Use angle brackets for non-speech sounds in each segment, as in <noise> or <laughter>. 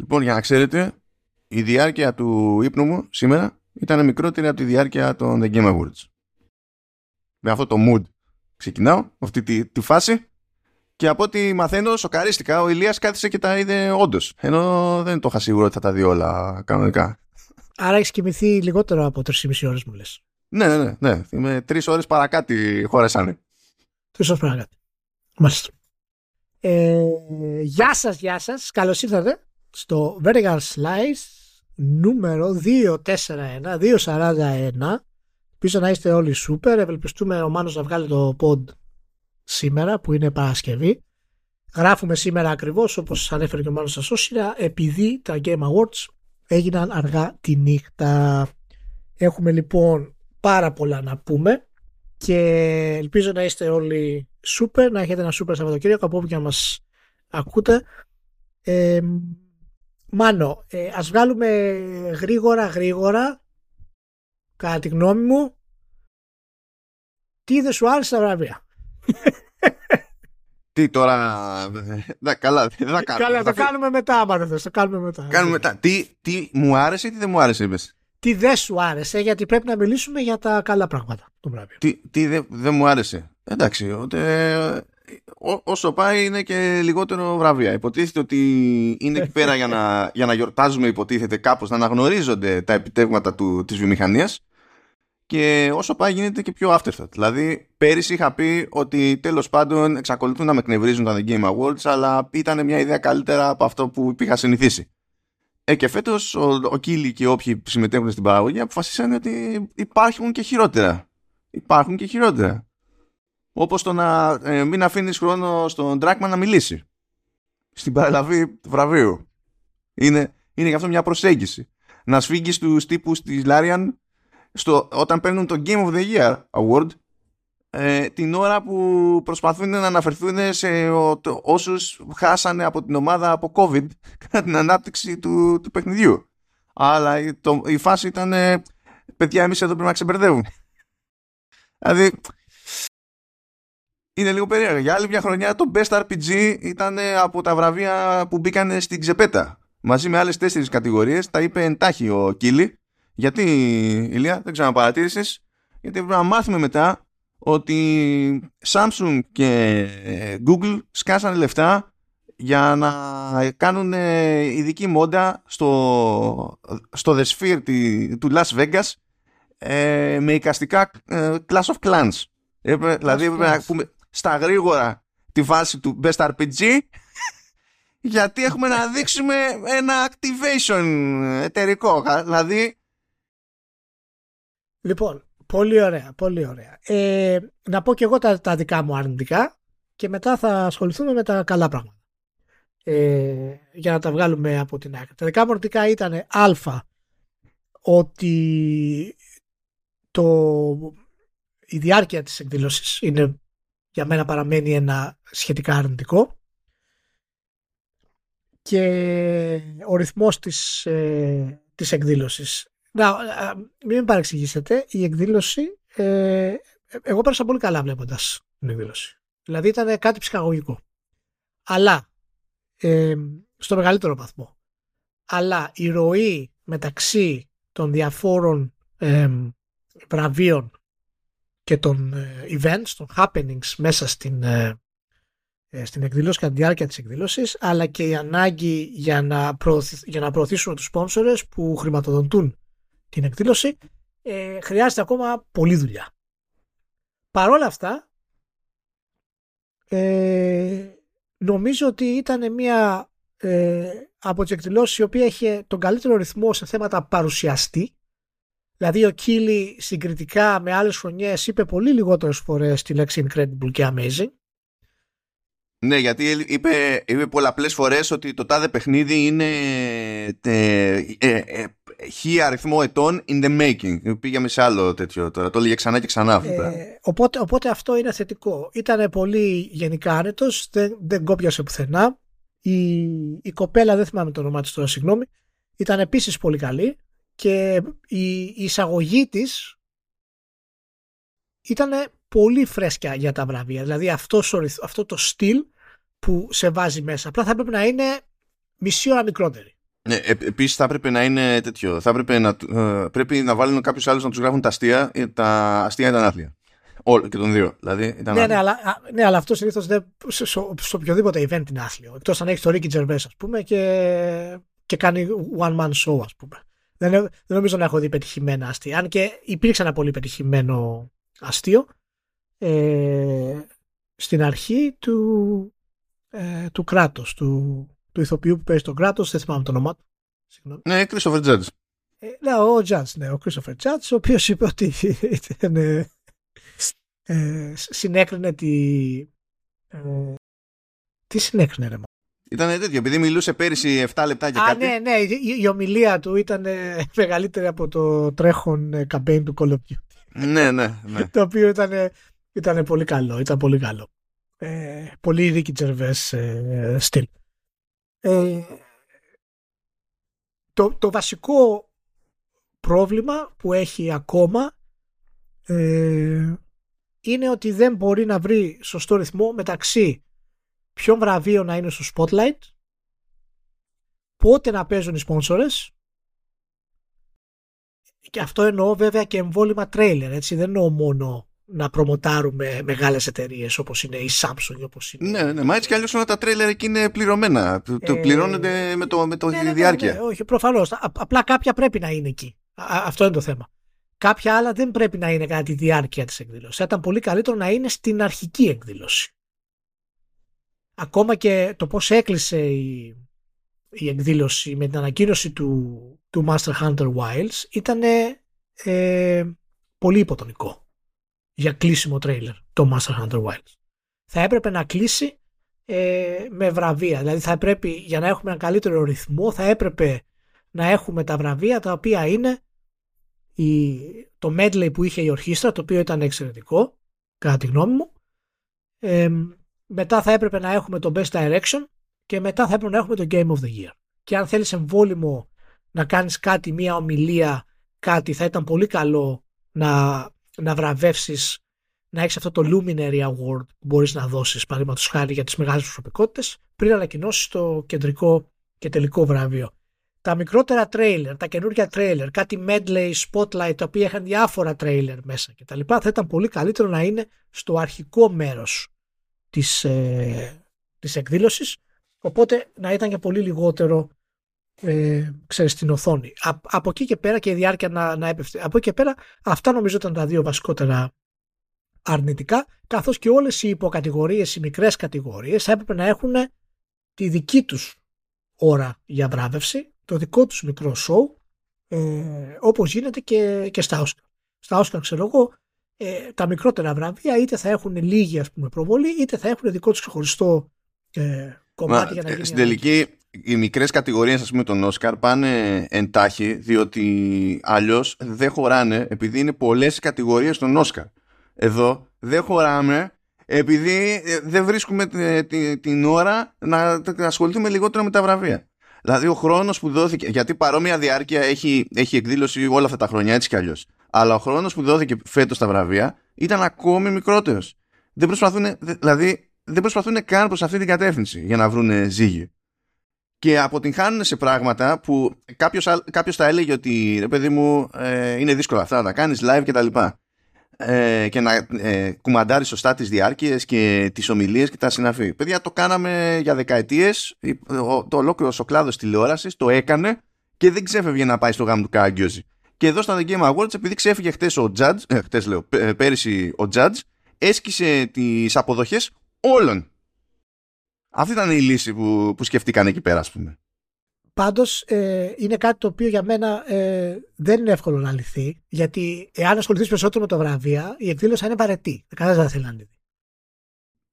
Λοιπόν, για να ξέρετε, η διάρκεια του ύπνου μου σήμερα ήταν μικρότερη από τη διάρκεια των The Game Awards. Με αυτό το mood ξεκινάω, αυτή τη, τη φάση και από ό,τι μαθαίνω, σοκαρίστηκα, ο Ηλίας κάθισε και τα είδε όντως. Ενώ δεν το είχα σίγουρο ότι θα τα δει όλα κανονικά. Άρα έχεις κοιμηθεί λιγότερο από 3,5 ώρες μου λες. Ναι, ναι, ναι. ναι. Είμαι τρεις ώρες παρακάτι χώρεσανε. Τρεις ώρες παρακάτι. Μάλιστα. Ε, γεια σας, γεια σας. Καλώς ήρθατε στο Vertical Slice νούμερο 241, 241. Πίσω να είστε όλοι super. Ευελπιστούμε ο Μάνος να βγάλει το pod σήμερα που είναι Παρασκευή. Γράφουμε σήμερα ακριβώς όπως ανέφερε και ο Μάνος στα επειδή τα Game Awards έγιναν αργά τη νύχτα. Έχουμε λοιπόν πάρα πολλά να πούμε και ελπίζω να είστε όλοι super, να έχετε ένα super Σαββατοκύριακο από όπου και να μας ακούτε. Ε, Μάνο, ε, ας βγάλουμε γρήγορα γρήγορα κατά τη γνώμη μου τι δεν σου άρεσε τα βραβεία. Τι τώρα. Να, καλά, δεν θα κάνουμε. Καλά, το κάνουμε μετά, άμα δεν θες, το κάνουμε μετά. Κάνουμε μετά. Τι, τι μου άρεσε ή τι δεν μου άρεσε, είπες; Τι δεν σου άρεσε, γιατί πρέπει να μιλήσουμε για τα καλά πράγματα του βραβείου. Τι, τι δεν δεν μου άρεσε. Εντάξει, ότι, ό, όσο πάει είναι και λιγότερο βραβεία. Υποτίθεται ότι είναι εκεί πέρα για να, <laughs> για να γιορτάζουμε, υποτίθεται κάπως, να αναγνωρίζονται τα επιτεύγματα του, της βιομηχανίας και όσο πάει γίνεται και πιο afterthought. Δηλαδή, πέρυσι είχα πει ότι τέλος πάντων εξακολουθούν να με εκνευρίζουν τα The Game Awards, αλλά ήταν μια ιδέα καλύτερα από αυτό που είχα συνηθίσει. Ε, και φέτος ο, ο Κίλι και όποιοι συμμετέχουν στην παραγωγή αποφασίσαν ότι υπάρχουν και χειρότερα. Υπάρχουν και χειρότερα. Όπως το να ε, μην αφήνεις χρόνο στον Dragman να μιλήσει. Στην παραλαβή του βραβείου. Είναι, είναι γι' αυτό μια προσέγγιση. Να σφίγγεις τους τύπους της Λάριαν στο, όταν παίρνουν το Game of the Year Award ε, την ώρα που προσπαθούν να αναφερθούν σε ο, το, όσους χάσανε από την ομάδα από COVID <laughs> κατά την ανάπτυξη του, του παιχνιδιού. Αλλά η, το, η φάση ήταν ε, παιδιά εμείς εδώ πρέπει να ξεμπερδεύουμε. <laughs> δηλαδή είναι λίγο περίεργο. Για άλλη μια χρονιά το Best RPG ήταν από τα βραβεία που μπήκαν στην ξεπέτα. Μαζί με άλλες τέσσερις κατηγορίες τα είπε εντάχει ο Κίλι γιατί, Ηλία, δεν ξέρω αν παρατήρησες, γιατί πρέπει να μάθουμε μετά ότι Samsung και Google σκάσανε λεφτά για να κάνουν ειδική μόντα στο, στο The Sphere του Las Vegas ε, με εικαστικά ε, Clash of Clans. Έπρεπε, δηλαδή έπρεπε να πούμε στα γρήγορα τη βάση του Best RPG γιατί έχουμε να δείξουμε ένα activation εταιρικό. Δηλαδή Λοιπόν, πολύ ωραία, πολύ ωραία. Ε, να πω και εγώ τα, τα δικά μου αρνητικά και μετά θα ασχοληθούμε με τα καλά πράγματα. Ε, για να τα βγάλουμε από την άκρη. Τα δικά μου αρνητικά ήταν α, ότι το, η διάρκεια της εκδήλωσης είναι για μένα παραμένει ένα σχετικά αρνητικό και ο ρυθμός της, ε, της εκδήλωσης να, μην με παρεξηγήσετε, η εκδήλωση, ε, εγώ πέρασα πολύ καλά βλέποντας την εκδήλωση. Δηλαδή ήταν κάτι ψυχαγωγικό. Αλλά, ε, στο μεγαλύτερο βαθμό. Αλλά η ροή μεταξύ των διαφόρων ε, βραβείων και των ε, events, των happenings μέσα στην, ε, στην εκδήλωση κατά τη διάρκεια της εκδήλωσης αλλά και η ανάγκη για να, για να προωθήσουν τους σπόνσορες που χρηματοδοτούν την εκδήλωση, ε, χρειάζεται ακόμα πολλή δουλειά. Παρ' όλα αυτά, ε, νομίζω ότι ήταν μια ε, από τις εκδηλώσεις η οποία είχε τον καλύτερο ρυθμό σε θέματα παρουσιαστή. Δηλαδή ο Κίλι συγκριτικά με άλλες χρονιές είπε πολύ λιγότερες φορές τη λέξη incredible και amazing. Ναι, γιατί είπε, είπε πολλαπλές φορές ότι το τάδε παιχνίδι είναι ε, ε, χι αριθμό ετών in the making. Πήγαμε σε άλλο τέτοιο τώρα. Το έλεγε ξανά και ξανά αυτό. Ε, οπότε, οπότε αυτό είναι θετικό. Ήταν πολύ γενικά άνετο, δεν, δεν κόπιασε πουθενά. Η, η κοπέλα, δεν θυμάμαι το όνομά της τώρα, συγγνώμη, ήταν επίσης πολύ καλή και η, η εισαγωγή της ήταν πολύ φρέσκια για τα βραβεία. Δηλαδή αυτός, αυτό το στυλ που σε βάζει μέσα. Απλά θα πρέπει να είναι μισή ώρα μικρότερη. Ναι, ε, Επίσης θα έπρεπε να είναι τέτοιο. Θα έπρεπε να, ε, πρέπει να βάλουν κάποιους άλλους να τους γράφουν τα αστεία. Ε, τα αστεία ήταν άθλια. Όλο και των δύο. Δηλαδή, ήταν ναι, ναι, αλλά, ναι, αλλά αυτός συνήθως σε, σε, σε οποιοδήποτε event είναι άθλιο. Εκτός αν έχεις το Ricky Gervais, ας πούμε, και, και κάνει one man show, ας πούμε. Δεν, δεν νομίζω να έχω δει πετυχημένα αστεία. Αν και υπήρξε ένα πολύ πετυχημένο αστείο ε, στην αρχή του, ε, του κράτους, του, του ηθοποιού που παίζει τον κράτος, δεν θυμάμαι το όνομά του. Συγγνώμη. Ναι, Christopher Judge. Ε, ναι, ο Judge, ναι, ο Christopher Judge, ο οποίος είπε ότι ήταν, ε, ε, συνέκρινε τη... Ε, τι συνέκρινε ρε ήταν τέτοιο, επειδή μιλούσε πέρυσι 7 λεπτά και Α, κάτι. Ναι, ναι, η, η ομιλία του ήταν ε, μεγαλύτερη από το τρέχον ε, campaign του Call of Duty. ναι, ναι, ναι. <laughs> το οποίο ήταν, ήταν πολύ καλό, ήταν πολύ καλό. Ε, πολύ Ricky Gervais ε, στυλ. Ε, το, το βασικό πρόβλημα που έχει ακόμα ε, είναι ότι δεν μπορεί να βρει σωστό ρυθμό μεταξύ ποιο βραβείο να είναι στο spotlight; Πότε να παίζουν οι sponsors; Και αυτό εννοώ βέβαια και εμβόλυμα τρέιλερ έτσι. Δεν εννοώ μόνο να προμοτάρουμε μεγάλες εταιρείες όπως είναι η Samsung όπως είναι... Ναι, ναι, μα έτσι κι αλλιώς όλα τα τρέιλερ εκεί είναι πληρωμένα. Ε, πληρώνονται με το, με το ναι, ναι, διάρκεια ναι, ναι, όχι προφανώς. Απλά κάποια πρέπει να είναι εκεί. Αυτό είναι το θέμα. Κάποια άλλα δεν πρέπει να είναι κατά τη διάρκεια της εκδήλωσης θα ήταν πολύ καλύτερο να είναι στην αρχική εκδήλωση ακόμα και το πώς έκλεισε η, η εκδήλωση με την ανακοίνωση του, του Master Hunter Wilds ήταν ε, πολύ υποτονικό για κλείσιμο τρέιλερ το Master Hunter Wilds. Θα έπρεπε να κλείσει ε, με βραβεία. Δηλαδή θα έπρεπε για να έχουμε ένα καλύτερο ρυθμό θα έπρεπε να έχουμε τα βραβεία τα οποία είναι η, το medley που είχε η ορχήστρα το οποίο ήταν εξαιρετικό κατά τη γνώμη μου ε, μετά θα έπρεπε να έχουμε το Best Direction και μετά θα έπρεπε να έχουμε το Game of the Year. Και αν θέλεις εμβόλυμο να κάνεις κάτι, μία ομιλία, κάτι, θα ήταν πολύ καλό να, να βραβεύσεις, να έχεις αυτό το Luminary Award που μπορείς να δώσεις, παραδείγματος χάρη για τις μεγάλες προσωπικότητες, πριν ανακοινώσεις το κεντρικό και τελικό βραβείο. Τα μικρότερα τρέιλερ, τα καινούργια τρέιλερ, κάτι medley, spotlight, τα οποία είχαν διάφορα τρέιλερ μέσα κτλ. Θα ήταν πολύ καλύτερο να είναι στο αρχικό μέρος της, ε, της εκδήλωσης οπότε να ήταν και πολύ λιγότερο ε, ξέρεις, στην οθόνη. από εκεί και πέρα και η διάρκεια να, να έπεφτε. Από εκεί και πέρα αυτά νομίζω ήταν τα δύο βασικότερα αρνητικά καθώς και όλες οι υποκατηγορίες, οι μικρές κατηγορίες θα έπρεπε να έχουν τη δική τους ώρα για βράβευση, το δικό τους μικρό show ε, όπως γίνεται και, και στα Oscar. Στα Oscar ξέρω εγώ ε, τα μικρότερα βραβεία είτε θα έχουν λίγη ας πούμε, προβολή είτε θα έχουν δικό τους ξεχωριστό ε, κομμάτι Μα, για να ε, γίνει. Στην τελική οι μικρές κατηγορίες, ας πούμε, των Όσκαρ πάνε εντάχει, διότι αλλιώς δεν χωράνε επειδή είναι πολλές κατηγορίες των Όσκαρ. Εδώ δεν χωράμε επειδή ε, δεν βρίσκουμε την ώρα να ασχοληθούμε λιγότερο με τα βραβεία. Δηλαδή ο χρόνος που δόθηκε, γιατί παρόμοια διάρκεια έχει, έχει εκδήλωση όλα αυτά τα χρόνια έτσι κι αλλιώς. Αλλά ο χρόνος που δόθηκε φέτος στα βραβεία ήταν ακόμη μικρότερος. Δεν προσπαθούν, δηλαδή, δεν προσπαθούν καν προς αυτή την κατεύθυνση για να βρουν ζύγι. Και αποτυγχάνουν σε πράγματα που κάποιος θα έλεγε ότι ρε παιδί μου ε, είναι δύσκολα αυτά να τα κάνεις live κτλ. Ε, και να ε, κουμαντάρεις σωστά τις διάρκειες και τις ομιλίες και τα συναφή. Παιδιά, το κάναμε για δεκαετίες. Το ολόκληρος ο κλάδος τηλεόρασης το έκανε και δεν ξέφευγε να πάει στο γάμο του Κάγκιόζη. Και εδώ στα The Game Awards, επειδή ξέφυγε χτες ο Judge, ε, χτες λέω, ε, πέρυσι ο Judge, έσκησε τις αποδοχές όλων. Αυτή ήταν η λύση που, που σκεφτήκαν εκεί πέρα, ας πούμε. Πάντως ε, είναι κάτι το οποίο για μένα ε, δεν είναι εύκολο να λυθεί, γιατί εάν ασχοληθείς περισσότερο με το βραβεία, η εκδήλωση είναι βαρετή. Κανένας δεν θέλει να λυθεί.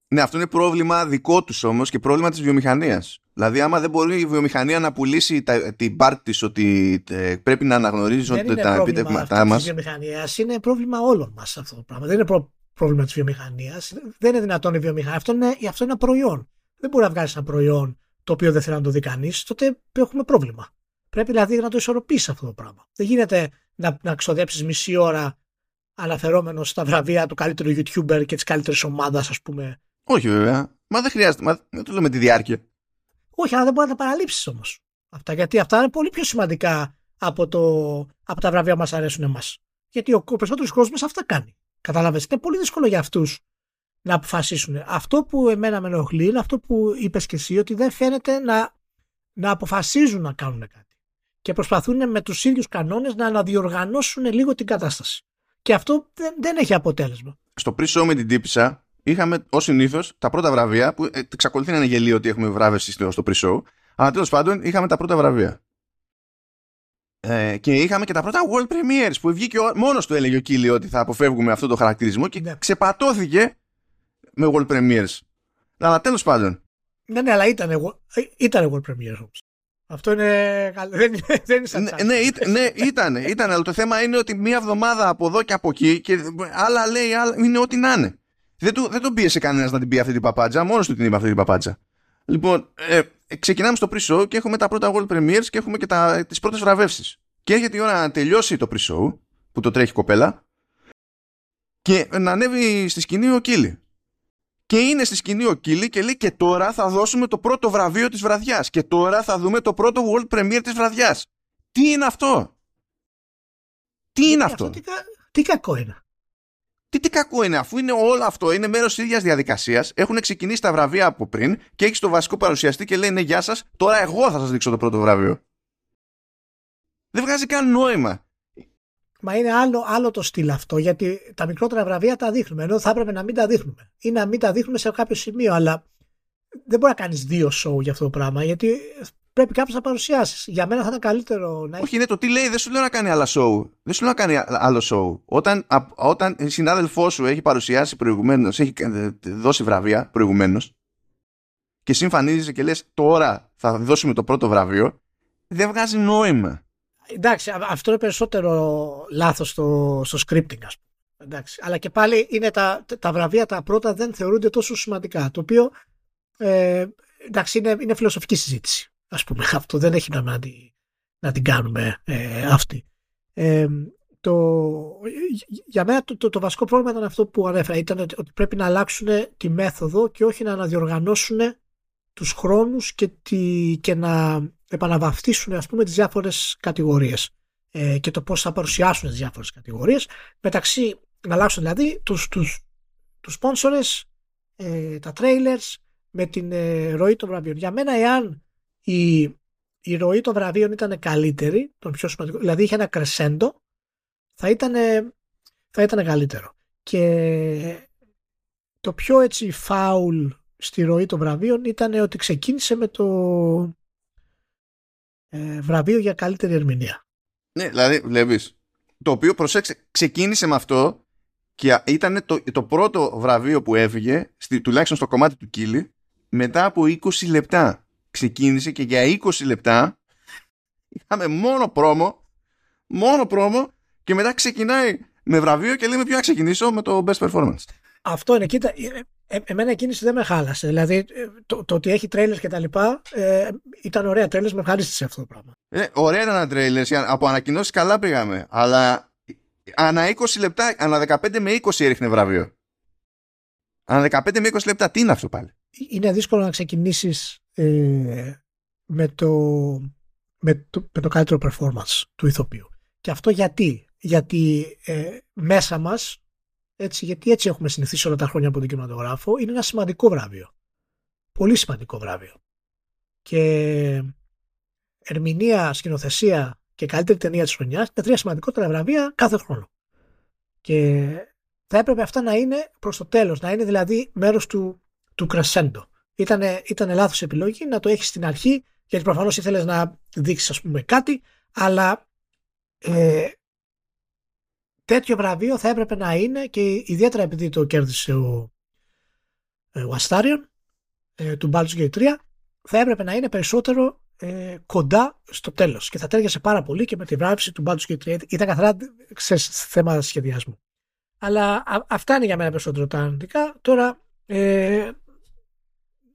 Ναι, αυτό είναι πρόβλημα δικό τους όμως και πρόβλημα της βιομηχανίας. Δηλαδή, άμα δεν μπορεί η βιομηχανία να πουλήσει τα, την πάρτη της ότι ε, πρέπει να αναγνωρίζει τα επιτεύγματά μα. Δεν είναι βιομηχανίας, είναι πρόβλημα όλων μας αυτό το πράγμα. Δεν είναι προ, πρόβλημα της βιομηχανίας. Δεν είναι δυνατόν η βιομηχανία. Αυτό είναι, αυτό είναι ένα προϊόν. Δεν μπορεί να βγάλεις ένα προϊόν το οποίο δεν θέλει να το δει κανείς. Τότε έχουμε πρόβλημα. Πρέπει δηλαδή να το ισορροπήσεις αυτό το πράγμα. Δεν γίνεται να, να ξοδέψεις μισή ώρα αναφερόμενος στα βραβεία του καλύτερου YouTuber και της καλύτερης ομάδας, ας πούμε, όχι βέβαια. Μα δεν χρειάζεται. Μα δεν το λέω με τη διάρκεια. Όχι, αλλά δεν μπορεί να τα παραλείψεις όμως. Αυτά, γιατί αυτά είναι πολύ πιο σημαντικά από, το, από τα βραβεία που μας αρέσουν εμάς. Γιατί ο, ο περισσότερος κόσμος αυτά κάνει. Κατάλαβες, είναι πολύ δύσκολο για αυτούς να αποφασίσουν. Αυτό που εμένα με ενοχλεί είναι αυτό που είπες και εσύ, ότι δεν φαίνεται να, να αποφασίζουν να κάνουν κάτι. Και προσπαθούν με τους ίδιους κανόνες να αναδιοργανώσουν λίγο την κατάσταση. Και αυτό δεν, δεν έχει αποτέλεσμα. Στο pre-show με την τύπησα είχαμε ως συνήθως τα πρώτα βραβεία που ε, εξακολουθεί να είναι γελίο ότι έχουμε βράβευση στο, στο pre-show. Αλλά τέλος πάντων είχαμε τα πρώτα βραβεία. Ε, και είχαμε και τα πρώτα world premieres που βγήκε μόνος του έλεγε ο Κίλι ότι θα αποφεύγουμε αυτό το χαρακτηρισμό και ναι. ξεπατώθηκε με world premieres. Αλλά τέλος πάντων. Ναι, ναι, αλλά ήταν, ήταν world premieres όμως. Αυτό είναι. Δεν, δεν είναι σαν ναι, ναι, ναι, ήταν, ήταν. Αλλά το θέμα είναι ότι μία εβδομάδα από εδώ και από εκεί και άλλα λέει, άλλα, είναι ό,τι να είναι. Δεν, του, δεν τον πίεσε κανένας να την πει αυτή την παπάντζα, μόνος του την είπε αυτή την παπάντζα. Λοιπόν, ε, ξεκινάμε στο pre-show και έχουμε τα πρώτα world premieres και έχουμε και τα, τις πρώτες βραβεύσεις. Και έρχεται η ώρα να τελειώσει το pre-show, που το τρέχει κοπέλα, και να ανέβει στη σκηνή ο Κίλι. Και είναι στη σκηνή ο Κίλι και λέει και τώρα θα δώσουμε το πρώτο βραβείο της βραδιάς. Και τώρα θα δούμε το πρώτο world premiere της βραδιάς. Τι είναι αυτό; Τι είναι αυτό; τι, τι κακό είναι. Τι, τι κακό είναι, αφού είναι όλο αυτό, είναι μέρος της ίδιας διαδικασίας. Έχουν ξεκινήσει τα βραβεία από πριν και έχει το βασικό παρουσιαστή και λέει: Ναι, γεια σας, τώρα εγώ θα σας δείξω το πρώτο βραβείο. Δεν βγάζει καν νόημα. Μα είναι άλλο, άλλο το στυλ αυτό, γιατί τα μικρότερα βραβεία τα δείχνουμε, ενώ θα έπρεπε να μην τα δείχνουμε. Ή να μην τα δείχνουμε σε κάποιο σημείο, αλλά δεν μπορεί να κάνεις δύο show για αυτό το πράγμα, γιατί πρέπει κάποιος να παρουσιάσεις. Για μένα θα ήταν καλύτερο να. Όχι, είναι το τι λέει, δεν σου λέω να κάνει άλλα show. Δεν σου λέω να κάνει άλλο show. Όταν, όταν η συνάδελφό σου έχει παρουσιάσει προηγουμένως, έχει δώσει βραβεία προηγουμένως και συμφανίζεσαι και λες τώρα θα δώσουμε το πρώτο βραβείο, δεν βγάζει νόημα. Εντάξει, αυτό είναι περισσότερο λάθος στο, στο scripting, ας πούμε. Εντάξει. Αλλά και πάλι είναι τα, τα βραβεία τα πρώτα δεν θεωρούνται τόσο σημαντικά. Το οποίο ε, εντάξει, είναι, είναι φιλοσοφική συζήτηση. Ας πούμε <laughs> αυτό δεν έχει νόημα να, να την κάνουμε ε, αυτή. Ε, το, για μένα το, το, το, βασικό πρόβλημα ήταν αυτό που ανέφερα ήταν ότι πρέπει να αλλάξουν τη μέθοδο και όχι να αναδιοργανώσουν τους χρόνους και, τη, και να επαναβαφτίσουν ας πούμε τις διάφορες κατηγορίες ε, και το πώς θα παρουσιάσουν τις διάφορες κατηγορίες μεταξύ να αλλάξουν δηλαδή τους, τους, τους sponsors, ε, τα trailers με την ε, ροή των βραβείων. Για μένα εάν η, η ροή των βραβείων ήταν καλύτερη, τον πιο σημαντικό, δηλαδή είχε ένα κρεσέντο, θα ήταν, θα ήταν καλύτερο. Και το πιο έτσι φάουλ στη ροή των βραβείων ήταν ότι ξεκίνησε με το ε, βραβείο για καλύτερη ερμηνεία. Ναι, δηλαδή βλέπεις, το οποίο προσέξε, ξεκίνησε με αυτό και ήταν το, το πρώτο βραβείο που έφυγε, στη, τουλάχιστον στο κομμάτι του Κίλι, μετά από 20 λεπτά ξεκίνησε και για 20 λεπτά είχαμε μόνο πρόμο, μόνο πρόμο και μετά ξεκινάει με βραβείο και λέμε ποιο να ξεκινήσω με το best performance. Αυτό είναι, κοίτα, ε, ε, εμένα η κίνηση δεν με χάλασε. Δηλαδή ε, το, το ότι έχει τρέιλερ και τα λοιπά ε, ήταν ωραία τρέιλερ, με ευχαρίστησε αυτό το πράγμα. Ε, ωραία ήταν τα τρέιλερ, από ανακοινώσεις καλά πήγαμε, αλλά ανά 20 λεπτά, ανά 15 με 20 έριχνε βραβείο. Ανά 15 με 20 λεπτά, τι είναι αυτό πάλι; Είναι δύσκολο να ξεκινήσεις ε, με, το, με, το, με το καλύτερο performance του ηθοποιού. Και αυτό γιατί; Γιατί ε, μέσα μας, έτσι, γιατί έτσι έχουμε συνηθίσει όλα τα χρόνια από τον κινηματογράφο, είναι ένα σημαντικό βράβειο. Πολύ σημαντικό βράβειο. Και ερμηνεία, σκηνοθεσία και καλύτερη ταινία της χρονιάς είναι τρία σημαντικότερα βραβεία κάθε χρόνο. Και θα έπρεπε αυτά να είναι προς το τέλος, να είναι δηλαδή μέρος του, του κρεσέντο ήταν, ήταν λάθος επιλογή να το έχεις στην αρχή γιατί προφανώς ήθελες να δείξεις ας πούμε κάτι αλλά ε, τέτοιο βραβείο θα έπρεπε να είναι και ιδιαίτερα επειδή το κέρδισε ο, ε, ο Αστάριον ε, του Baldur's Gate 3 θα έπρεπε να είναι περισσότερο ε, κοντά στο τέλος. Και θα τέριασε πάρα πολύ και με τη βράβευση του Baldur's Gate 3 ήταν καθαρά σε θέμα σχεδιασμού. Αλλά α, αυτά είναι για μένα περισσότερο τα αρνητικά. Τώρα ε,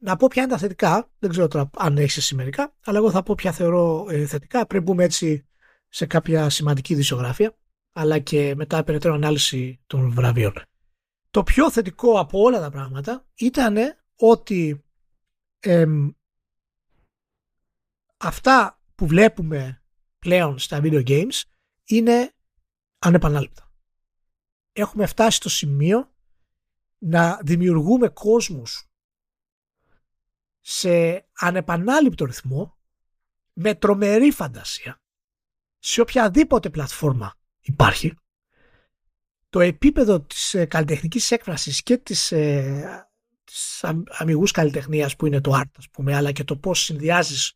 να πω ποια είναι τα θετικά. Δεν ξέρω τώρα αν έχεις εσύ μερικά, αλλά εγώ θα πω ποια θεωρώ ε, θετικά πριν μπούμε έτσι σε κάποια σημαντική δισογράφια, αλλά και μετά περαιτέρω ανάλυση των βραβείων. Το πιο θετικό από όλα τα πράγματα ήταν ότι αυτά που βλέπουμε πλέον στα video games είναι ανεπανάληπτα. Έχουμε φτάσει στο σημείο να δημιουργούμε κόσμους σε ανεπανάληπτο ρυθμό με τρομερή φαντασία σε οποιαδήποτε πλατφόρμα υπάρχει το επίπεδο της ε, καλλιτεχνικής έκφρασης και της, ε, της αμυγούς καλλιτεχνίας που είναι το art ας πούμε αλλά και το πώς συνδυάζεις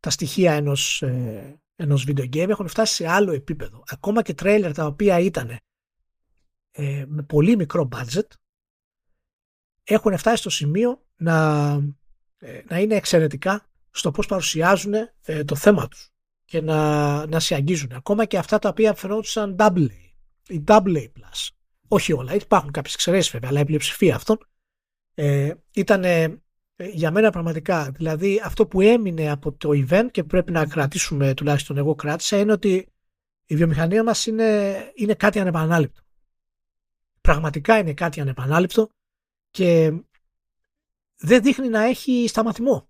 τα στοιχεία ενός, ε, ενός video game έχουν φτάσει σε άλλο επίπεδο. Ακόμα και τρέιλερ τα οποία ήταν ε, με πολύ μικρό budget έχουν φτάσει στο σημείο να, ε, να είναι εξαιρετικά στο πώς παρουσιάζουν ε, το θέμα τους και να, να σε αγγίζουν. Ακόμα και αυτά τα οποία φαινόντουσαν double A ή double A+. Όχι όλα, υπάρχουν κάποιες εξαιρέσεις βέβαια, αλλά η πλειοψηφία αυτών ε, ήταν ε, για μένα πραγματικά, δηλαδή αυτό που έμεινε από το event και πρέπει να κρατήσουμε, τουλάχιστον εγώ κράτησα, είναι ότι η βιομηχανία μας είναι, είναι κάτι ανεπανάληπτο. Πραγματικά είναι κάτι ανεπανάληπτο και δεν δείχνει να έχει σταματημό.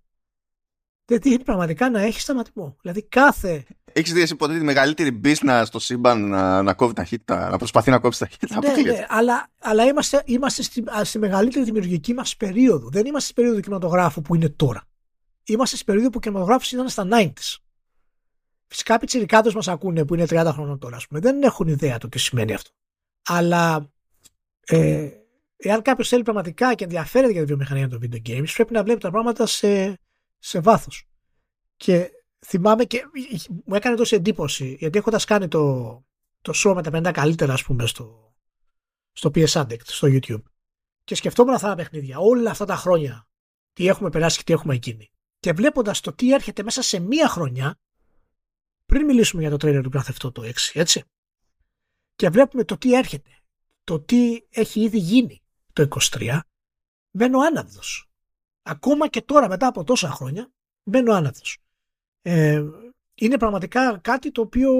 Δεν δείχνει πραγματικά να έχει σταματημό. Δηλαδή κάθε. Έχεις δει εσύ ποτέ τη μεγαλύτερη μπίσνα στο σύμπαν να, να κόβει τα χίτα, να προσπαθεί να κόψει τα χίτα. Ναι, ναι, αλλά, αλλά είμαστε, είμαστε στη, στη μεγαλύτερη δημιουργική μας περίοδο. Δεν είμαστε στην περίοδο κινηματογράφου που είναι τώρα. Είμαστε στην περίοδο που ο κινηματογράφος ήταν στα 90s. Φυσικά οι τσιρικάδες μας ακούνε που είναι 30 χρόνια τώρα, ας πούμε. Δεν έχουν ιδέα το τι σημαίνει αυτό. Αλλά ε, εάν κάποιος θέλει πραγματικά και ενδιαφέρεται για τη βιομηχανία των video games, πρέπει να βλέπει τα πράγματα σε, σε βάθος. Και θυμάμαι και μου έκανε τόση εντύπωση, γιατί έχοντας κάνει το, το show με τα 50 καλύτερα, ας πούμε, στο, στο PS Addict, στο YouTube, και σκεφτόμουν αυτά τα παιχνίδια όλα αυτά τα χρόνια, τι έχουμε περάσει και τι έχουμε εκείνη. Και βλέποντας το τι έρχεται μέσα σε μία χρονιά, πριν μιλήσουμε για το trailer του Grand Theft Auto 6, έτσι. Και βλέπουμε το τι έρχεται, το τι έχει ήδη γίνει το 23, μπαίνω άναυδος. Ακόμα και τώρα μετά από τόσα χρόνια μπαίνω άναυδος. Ε, είναι πραγματικά κάτι το οποίο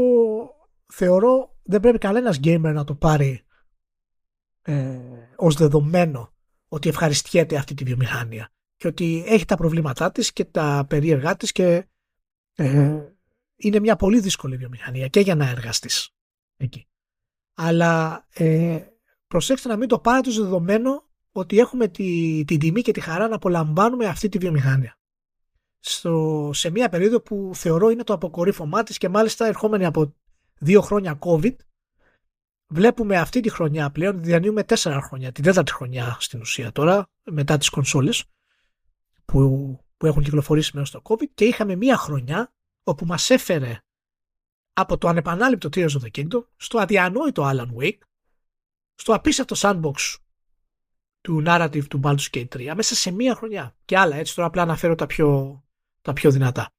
θεωρώ δεν πρέπει κανένας gamer να το πάρει ε, ως δεδομένο ότι ευχαριστιέται αυτή τη βιομηχανία και ότι έχει τα προβλήματά της και τα περίεργά της και ε, είναι μια πολύ δύσκολη βιομηχανία και για να εργαστείς εκεί. Αλλά ε, προσέξτε να μην το πάρετε ως δεδομένο ότι έχουμε τη, την τιμή και τη χαρά να απολαμβάνουμε αυτή τη βιομηχανία. Στο, σε μια περίοδο που θεωρώ είναι το αποκορύφωμά της και μάλιστα ερχόμενη από δύο χρόνια COVID βλέπουμε αυτή τη χρονιά πλέον, διανύουμε τέσσερα χρόνια, την τέταρτη χρονιά στην ουσία τώρα μετά τις κονσόλες που, που έχουν κυκλοφορήσει μέσα στο COVID και είχαμε μια χρονιά όπου μας έφερε από το ανεπανάληπτο Tears of the Kingdom στο αδιανόητο Alan Wake στο απίστευτο sandbox του narrative του Baldur's Gate 3 μέσα σε μία χρονιά. Και άλλα, έτσι τώρα απλά αναφέρω τα πιο, τα πιο δυνατά.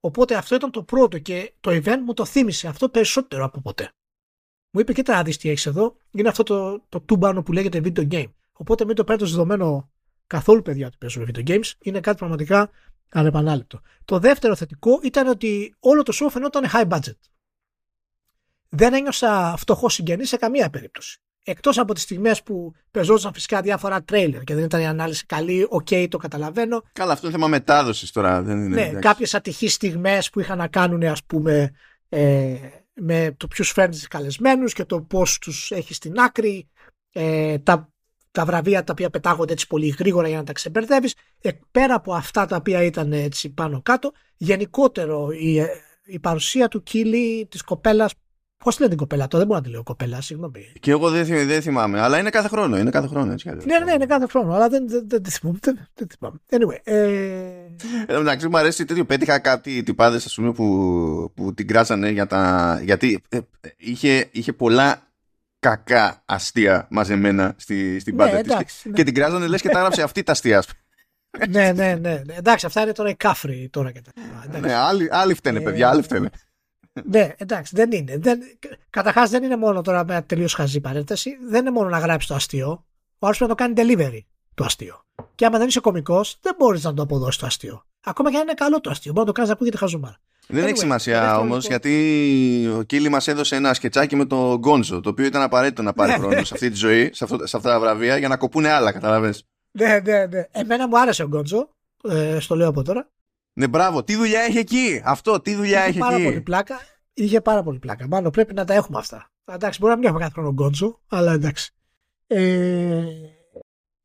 Οπότε αυτό ήταν το πρώτο και το event μου το θύμισε αυτό περισσότερο από ποτέ. Μου είπε, κοίτα, δεις τι έχεις εδώ, είναι αυτό το, το τούμπανο που λέγεται video game. Οπότε μην το παίρνετε δεδομένο καθόλου παιδιά ότι παίζουν video games, είναι κάτι πραγματικά ανεπανάληπτο. Το δεύτερο θετικό ήταν ότι όλο το show φαινόταν high budget. Δεν ένιωσα φτωχός συγγενής σε καμία περίπτωση. Εκτός από τις στιγμές που παιζόντουσαν φυσικά διάφορα τρέιλερ και δεν ήταν η ανάλυση καλή, οκ, okay, το καταλαβαίνω. Καλά, αυτό είναι θέμα μετάδοσης τώρα. Δεν είναι, ναι, κάποιες ατυχείς στιγμές που είχαν να κάνουν, ας πούμε, ε, με το ποιους φέρνεις καλεσμένους και το πώς τους έχει στην άκρη. Ε, τα, τα βραβεία τα οποία πετάγονται έτσι πολύ γρήγορα για να τα ξεμπερδεύεις. Ε, πέρα από αυτά τα οποία ήταν έτσι πάνω κάτω, γενικότερο η, η παρουσία του Κίλι, της κοπέλας Πώς λένε την κοπέλα, το δεν μπορώ να τη λέω κοπέλα, συγγνώμη. Και εγώ δεν, δεν θυμάμαι, αλλά είναι κάθε χρόνο. Είναι κάθε χρόνο έτσι, ναι, ναι, είναι κάθε χρόνο, αλλά δεν, δεν, δεν, θυμάμαι, δεν, δεν θυμάμαι. Anyway. Ε... Εν μεταξύ μου αρέσει τέτοιο. Πέτυχα κάτι τυπάδες, ας πούμε, που, που την κράζανε για τα. Γιατί ε, είχε, είχε πολλά κακά αστεία μαζεμένα στη, στην ναι, πάντα της. Ναι. Και την κράζανε, λες και τα έγραψε αυτή τα αστεία. ναι, ναι, ναι, ναι. Εντάξει, αυτά είναι τώρα οι κάφροι τώρα και τα. Ναι, άλλοι, άλλοι φταίνε, παιδιά, άλλοι φταίνε ναι, εντάξει, δεν είναι. Δεν, Καταρχάς δεν είναι μόνο τώρα μια τελείως χαζή παρένθεση. Δεν είναι μόνο να γράψει το αστείο. Ο άλλος πρέπει να το κάνει delivery το αστείο. Και άμα δεν είσαι κωμικός, δεν μπορείς να το αποδώσεις το αστείο. Ακόμα και αν είναι καλό το αστείο. Μπορεί να το κάνεις να ακούγεται χαζομάρα. Δεν έχει σημασία όμως, γιατί ο Κίλι μας έδωσε ένα σκετσάκι με το Γκόντζο, το οποίο ήταν απαραίτητο να πάρει ναι. χρόνο σε αυτή τη ζωή, σε, αυτό, σε αυτά τα βραβεία, για να κοπούνε άλλα, καταλαβέ. Ναι, ναι, ναι. Εμένα μου άρεσε ο Γκόντζο, ε, στο λέω από τώρα. Ναι, μπράβο. Τι δουλειά έχει εκεί; Αυτό, τι δουλειά είχε έχει πάρα εκεί; Πολύ πλάκα. Είχε πάρα πολύ πλάκα. Μάλλον πρέπει να τα έχουμε αυτά. Εντάξει, μπορεί να μην έχουμε κάθε χρόνο γκότζο, αλλά εντάξει. Ε,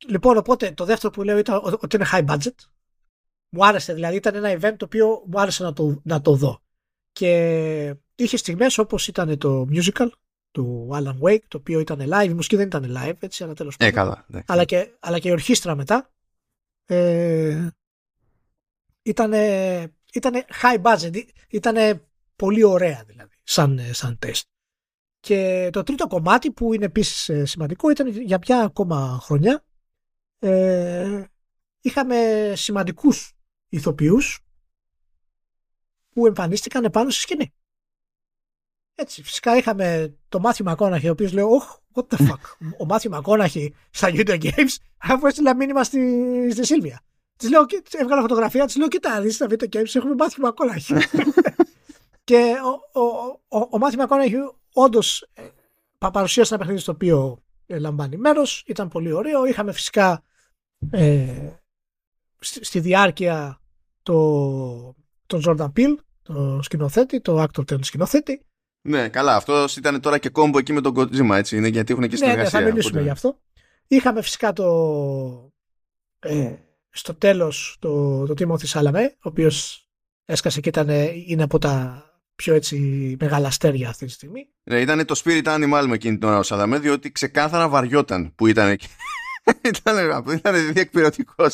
λοιπόν, οπότε το δεύτερο που λέω ήταν ότι είναι high budget. Μου άρεσε, δηλαδή ήταν ένα event το οποίο μου άρεσε να το, να το δω. Και είχε στιγμές όπως ήταν το musical του Alan Wake, το οποίο ήταν live, η μουσική δεν ήταν live, έτσι, αλλά τέλος ε, καλά, αλλά, και, αλλά και η ορχήστρα μετά ε, ήταν ήτανε high budget, ήταν πολύ ωραία δηλαδή, σαν, σαν τεστ. Και το τρίτο κομμάτι που είναι επίσης ε, σημαντικό ήταν για μια ακόμα χρονιά ε, είχαμε σημαντικούς ηθοποιούς που εμφανίστηκαν επάνω στη σκηνή. Έτσι, φυσικά είχαμε το Μάθιο Μακόναχη, ο οποίος λέει: Oh, what the fuck. <laughs> ο Μάθιο Μακόναχη στα YouTube Games, αφού έστειλα μήνυμα στη, στη Σίλβια. Της λέω, έβγαλα φωτογραφία, της λέω: Κοίτα, δεις στα Video Games έχουμε Μάθιο Μακόναχη. <laughs> και ο, ο, ο, ο Μάθιο Μακόναχη όντως ε, παρουσίασε ένα παιχνίδι στο οποίο ε, λαμβάνει μέρος. Ήταν πολύ ωραίο. Είχαμε φυσικά ε, στη, στη διάρκεια το, τον Jordan Peele, το σκηνοθέτη, το actor τον σκηνοθέτη. Ναι, καλά. Αυτός ήταν τώρα και κόμπο εκεί με τον Kojima, έτσι είναι, γιατί έχουν και συνεργασία. Ναι, ναι, θα μιλήσουμε οπότε... γι' αυτό. Είχαμε φυσικά το. Ε, στο τέλος το, το Timothy Chalamet, ο οποίος έσκασε και ήταν, είναι από τα πιο έτσι μεγάλα αστέρια αυτή τη στιγμή. Ναι, ήταν το spirit animal με εκείνη την ώρα ο Σαλαμέ, διότι ξεκάθαρα βαριόταν που ήταν εκεί. <laughs> ήταν, ήταν διεκπαιρεωτικό.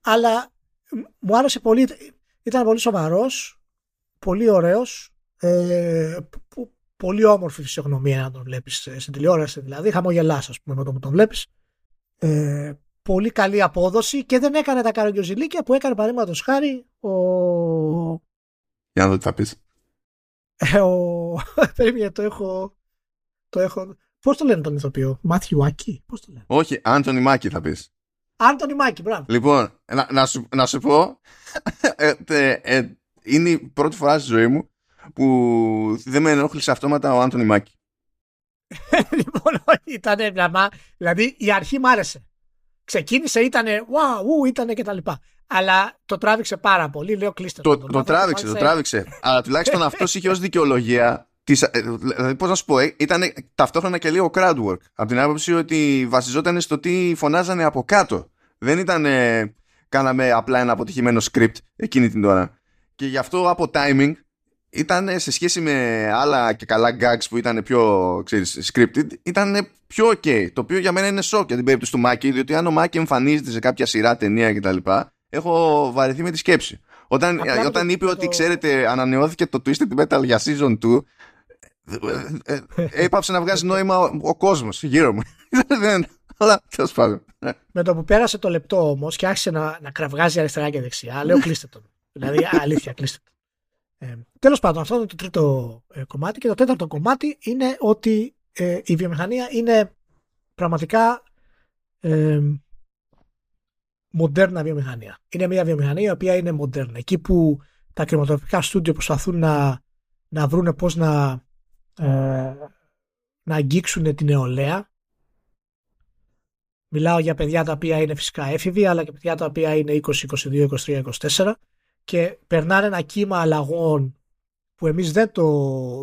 Αλλά μου άρεσε πολύ. Ήταν πολύ σοβαρός, πολύ ωραίος. Ε, πολύ όμορφη φυσιογνωμία να τον βλέπεις στην τηλεόραση δηλαδή. Χαμογελάς, ας πούμε, με το που τον βλέπεις. Ε, πολύ καλή απόδοση και δεν έκανε τα καραγκιοζηλίκια που έκανε παραδείγματος χάρη ο. Για να δω τι θα πεις. Ε, ο... <laughs> Περίμενε, το έχω. Το έχω... Πώς το λένε τον ηθοποιό, Μάθιου Άκη, πώς το λένε; Όχι, Άντωνι Μάκη θα πεις. Άντωνι Μάκη, μπράβο. Λοιπόν, να, να, σου, να σου πω. <laughs> ε, ε, είναι η πρώτη φορά στη ζωή μου που δεν με ενόχλησε αυτόματα ο Άντωνι Μάκη. <laughs> λοιπόν, ήταν βλαμά. Δηλαδή η αρχή μ' άρεσε. Ξεκίνησε, ήταν wow, ήταν και τα λοιπά. Αλλά το τράβηξε πάρα πολύ. Λέω κλείστε το. Το, το τράβηξε, το τράβηξε. Αλλά τουλάχιστον <laughs> αυτός είχε ως δικαιολογία. Της, ε, δηλαδή, πώς να σου πω, ε, ήταν ταυτόχρονα και λίγο crowd work. Από την άποψη ότι βασιζόταν στο τι φωνάζανε από κάτω. Δεν ήταν. κάναμε απλά ένα αποτυχημένο script εκείνη την ώρα. Και γι' αυτό από timing ήταν σε σχέση με άλλα και καλά gags που ήταν πιο ξέρεις, scripted, ήταν πιο ok. Το οποίο για μένα είναι σοκ για την περίπτωση του Μάκη, διότι αν ο Μάκη εμφανίζεται σε κάποια σειρά, ταινία κτλ., έχω βαρεθεί με τη σκέψη. Όταν, όταν είπε ότι ξέρετε, ανανεώθηκε το Twisted Metal για season 2, ε, ε, ε, έπαψε να βγάζει <laughs> νόημα ο, ο κόσμος γύρω μου. <laughs> Αλλά τέλος πάντων. Με το που πέρασε το λεπτό όμως και άρχισε να, να κραυγάζει αριστερά και δεξιά, λέω κλείστε τον. <laughs> δηλαδή, αλήθεια, κλείστε τον. Ε, τέλος πάντων, αυτό είναι το τρίτο ε, κομμάτι. Και το τέταρτο κομμάτι είναι ότι ε, η βιομηχανία είναι πραγματικά ε, μοντέρνα βιομηχανία. Είναι μια βιομηχανία η οποία είναι μοντέρνα. Εκεί που τα κρηματογραφικά στούντιο προσπαθούν να, να βρούνε πώς να, ε, να αγγίξουν την νεολαία. Μιλάω για παιδιά τα οποία είναι φυσικά έφηβοι, αλλά και παιδιά τα οποία είναι 20, 22, 23, 24 και περνάνε ένα κύμα αλλαγών που εμείς δεν το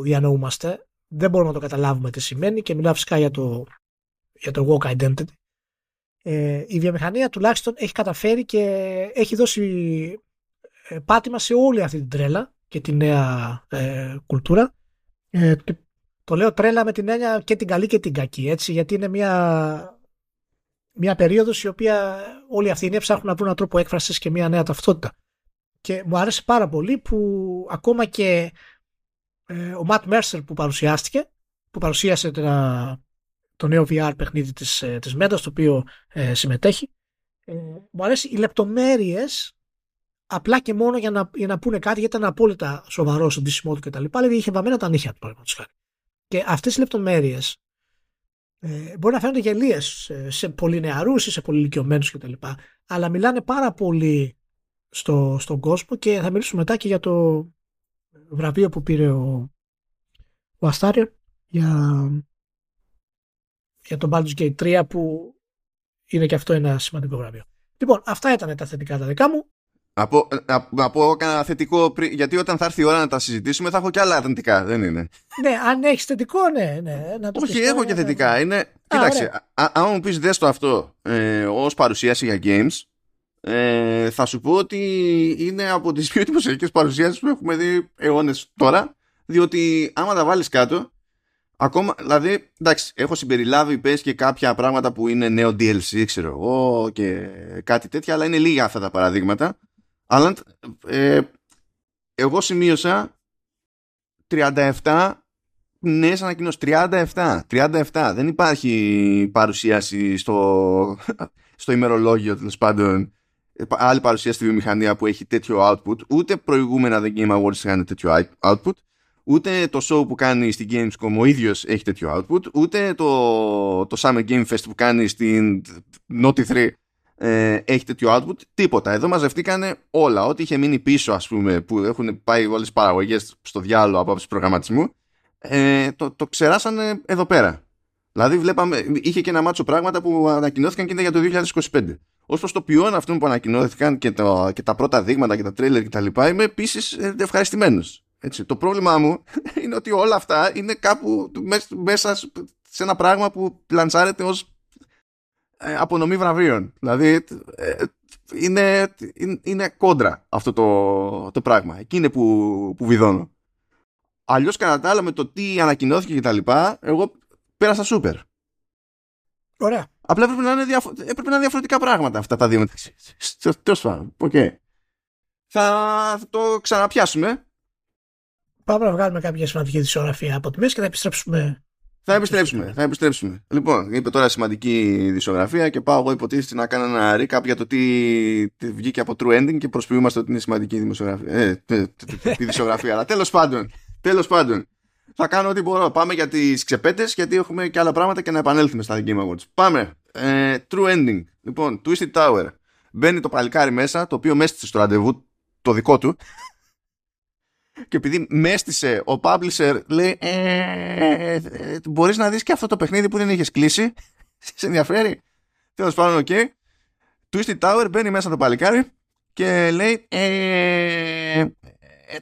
διανοούμαστε, δεν μπορούμε να το καταλάβουμε τι σημαίνει και μιλάω φυσικά για το, για το walk identity. Ε, η βιομηχανία τουλάχιστον έχει καταφέρει και έχει δώσει ε, πάτημα σε όλη αυτή την τρέλα και τη νέα ε, κουλτούρα. Ε, το λέω τρέλα με την έννοια και την καλή και την κακή, έτσι, γιατί είναι μια, μια περίοδος η οποία όλοι αυτοί είναι ψάχνουν να βρουν έναν τρόπο έκφρασης και μια νέα ταυτότητα. Και μου άρεσε πάρα πολύ που ακόμα και ε, ο Matt Mercer που παρουσιάστηκε, που παρουσίασε το νέο VR παιχνίδι της, ε, της Meta, στο οποίο ε, συμμετέχει, ε, μου αρέσει οι λεπτομέρειες απλά και μόνο για να, για να πούνε κάτι, γιατί ήταν απόλυτα σοβαρό στον ντύσιμός του κτλ. Δηλαδή είχε βαμμένα τα νύχια του, παραδείγματος Και αυτές οι λεπτομέρειες ε, μπορεί να φαίνονται γελίες σε πολύ νεαρού ή σε πολύ ηλικιωμένου κτλ. Αλλά μιλάνε πάρα πολύ στο, στον κόσμο και θα μιλήσουμε μετά και για το βραβείο που πήρε ο, ο Αστάριο για, για τον Baldur's Gate 3 που είναι και αυτό ένα σημαντικό βραβείο. Λοιπόν, αυτά ήταν τα θετικά τα δικά μου. Από, από κανένα θετικό, γιατί όταν θα έρθει η ώρα να τα συζητήσουμε θα έχω και άλλα αρνητικά, δεν είναι. Ναι, αν έχεις θετικό, ναι. ναι να το Όχι, έχω και θετικά. Ναι. Είναι, κοίταξε, αν μου πεις δες το αυτό ε, ως παρουσίαση για games, ε, θα σου πω ότι είναι από τις πιο εντυπωσιακές παρουσιάσεις που έχουμε δει αιώνες τώρα, διότι άμα τα βάλεις κάτω, ακόμα, δηλαδή, εντάξει, έχω συμπεριλάβει πες και κάποια πράγματα που είναι νέο DLC, ξέρω εγώ, και κάτι τέτοια, αλλά είναι λίγα αυτά τα παραδείγματα. Αλλά ε, εγώ σημείωσα 37 νέες ανακοινώσεις. 37. 37. Δεν υπάρχει παρουσίαση στο, στο ημερολόγιο τέλος πάντων άλλη παρουσίαση στη βιομηχανία που έχει τέτοιο output. Ούτε προηγούμενα The Game Awards είχαν τέτοιο output. Ούτε το show που κάνει στην Gamescom ο ίδιος έχει τέτοιο output. Ούτε το, το Summer Game Fest που κάνει στην Naughty 3 ε, έχει τέτοιο output, τίποτα. Εδώ μαζευτήκαν όλα. Ό,τι είχε μείνει πίσω, ας πούμε, που έχουν πάει όλες τις παραγωγές στο διάλογο από άψη προγραμματισμού, ε, το, το ξεράσανε εδώ πέρα. Δηλαδή, βλέπαμε, είχε και ένα μάτσο πράγματα που ανακοινώθηκαν και ήταν για το 2025. Ω προς το ποιόν αυτών που ανακοινώθηκαν και, το, και τα πρώτα δείγματα και τα τρέλερ κτλ., είμαι επίσης ε, ευχαριστημένος. Το πρόβλημά μου <laughs> είναι ότι όλα αυτά είναι κάπου μέσα σε ένα πράγμα που λανσάρεται ως ε, απονομή βραβείων. Δηλαδή ε, είναι, είναι κόντρα αυτό το, το πράγμα. Εκεί είναι που, που βιδώνω. Αλλιώς κατά τα άλλα με το τι ανακοινώθηκε και τα λοιπά, εγώ πέρασα σούπερ. Ωραία. Απλά έπρεπε να είναι, διαφο- έπρεπε να είναι διαφορετικά πράγματα αυτά τα δύο μεταξύ. Τέλος πάντων. Okay. Θα το ξαναπιάσουμε. Πάμε να βγάλουμε κάποια σημαντική δισογραφία από τη μέση και θα επιστρέψουμε θα επιστρέψουμε, θα επιστρέψουμε. Λοιπόν, είπε τώρα σημαντική δισογραφία και πάω εγώ υποτίθεται να κάνω ένα recap για το τι βγήκε από True Ending και προσποιούμαστε ότι είναι σημαντική δημοσιογραφία. Ε, τη δισογραφία. Αλλά τέλος πάντων, τέλος πάντων, θα κάνω ό,τι μπορώ. Πάμε για τις ξεπέτες γιατί έχουμε και άλλα πράγματα και να επανέλθουμε στα Game Awards. Πάμε. Ε, true Ending. Λοιπόν, Twisted Tower. Μπαίνει το παλικάρι μέσα, το οποίο μέστησε στο ραντεβού το δικό του και επειδή με έστησε ο publisher λέει ε, ε, μπορείς να δεις και αυτό το παιχνίδι που δεν έχεις κλείσει σε ενδιαφέρει; Τέλος πάντων OK okay. Twisted Tower μπαίνει μέσα το παλικάρι και λέει ε, ε,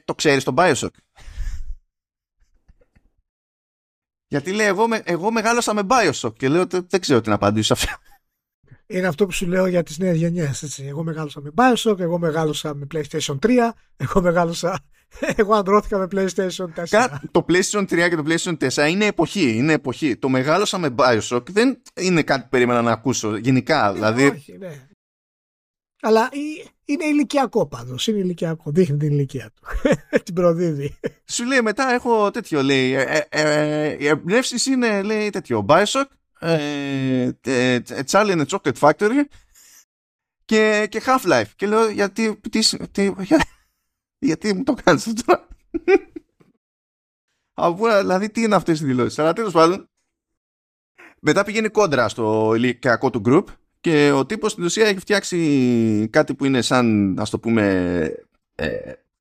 το ξέρεις το Bioshock γιατί λέει εγώ, εγώ μεγάλωσα με Bioshock και λέω δεν ξέρω τι να απαντήσω σε αυτό είναι αυτό που σου λέω για τις νέες γενιές. Εγώ μεγάλωσα με Bioshock, εγώ μεγάλωσα με PlayStation 3, εγώ μεγάλωσα εγώ αντρώθηκα με PlayStation 4. το PlayStation 3 και το PlayStation 4 είναι εποχή. Είναι εποχή. Το μεγάλωσα με Bioshock δεν είναι κάτι που περίμενα να ακούσω γενικά. Ναι, δηλαδή... Όχι, ναι. Αλλά είναι ηλικιακό πάντω. Είναι ηλικιακό. Δείχνει την ηλικία του. <laughs> την προδίδει. Σου λέει μετά έχω τέτοιο. Λέει, ε, ε, ε, οι εμπνεύσεις είναι λέει, τέτοιο. Bioshock, ε, Charlie and the Chocolate Factory και, και Half-Life. Και λέω γιατί. Τι, τι, <laughs> γιατί μου το κάνεις αυτό. <laughs> Αφού, δηλαδή, τι είναι αυτές οι δηλώσεις; Αλλά τέλος πάντων, μετά πηγαίνει κόντρα στο ηλικιακό του group και ο τύπος στην ουσία έχει φτιάξει κάτι που είναι σαν, ας το πούμε, ε,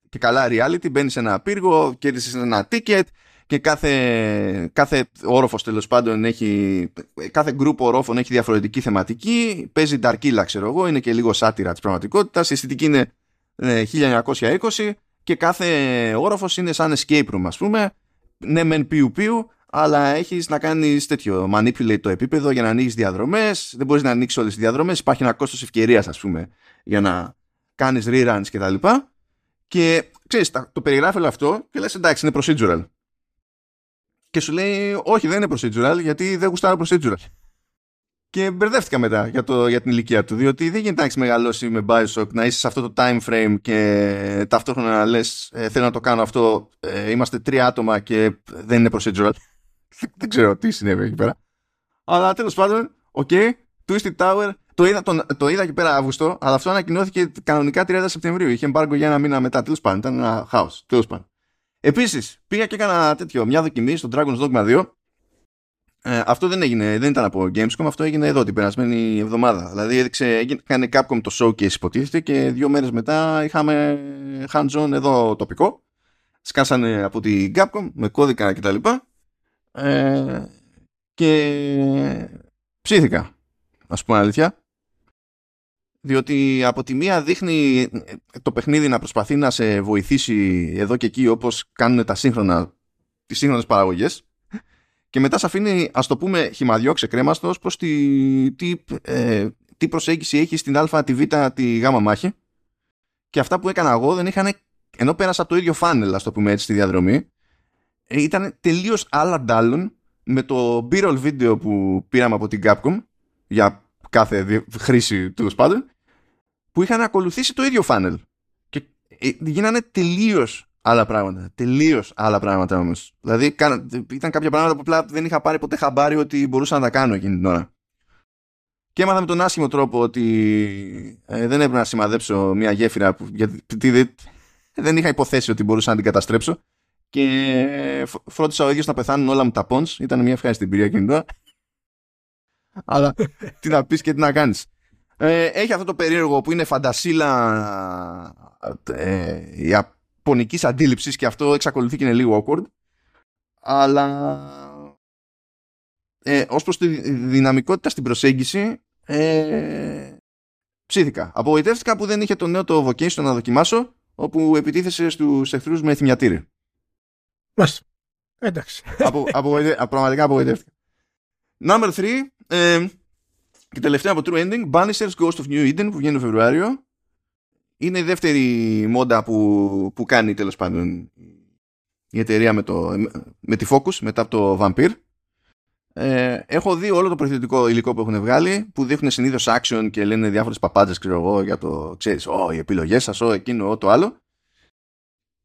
και καλά reality. Μπαίνει σε ένα πύργο, κέρδισε ένα ticket και κάθε, κάθε όροφος τέλος πάντων έχει, κάθε group ορόφων έχει διαφορετική θεματική. Παίζει ταρκίλα, ξέρω εγώ, είναι και λίγο σάτυρα της πραγματικότητας. Η αισθητική είναι 1920 ε, και κάθε όροφος είναι σαν escape room ας πούμε ναι μεν πιου πιου αλλά έχεις να κάνεις τέτοιο manipulate το επίπεδο για να ανοίξει διαδρομές δεν μπορείς να ανοίξεις όλες τις διαδρομές υπάρχει ένα κόστος ευκαιρίας ας πούμε για να κάνεις reruns και τα λοιπά και ξέρεις το περιγράφει όλο αυτό και λες εντάξει είναι procedural και σου λέει όχι δεν είναι procedural γιατί δεν γουστάρω procedural και μπερδεύτηκα μετά για, το, για την ηλικία του, διότι δεν γίνεται να έχεις μεγαλώσει με Bioshock, να είσαι σε αυτό το time frame και ταυτόχρονα να λες: ε, Θέλω να το κάνω αυτό. Ε, είμαστε τρία άτομα και δεν είναι procedural. <laughs> δεν ξέρω τι συνέβη εκεί πέρα. Αλλά τέλος πάντων, OK, okay, Twisted Tower. Το είδα, το, το είδα εκεί πέρα Αύγουστο, αλλά αυτό ανακοινώθηκε κανονικά 30 Σεπτεμβρίου. Είχε εμπάργκο για ένα μήνα μετά. Τέλος πάντων, ήταν ένα χάος. Τέλος πάντων. Επίσης, πήγα και έκανα τέτοιο, μια δοκιμή στο Dragon's Dogma 2 ε, αυτό δεν έγινε, δεν ήταν από Gamescom, αυτό έγινε εδώ την περασμένη εβδομάδα. Δηλαδή έδειξε, έκανε Capcom το showcase υποτίθεται και δύο μέρες μετά είχαμε hands-on εδώ τοπικό. Σκάσανε από την Capcom με κώδικα κτλ. Ε, και ψήθηκα, ας πούμε αλήθεια. διότι από τη μία δείχνει το παιχνίδι να προσπαθεί να σε βοηθήσει εδώ και εκεί όπως κάνουν τα σύγχρονα, τις σύγχρονες παραγωγές. Και μετά σε αφήνει ας το πούμε χυμαδιό ξεκρέμαστος προς τη, τι, ε, τι προσέγγιση έχει στην α, τη β, τη γ μάχη. Και αυτά που έκανα εγώ δεν είχαν ενώ πέρασα από το ίδιο φάνελ ας το πούμε έτσι στη διαδρομή. ε, ήταν τελείως άλλα ντάλλον με το b-roll βίντεο που πήραμε από την Capcom για κάθε χρήση τέλος πάντων που είχαν ακολουθήσει το ίδιο φάνελ και ε, γίνανε τελείως άλλα πράγματα. Τελείως άλλα πράγματα όμως. Δηλαδή ήταν κάποια πράγματα που απλά δεν είχα πάρει ποτέ χαμπάρι ότι μπορούσα να τα κάνω εκείνη την ώρα. Και έμαθα με τον άσχημο τρόπο ότι ε, δεν έπρεπε να σημαδέψω μια γέφυρα που, γιατί δεν, δεν είχα υποθέσει ότι μπορούσα να την καταστρέψω. Και φρόντισα ο ίδιος να πεθάνουν όλα μου τα πόντ. Ήταν μια ευχάριστη εμπειρία εκείνη τώρα. Αλλά <laughs> τι να πεις και τι να κάνεις. Ε, έχει αυτό το περίεργο που είναι φαντασίλα ε, ιαπωνικής αντίληψης και αυτό εξακολουθεί και είναι λίγο awkward. Αλλά ε, ως προς τη δυναμικότητα στην προσέγγιση ε, ψήθηκα. Απογοητεύτηκα που δεν είχε το νέο το vocation να δοκιμάσω όπου επιτίθεσε στους εχθρούς με θυμιατήρι. Μάλιστα. Εντάξει. Από, πραγματικά απογοητεύτηκα. Number 3. Ε, και τελευταία από True Ending, Bannister's Ghost of New Eden που βγαίνει το Φεβρουάριο. Είναι η δεύτερη μόντα που, που κάνει τέλος πάντων η εταιρεία με, το, με τη Focus μετά από το Vampire. Ε, έχω δει όλο το προθετικό υλικό που έχουν βγάλει που δείχνουν συνήθως action και λένε διάφορες παπάντζες, ξέρω εγώ, για το ξέρεις, oh, οι επιλογές σας, oh, εκείνο, oh, το άλλο.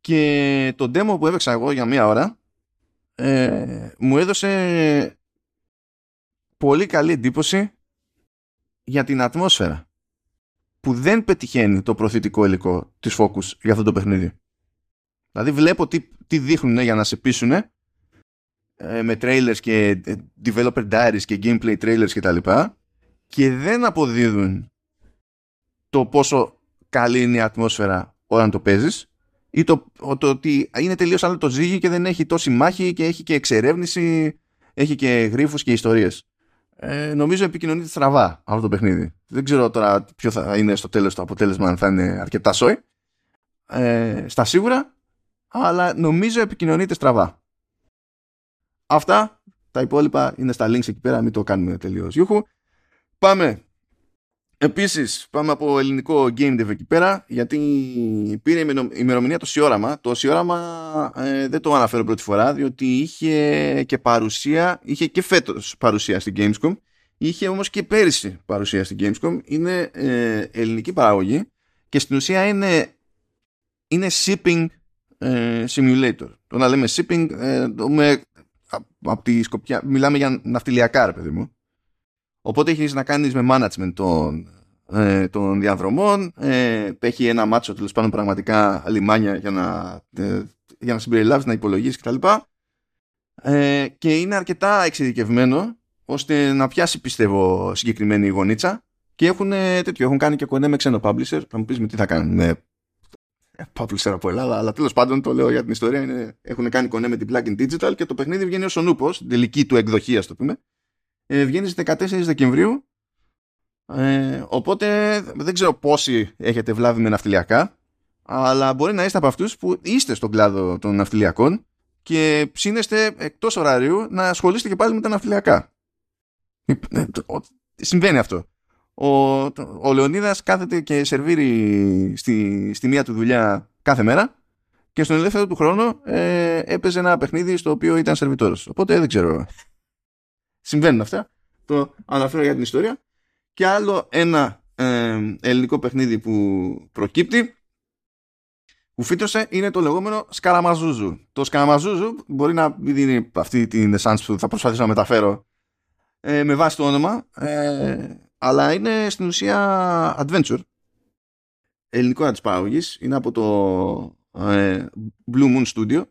Και το demo που έπαιξα εγώ για μία ώρα ε, μου έδωσε πολύ καλή εντύπωση για την ατμόσφαιρα που δεν πετυχαίνει το προθετικό υλικό της Focus για αυτό το παιχνίδι. Δηλαδή βλέπω τι, τι δείχνουν για να σε πείσουν ε, με trailers και ε, developer diaries και gameplay trailers και τα λοιπά και δεν αποδίδουν το πόσο καλή είναι η ατμόσφαιρα όταν το παίζεις ή το, το ότι είναι τελείως άλλο το ζύγι και δεν έχει τόση μάχη και έχει και εξερεύνηση έχει και γρίφους και ιστορίες ε, νομίζω επικοινωνείται στραβά αυτό το παιχνίδι. Δεν ξέρω τώρα ποιο θα είναι στο τέλος το αποτέλεσμα, αν θα είναι αρκετά σόι. Ε, στα σίγουρα, αλλά νομίζω επικοινωνείται στραβά. Αυτά, τα υπόλοιπα είναι στα links εκεί πέρα, μην το κάνουμε τελείως γιούχου. Πάμε Επίσης, πάμε από ελληνικό game dev εκεί πέρα, γιατί πήρε ημερομηνία το Σιόραμα. Το Σιόραμα ε, δεν το αναφέρω πρώτη φορά, διότι είχε και παρουσία, είχε και φέτος παρουσία στην Gamescom, είχε όμως και πέρυσι παρουσία στην Gamescom. Είναι ε, ελληνική παραγωγή και στην ουσία είναι, είναι shipping ε, simulator. Το να λέμε shipping, ε, από τη σκοπιά, μιλάμε για ναυτιλιακά, ρε παιδί μου. Οπότε έχεις να κάνεις με management των, ε, των διαδρομών, ε, έχει ένα μάτσο τέλος πάντων πραγματικά λιμάνια για να, ε, για να συμπεριλάβεις, να υπολογίσεις κτλ. Ε, και είναι αρκετά εξειδικευμένο ώστε να πιάσει πιστεύω συγκεκριμένη γονίτσα και έχουν, τέτοιο, έχουν κάνει και κονέ με ξένο publisher. Θα μου πεις με τι θα κάνουν με publisher από Ελλάδα, αλλά τέλος πάντων το λέω για την ιστορία. Είναι, έχουν κάνει κονέ με την Plugin Digital και το παιχνίδι βγαίνει ως ο νούπος, τελική του εκδοχή, ας το πούμε, ε, βγαίνεις στις 14 Δεκεμβρίου ε, οπότε δεν ξέρω πόσοι έχετε βλάβει με ναυτιλιακά αλλά μπορεί να είστε από αυτούς που είστε στον κλάδο των ναυτιλιακών και ψήνεστε εκτός ωραρίου να ασχολείστε και πάλι με τα ναυτιλιακά. Ε, συμβαίνει αυτό. Ο, ο Λεωνίδας κάθεται και σερβίρει στη, στη μία του δουλειά κάθε μέρα και στον ελεύθερο του χρόνο ε, έπαιζε ένα παιχνίδι στο οποίο ήταν σερβιτόρος. Οπότε δεν ξέρω Συμβαίνουν αυτά. Το αναφέρω για την ιστορία. Και άλλο ένα ε, ελληνικό παιχνίδι που προκύπτει που φύτρωσε είναι το λεγόμενο Σκαραμαζούζου. Το Σκαραμαζούζου μπορεί να μην δίνει αυτή την essence που θα προσπαθήσω να μεταφέρω ε, με βάση το όνομα ε, αλλά είναι στην ουσία adventure ελληνικό της παραγωγής είναι από το ε, Blue Moon Studio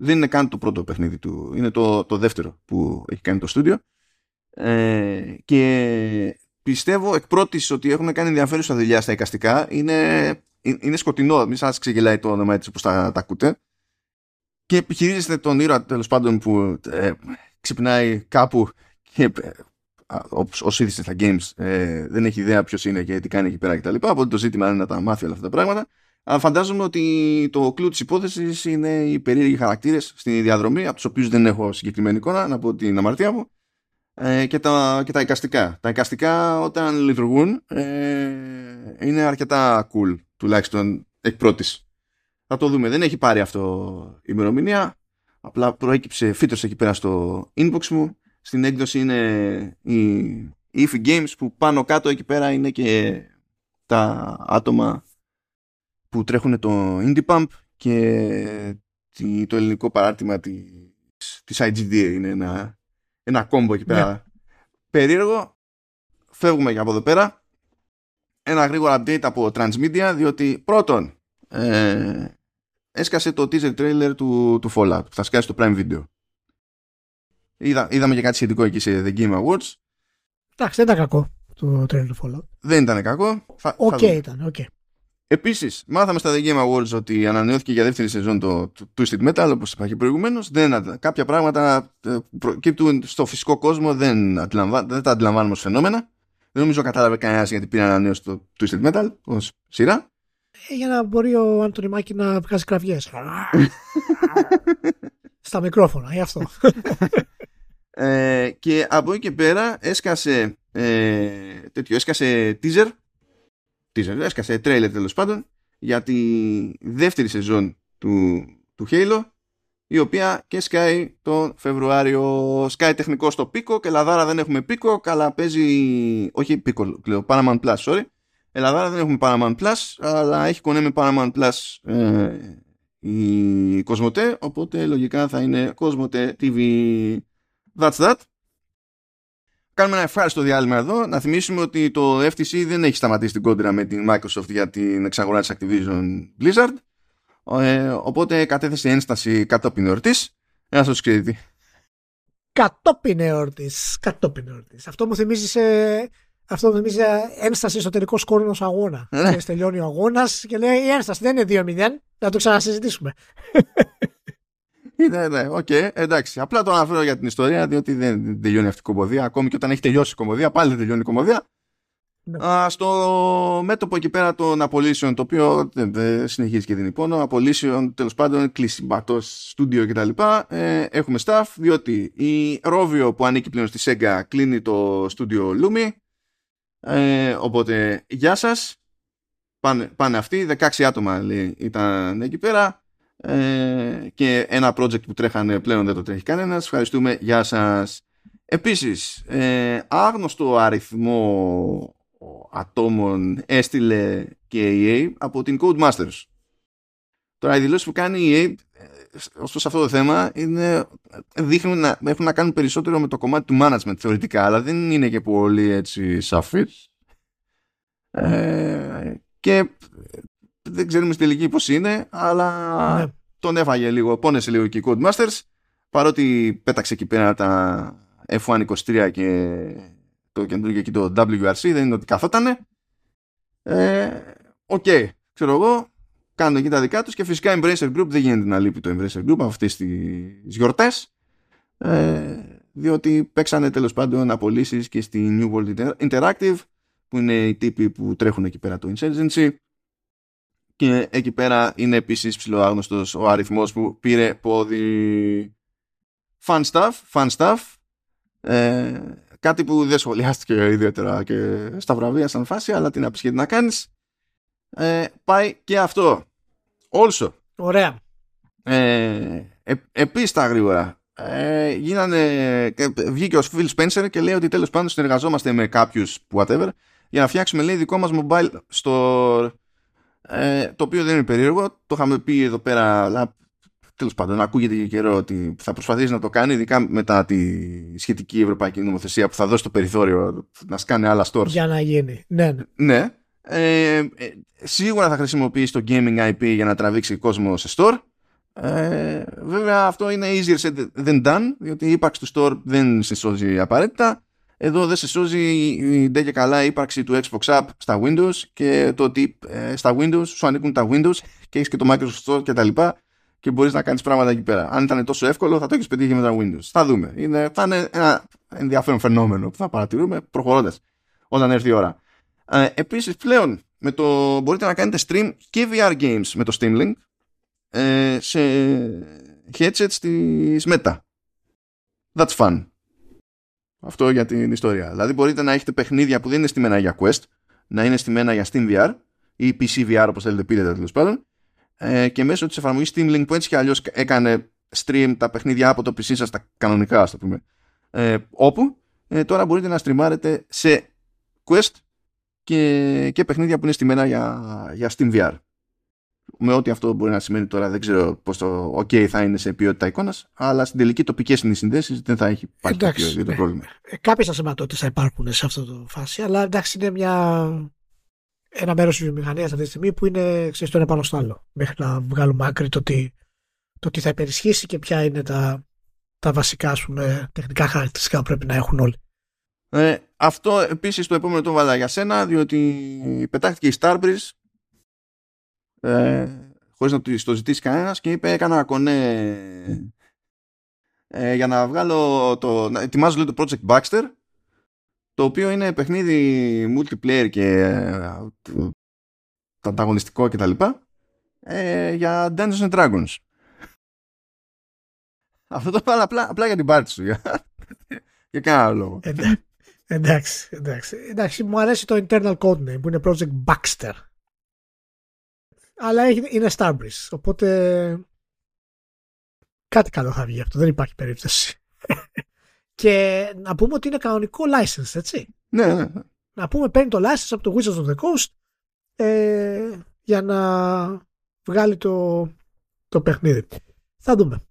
δεν είναι καν το πρώτο παιχνίδι του είναι το, το δεύτερο που έχει κάνει το studio ε, και πιστεύω εκ πρώτης ότι έχουν κάνει ενδιαφέρουσα δουλειά στα εικαστικά. Είναι, είναι σκοτεινό, μην σας ξεγελάει το όνομα έτσι όπως τα, τα ακούτε. Και επιχειρίζεστε τον ήρωα τέλος πάντων που ε, ξυπνάει κάπου και όσοι είδησες στα games ε, δεν έχει ιδέα ποιος είναι και τι κάνει εκεί πέρα κτλ. Οπότε το ζήτημα είναι να τα μάθει όλα αυτά τα πράγματα. Αλλά φαντάζομαι ότι το κλου της υπόθεσης είναι οι περίεργοι χαρακτήρες στην διαδρομή, από τους οποίους δεν έχω συγκεκριμένη εικόνα, να πω την αμαρτία μου, ε, και, τα, και τα εικαστικά. Τα εικαστικά όταν λειτουργούν ε, είναι αρκετά cool, τουλάχιστον εκ πρώτης. Θα το δούμε. Δεν έχει πάρει αυτό η ημερομηνία. Απλά προέκυψε, φύτρωσε εκεί πέρα στο inbox μου. Στην έκδοση είναι η Ify Games που πάνω κάτω εκεί πέρα είναι και τα άτομα που τρέχουν το Indie Pump και το ελληνικό παράρτημα της, της IGDA είναι ένα, ένα κόμπο εκεί πέρα. Ναι. Περίεργο. Φεύγουμε και από εδώ πέρα. Ένα γρήγορο update από Transmedia διότι πρώτον ε, έσκασε το teaser trailer του, του Fallout που θα σκάσει το Prime Video. Είδα, είδαμε και κάτι σχετικό εκεί σε The Game Awards. Εντάξει, δεν ήταν κακό το trailer του Fallout. Δεν ήταν κακό. OK okay, ήταν, OK. Okay. Επίσης, μάθαμε στα The Game Awards ότι ανανεώθηκε για δεύτερη σεζόν το, το Twisted Metal, όπως είπα και προηγουμένως. Κάποια πράγματα ε, προκύπτουν στο φυσικό κόσμο, δεν, δεν τα αντιλαμβάνουμε ως φαινόμενα. Δεν νομίζω κατάλαβε κανένας γιατί πήρε ανανέωση το Twisted Metal ως σειρά. Ε, για να μπορεί ο Anthony Mackie να βγάζει κραυγές. <laughs> Στα μικρόφωνα, γι' αυτό. ε, και από εκεί και πέρα έσκασε, ε, τέτοιο, έσκασε teaser, teaser, έσκασε trailer τέλος πάντων για τη δεύτερη σεζόν του, του Halo η οποία και σκάει τον Φεβρουάριο σκάει τεχνικό στο πίκο και λαδάρα δεν έχουμε πίκο καλά παίζει όχι πίκο λέω Paramount Plus sorry Ελλάδα δεν έχουμε Paramount Plus, αλλά έχει κονέ με Paramount Plus ε, η Κοσμοτέ, οπότε λογικά θα είναι Κοσμοτέ TV. That's that. Κάνουμε ένα ευχάριστο διάλειμμα εδώ. Να θυμίσουμε ότι το FTC δεν έχει σταματήσει την κόντρα με την Microsoft για την εξαγορά της Activision Blizzard. Ε, οπότε κατέθεσε ένσταση κατόπιν εορτής. Ένα σας ξέρει Κατόπιν εορτής. Κατόπιν εορτής. Αυτό μου θυμίζει σε αυτό θυμίζει ένσταση στο τελικό σκόρ ενός αγώνα. Ναι. Και τελειώνει ο αγώνας και λέει η ένσταση δεν είναι 2-0, θα το ξανασυζητήσουμε. Ναι, ναι, OK, okay, εντάξει. Απλά το αναφέρω για την ιστορία, διότι δεν τελειώνει αυτή η κωμωδία. Ακόμη και όταν έχει τελειώσει η κωμωδία, πάλι δεν τελειώνει η κωμωδία. Ναι. Α, στο μέτωπο εκεί πέρα των απολύσεων, το οποίο δεν, δεν συνεχίζει και την υπόνο, απολύσεων τέλος πάντων, κλεισίματα από, στούντιο κτλ. Ε, έχουμε stuff, διότι η Rovio που ανήκει πλέον στη Sega κλείνει το στούντιο Lumi. Ε, οπότε, γεια σας. Πάνε, πάνε αυτοί, 16 άτομα λέει, ήταν εκεί πέρα ε, και ένα project που τρέχανε πλέον δεν το τρέχει κανένας. Ευχαριστούμε, γεια σας. Επίσης, ε, άγνωστο αριθμό ατόμων έστειλε και η EA από την Codemasters. Τώρα οι δηλώσεις που κάνει η EA ωστόσο σε αυτό το θέμα είναι, δείχνουν να, έχουν να κάνουν περισσότερο με το κομμάτι του management θεωρητικά αλλά δεν είναι και πολύ έτσι σαφής ε, και δεν ξέρουμε στη τελική πως είναι αλλά ναι. τον έφαγε λίγο πόνεσε λίγο και οι Codemasters παρότι πέταξε εκεί πέρα τα F1 23 και το καινούργιο εκεί το WRC δεν είναι ότι καθότανε ε, OK okay, ξέρω εγώ κάνουν εκεί τα δικά τους και φυσικά Embracer Group δεν γίνεται να λείπει το Embracer Group από αυτές τις γιορτές ε, διότι παίξανε τέλος πάντων απολύσεις και στη New World Interactive που είναι οι τύποι που τρέχουν εκεί πέρα το Insurgency και εκεί πέρα είναι επίσης ψηλοάγνωστος ο αριθμός που πήρε πόδι fun stuff, fun stuff ε, κάτι που δεν σχολιάστηκε ιδιαίτερα και στα βραβεία σαν φάση αλλά την απισχέτη να κάνεις ε, πάει και αυτό Also. Ωραία. Ε, ε, Επίσης τα γρήγορα. Ε, γίνανε, βγήκε ο Phil Spencer και λέει ότι τέλος πάντων συνεργαζόμαστε με κάποιους whatever για να φτιάξουμε λέει δικό μας mobile store ε, το οποίο δεν είναι περίεργο το είχαμε πει εδώ πέρα αλλά τέλος πάντων ακούγεται και καιρό ότι θα προσπαθήσει να το κάνει ειδικά μετά τη σχετική ευρωπαϊκή νομοθεσία που θα δώσει το περιθώριο να σκάνε άλλα stores για να γίνει ναι, ναι. ναι ε, ε, σίγουρα θα χρησιμοποιήσει το gaming IP για να τραβήξει κόσμο σε store. Ε, βέβαια αυτό είναι easier said than done διότι η ύπαρξη του store δεν σε σώζει απαραίτητα. Εδώ δεν σε σώζει ντε και καλά η ύπαρξη του Xbox App στα Windows και το ότι ε, στα Windows σου ανήκουν τα Windows και έχεις και το Microsoft Store κτλ. και μπορείς να κάνεις πράγματα εκεί πέρα. Αν ήταν τόσο εύκολο θα το έχεις πετύχει με τα Windows. Θα δούμε. Είναι, θα είναι ένα ενδιαφέρον φαινόμενο που θα παρατηρούμε προχωρώντας όταν έρθει η ώρα. Ε, επίσης πλέον με το, μπορείτε να κάνετε stream και VR games με το Steam Link ε, σε headsets της Meta. That's fun. Αυτό για την ιστορία. Δηλαδή μπορείτε να έχετε παιχνίδια που δεν είναι στημένα για Quest, να είναι στημένα για Steam VR ή PC VR όπως θέλετε πείτε τέλος πάντων ε, και μέσω της εφαρμογής Steam Link που έτσι και αλλιώς έκανε stream τα παιχνίδια από το PC σας τα κανονικά ας το πούμε ε, όπου ε, τώρα μπορείτε να στριμάρετε σε Quest και, και παιχνίδια που είναι στημένα για, για Steam VR με ό,τι αυτό μπορεί να σημαίνει τώρα δεν ξέρω πως το OK θα είναι σε ποιότητα εικόνας αλλά στην τελική τοπικές συνδέσεις δεν θα έχει πάρει το ναι. πρόβλημα. Ε, κάποιες ασημαντότητες θα υπάρχουν σε αυτό το φάση αλλά εντάξει είναι μια ένα μέρος της βιομηχανίας αυτή τη στιγμή που είναι ξέρεις, το ένα πάνω στο άλλο μέχρι να βγάλουμε άκρη το τι, το τι θα υπερισχύσει και ποια είναι τα, τα βασικά σου τεχνικά χαρακτηριστικά που πρέπει να έχουν όλοι. Ε, αυτό επίσης το επόμενο το βάλα για σένα διότι πετάχτηκε η Starbreeze ε, χωρίς να το ζητήσει κανένας και είπε έκανα κονέ ε, για να βγάλω το, να ετοιμάζω λέει, το Project Baxter το οποίο είναι παιχνίδι multiplayer και ε, ανταγωνιστικό και τα λοιπά ε, για Dungeons and Dragons. <laughs> Αυτό το πάω απλά, απλά για την πάρτι σου. Για, <laughs> για κανένα λόγο. εντάξει, εντάξει, εντάξει. Μου αρέσει το internal code name που είναι Project Baxter. Αλλά είναι Starbreeze. Οπότε κάτι καλό θα βγει αυτό. Δεν υπάρχει περίπτωση. <laughs> Και να πούμε ότι είναι κανονικό license, έτσι. Ναι, ναι. ναι. Να πούμε παίρνει το license από το Wizards of the Coast ε, για να βγάλει το, το παιχνίδι. Θα δούμε.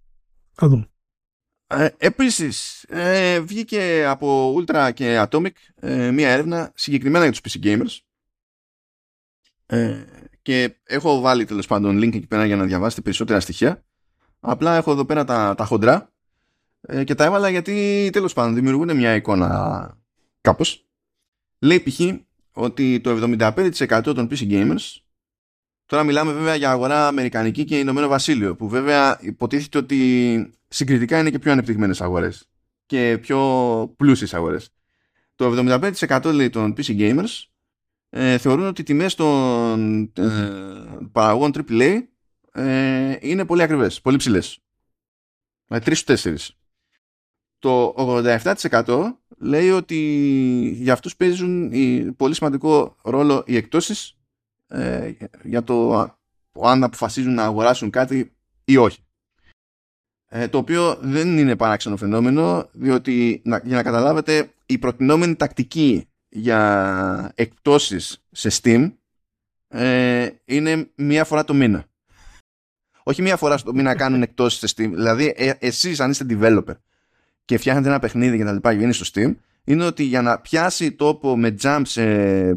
Θα δούμε. Ε, επίσης, ε, βγήκε από Ultra και Atomic ε, μία έρευνα συγκεκριμένα για τους PC Gamers ε, και έχω βάλει τέλος πάντων link εκεί πέρα για να διαβάσετε περισσότερα στοιχεία. Απλά έχω εδώ πέρα τα, τα χοντρά ε, και τα έβαλα γιατί τέλος πάντων δημιουργούν μια εικόνα κάπως. Λέει π.χ. ότι το 75% των PC gamers Τώρα μιλάμε βέβαια για αγορά Αμερικανική και Ηνωμένο Βασίλειο, που βέβαια υποτίθεται ότι συγκριτικά είναι και πιο ανεπτυγμένες αγορές και πιο πλούσιες αγορές. Το 75% λέει των PC gamers ε, θεωρούν ότι οι τιμές των ε, παραγωγών AAA ε, είναι πολύ ακριβές, πολύ ψηλές. Με 3-4 το 87% λέει ότι για αυτούς παίζουν πολύ σημαντικό ρόλο οι εκτόσεις ε, για το αν αποφασίζουν να αγοράσουν κάτι ή όχι. Ε, το οποίο δεν είναι παράξενο φαινόμενο διότι για να καταλάβετε η προτινόμενη τακτική για εκτόσεις σε Steam ε, είναι μία φορά το μήνα. Όχι μία φορά στο μήνα κάνουν εκτόσεις σε Steam. Δηλαδή ε, εσείς αν είστε developer και φτιάχνετε ένα παιχνίδι και τα λοιπά και στο Steam είναι ότι για να πιάσει τόπο με jumps ε,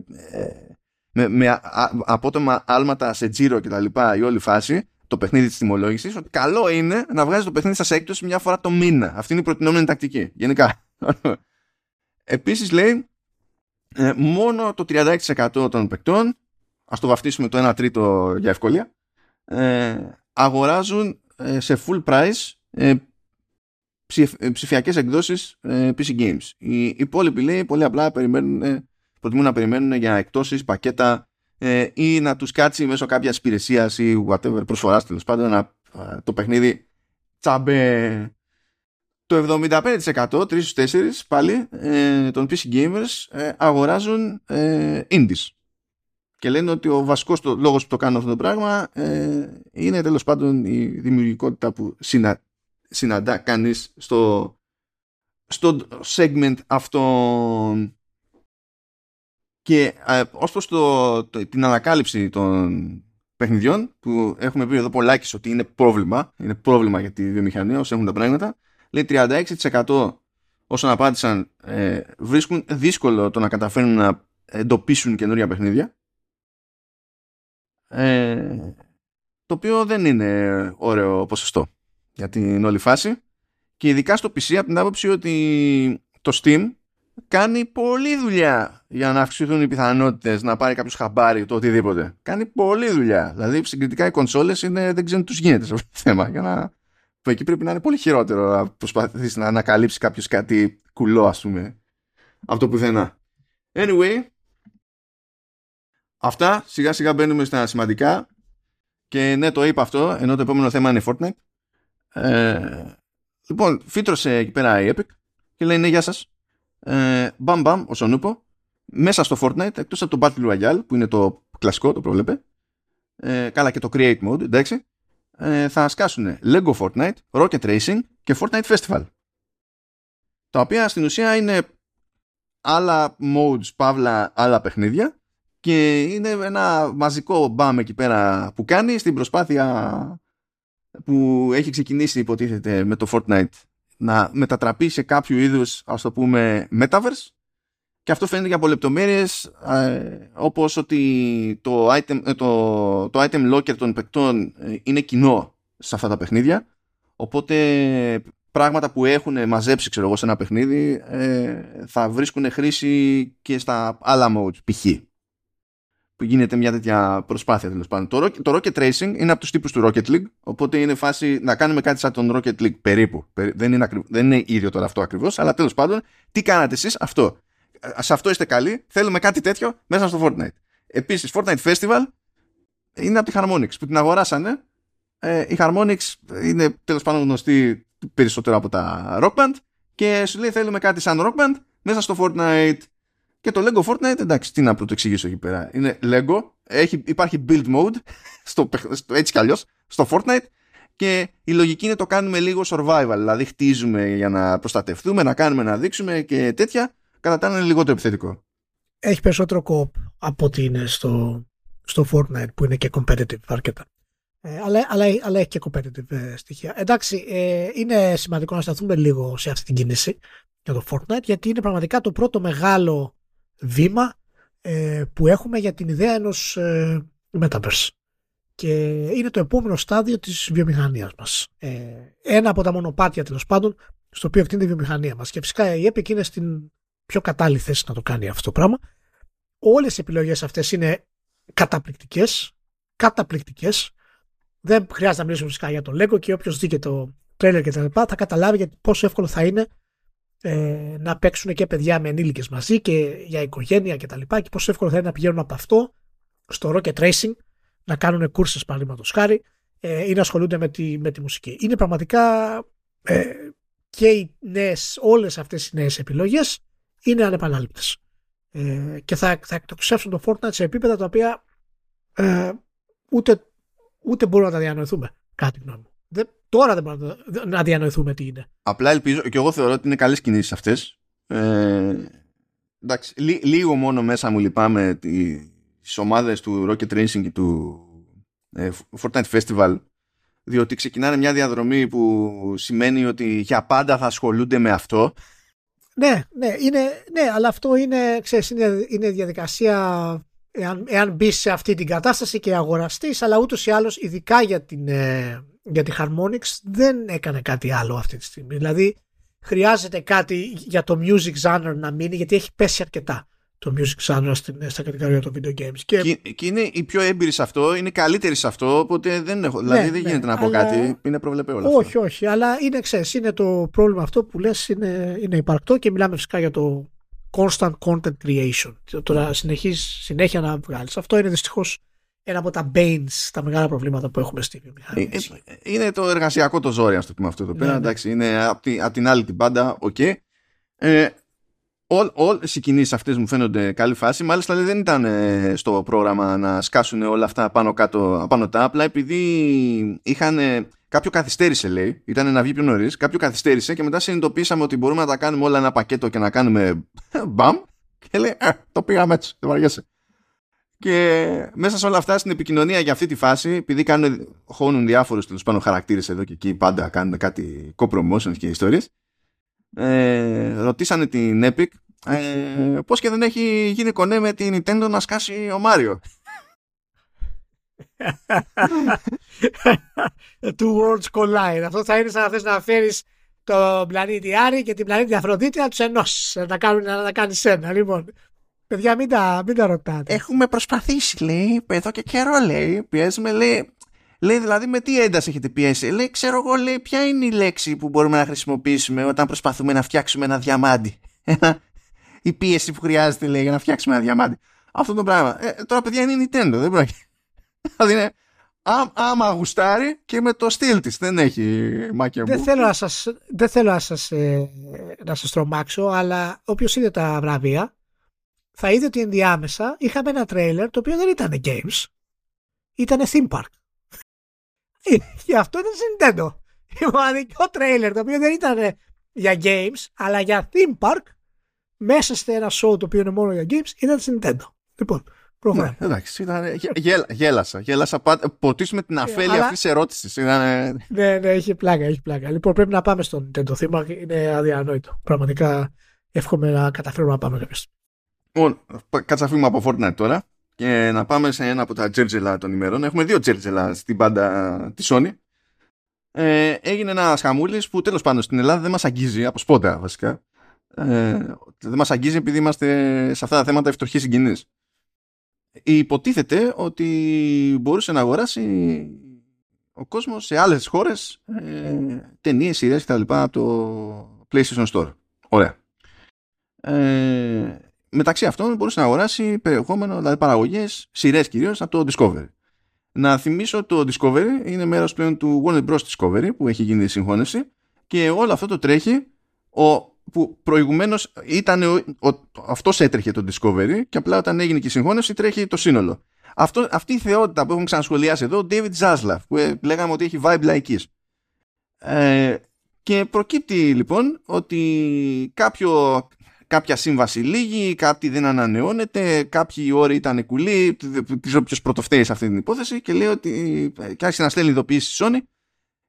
με, με απότομα άλματα σε τζίρο και τα λοιπά η όλη φάση το παιχνίδι της τιμολόγησης ότι καλό είναι να βγάζει το παιχνίδι σας έκπτωση μια φορά το μήνα αυτή είναι η προτινόμενη τακτική γενικά <laughs> επίσης λέει ε, μόνο το 36% των παικτών ας το βαφτίσουμε το 1 τρίτο για ευκολία ε, αγοράζουν ε, σε full price ε, ε, ψηφιακές εκδόσεις ε, PC Games. Οι υπόλοιποι λέει πολύ απλά περιμένουν, ε, προτιμούν να περιμένουν για εκτόσεις, πακέτα ή να τους κάτσει μέσω κάποιας υπηρεσίας ή whatever προσφοράς τέλος πάντων να, το παιχνίδι τσαμπέ. Το 75% 3 4 πάλι των PC Gamers αγοράζουν indies. Και λένε ότι ο βασικός το, λόγος που το κάνουν αυτό το πράγμα είναι τέλος πάντων η δημιουργικότητα που συνα, συναντά κανείς στο, στο segment αυτό και ε, ως προς το, την ανακάλυψη των παιχνιδιών που έχουμε πει εδώ πολλά και ότι είναι πρόβλημα είναι πρόβλημα για τη βιομηχανία όσο έχουν τα πράγματα λέει 36% όσων απάντησαν ε, βρίσκουν δύσκολο το να καταφέρουν να εντοπίσουν καινούρια παιχνίδια ε, το οποίο δεν είναι ωραίο ποσοστό για την όλη φάση και ειδικά στο PC από την άποψη ότι το Steam κάνει πολλή δουλειά για να αυξηθούν οι πιθανότητες να πάρει κάποιος χαμπάρι το οτιδήποτε. Κάνει πολλή δουλειά. Δηλαδή συγκριτικά οι κονσόλες είναι, δεν ξέρουν τι τους γίνεται σε αυτό το θέμα. Για να... Που εκεί πρέπει να είναι πολύ χειρότερο να προσπαθήσεις να ανακαλύψεις κάποιος κάτι κουλό ας πούμε. Από το πουθενά. Anyway, αυτά. Σιγά σιγά μπαίνουμε στα σημαντικά. Και ναι το είπα αυτό ενώ το επόμενο θέμα είναι Fortnite. Ε, λοιπόν, φύτρωσε εκεί πέρα η Epic και λέει ναι γεια σας. Ε, μπαμ μπαμ όσον ούπο μέσα στο Fortnite εκτός από το Battle Royale που είναι το κλασικό το προβλέπε. Ε, καλά και το Create Mode εντάξει ε, θα σκάσουν Lego Fortnite, Rocket Racing και Fortnite Festival. Τα οποία στην ουσία είναι άλλα modes, παύλα, άλλα παιχνίδια και είναι ένα μαζικό μπαμ εκεί πέρα που κάνει στην προσπάθεια που έχει ξεκινήσει υποτίθεται με το Fortnite να μετατραπεί σε κάποιο είδους ας το πούμε metaverse και αυτό φαίνεται για από λεπτομέρειες ε, όπως ότι το item, ε, το, το item locker των παικτών ε, είναι κοινό σε αυτά τα παιχνίδια οπότε πράγματα που έχουν μαζέψει ξέρω εγώ σε ένα παιχνίδι ε, θα βρίσκουν χρήση και στα άλλα modes π.χ. που γίνεται μια τέτοια προσπάθεια τέλος πάντων. Το, το Rocket Racing είναι από τους τύπους του Rocket League οπότε είναι φάση να κάνουμε κάτι σαν τον Rocket League περίπου. Δεν είναι, δεν είναι ίδιο τώρα αυτό ακριβώς αλλά τέλος πάντων τι κάνατε εσείς; Αυτό. Σε αυτό είστε καλοί θέλουμε κάτι τέτοιο μέσα στο Fortnite. Επίσης Fortnite Festival είναι από τη Harmonix που την αγοράσανε. Ε, η Harmonix είναι τέλος πάντων γνωστή περισσότερο από τα Rock Band και σου λέει θέλουμε κάτι σαν Rock Band μέσα στο Fortnite και το Lego Fortnite εντάξει τι να το εξηγήσω εκεί πέρα. Είναι Lego, έχει, υπάρχει build mode <laughs> στο, στο, έτσι κι αλλιώς στο Fortnite και η λογική είναι το κάνουμε λίγο survival δηλαδή χτίζουμε για να προστατευτούμε να κάνουμε να δείξουμε και τέτοια κατά τα είναι λιγότερο επιθετικό έχει περισσότερο co από ότι είναι στο, στο Fortnite που είναι και competitive αρκετά ε, αλλά, αλλά, αλλά έχει και competitive ε, στοιχεία. Εντάξει, ε, είναι σημαντικό να σταθούμε λίγο σε αυτή την κίνηση για το Fortnite, γιατί είναι πραγματικά το πρώτο μεγάλο βήμα ε, που έχουμε για την ιδέα ενός ε, Metaverse. Και είναι το επόμενο στάδιο της βιομηχανίας μας. Ε, ένα από τα μονοπάτια τέλος πάντων στο οποίο εκτείνεται η βιομηχανία μας. Και φυσικά η Epic είναι στην πιο κατάλληλη θέση να το κάνει αυτό το πράγμα. Όλες οι επιλογές αυτές είναι καταπληκτικές, καταπληκτικές δεν χρειάζεται να μιλήσουμε φυσικά για το Lego και όποιος δει και το τρέλερ και τα λοιπά θα καταλάβει γιατί πόσο εύκολο θα είναι ε, να παίξουν και παιδιά με ενήλικες μαζί και για οικογένεια και τα λοιπά και πόσο εύκολο θα είναι να πηγαίνουν από αυτό στο Rocket Racing να κάνουν κούρσες παραδείγματος χάρη ε, ή να ασχολούνται με τη, με τη μουσική. Είναι πραγματικά ε, και οι νέες, όλες αυτές οι νέες επιλογές είναι ανεπανάληπτες. Ε, και θα, θα εκτοξεύσουν το Fortnite σε επίπεδα τα οποία ε, ούτε ούτε μπορούμε να τα διανοηθούμε. Κάτι γνώμη μου. Δεν, τώρα δεν μπορούμε να διανοηθούμε τι είναι. Απλά ελπίζω και εγώ θεωρώ ότι είναι καλές κινήσεις αυτές. Ε, εντάξει, λί, λίγο μόνο μέσα μου λυπάμαι τις ομάδες του Rocket Racing και του ε, Fortnite Festival διότι ξεκινάνε μια διαδρομή που σημαίνει ότι για πάντα θα ασχολούνται με αυτό. Ναι, ναι, είναι, ναι αλλά αυτό είναι, ξέρεις, είναι, είναι διαδικασία εάν, εάν μπεις σε αυτή την κατάσταση και αγοραστείς, αλλά ούτως ή άλλως, ειδικά για, την, ε, για τη Harmonix, δεν έκανε κάτι άλλο αυτή τη στιγμή. Δηλαδή, χρειάζεται κάτι για το music genre να μείνει, γιατί έχει πέσει αρκετά το music genre στην, στα κατηγορία των video games. Και... Και, είναι οι πιο έμπειροι σε αυτό, είναι οι καλύτεροι σε αυτό, οπότε δεν έχω, δηλαδή ναι, δεν ναι, γίνεται να πω κάτι, είναι προβλεπέ όλα Όχι, αυτό. όχι, αλλά είναι, ξέρεις, είναι το πρόβλημα αυτό που λες είναι, είναι υπαρκτό και μιλάμε φυσικά για το constant content creation. Το να συνεχίζεις συνέχεια να βγάλεις. Αυτό είναι δυστυχώς ένα από τα banes, τα μεγάλα προβλήματα που έχουμε στη βιομηχανία. Ε, ε, είναι το εργασιακό το ζόρι, ας το πούμε αυτό εδώ πέρα. Ναι, ναι. Εντάξει, είναι από την, απ την άλλη την πάντα, OK. Okay. Ε, Όλε οι κινήσεις αυτές μου φαίνονται καλή φάση. Μάλιστα δεν ήταν ε, στο πρόγραμμα να σκάσουν όλα αυτά πάνω κάτω, πάνω τα. Απλά επειδή είχαν Κάποιο καθυστέρησε, λέει. Ήταν να βγει πιο νωρίς. Κάποιο καθυστέρησε και μετά συνειδητοποίησαμε ότι μπορούμε να τα κάνουμε όλα ένα πακέτο και να κάνουμε <laughs> μπαμ. Και λέει, ε, το πήγαμε έτσι, δεν βαριέσαι. Και μέσα σε όλα αυτά, στην επικοινωνία για αυτή τη φάση, επειδή κάνουν, χώνουν διάφορους τέλος πάντων χαρακτήρες εδώ και εκεί, πάντα κάνουν κάτι co-promotions και ιστορίες. Ε, ρωτήσανε την Epic ε, πώς και δεν έχει γίνει κονέ με την Nintendo να σκάσει ο Μάριο. <laughs> Two worlds collide. Αυτό θα είναι σαν να θες να φέρεις τον πλανήτη Άρη και την πλανήτη Αφροδίτη να τους ενώσεις. Να, κάνουν, να τα κάνεις ένα. Λοιπόν, παιδιά, μην τα, μην τα ρωτάτε. Έχουμε προσπαθήσει, λέει, εδώ και καιρό, λέει. Πιέζουμε, λέει. Λέει δηλαδή με τι ένταση έχετε πιέσει; Λέει, ξέρω εγώ, λέει, ποια είναι η λέξη που μπορούμε να χρησιμοποιήσουμε όταν προσπαθούμε να φτιάξουμε ένα διαμάντι. η πίεση που χρειάζεται, λέει, για να φτιάξουμε ένα διαμάντι. Αυτό το πράγμα. Ε, τώρα, παιδιά, είναι η Nintendo, δεν πρόκειται. δηλαδή είναι Ά, άμα γουστάρει και με το στυλ της δεν έχει μάκια δεν θέλω να σας, δεν θέλω να σας, ε, να σας τρομάξω αλλά όποιος είδε τα βραβεία θα είδε ότι ενδιάμεσα είχαμε ένα τρέιλερ το οποίο δεν ήταν games ήταν theme park <laughs> και αυτό ήταν Nintendo μοναδικό τρέιλερ το οποίο δεν ήταν για games αλλά για theme park μέσα σε ένα show το οποίο είναι μόνο για games ήταν Nintendo λοιπόν ναι, εντάξει, ήταν, γέλα, γέλασα. Γέλασα ποτίσουμε την αφέλεια Αλλά... αυτής της ερώτησης. Ήταν... Ναι, ναι, έχει πλάκα, έχει πλάκα. Λοιπόν, πρέπει να πάμε στον Nintendo θύμα. Είναι αδιανόητο. Πραγματικά εύχομαι να καταφέρουμε να πάμε κάποια Λοιπόν, κάτσα φύγουμε από Fortnite τώρα και να πάμε σε ένα από τα τζέρτζελα των ημερών. Έχουμε δύο τζέρτζελα στην πάντα τη Sony. Ε, έγινε ένας χαμούλης που τέλος πάντων στην Ελλάδα δεν μας αγγίζει, από σπόντα βασικά. Ε, δεν μας αγγίζει επειδή είμαστε σε αυτά τα θέματα ευτυχή συγκινή υποτίθεται ότι μπορούσε να αγοράσει ο κόσμος σε άλλες χώρες ε, ταινίες, σειρές κτλ. από το PlayStation Store. Ωραία. Ε, μεταξύ αυτών μπορούσε να αγοράσεις περιεχόμενο, δηλαδή παραγωγές, σειρές κυρίως από το Discovery. Να θυμίσω το Discovery είναι μέρος πλέον του Warner Bros. Discovery που έχει γίνει η συγχώνευση και όλο αυτό το τρέχει ο που προηγουμένως ήταν ο, ο, έτρεχε το Discovery και απλά όταν έγινε και η συγχώνευση τρέχει το σύνολο. Αυτό, αυτή η θεότητα που έχουμε ξανασχολιάσει εδώ, ο David Zaslav, που ε, λέγαμε ότι έχει vibe λαϊκής. Ε, και προκύπτει λοιπόν ότι κάποιο, κάποια σύμβαση λίγη, κάτι δεν ανανεώνεται, κάποιοι όροι ήταν κουλοί, ποιος πρωτοφταίει σε αυτή την υπόθεση και λέει ότι ε, και άρχισε να στέλνει ειδοποίηση Sony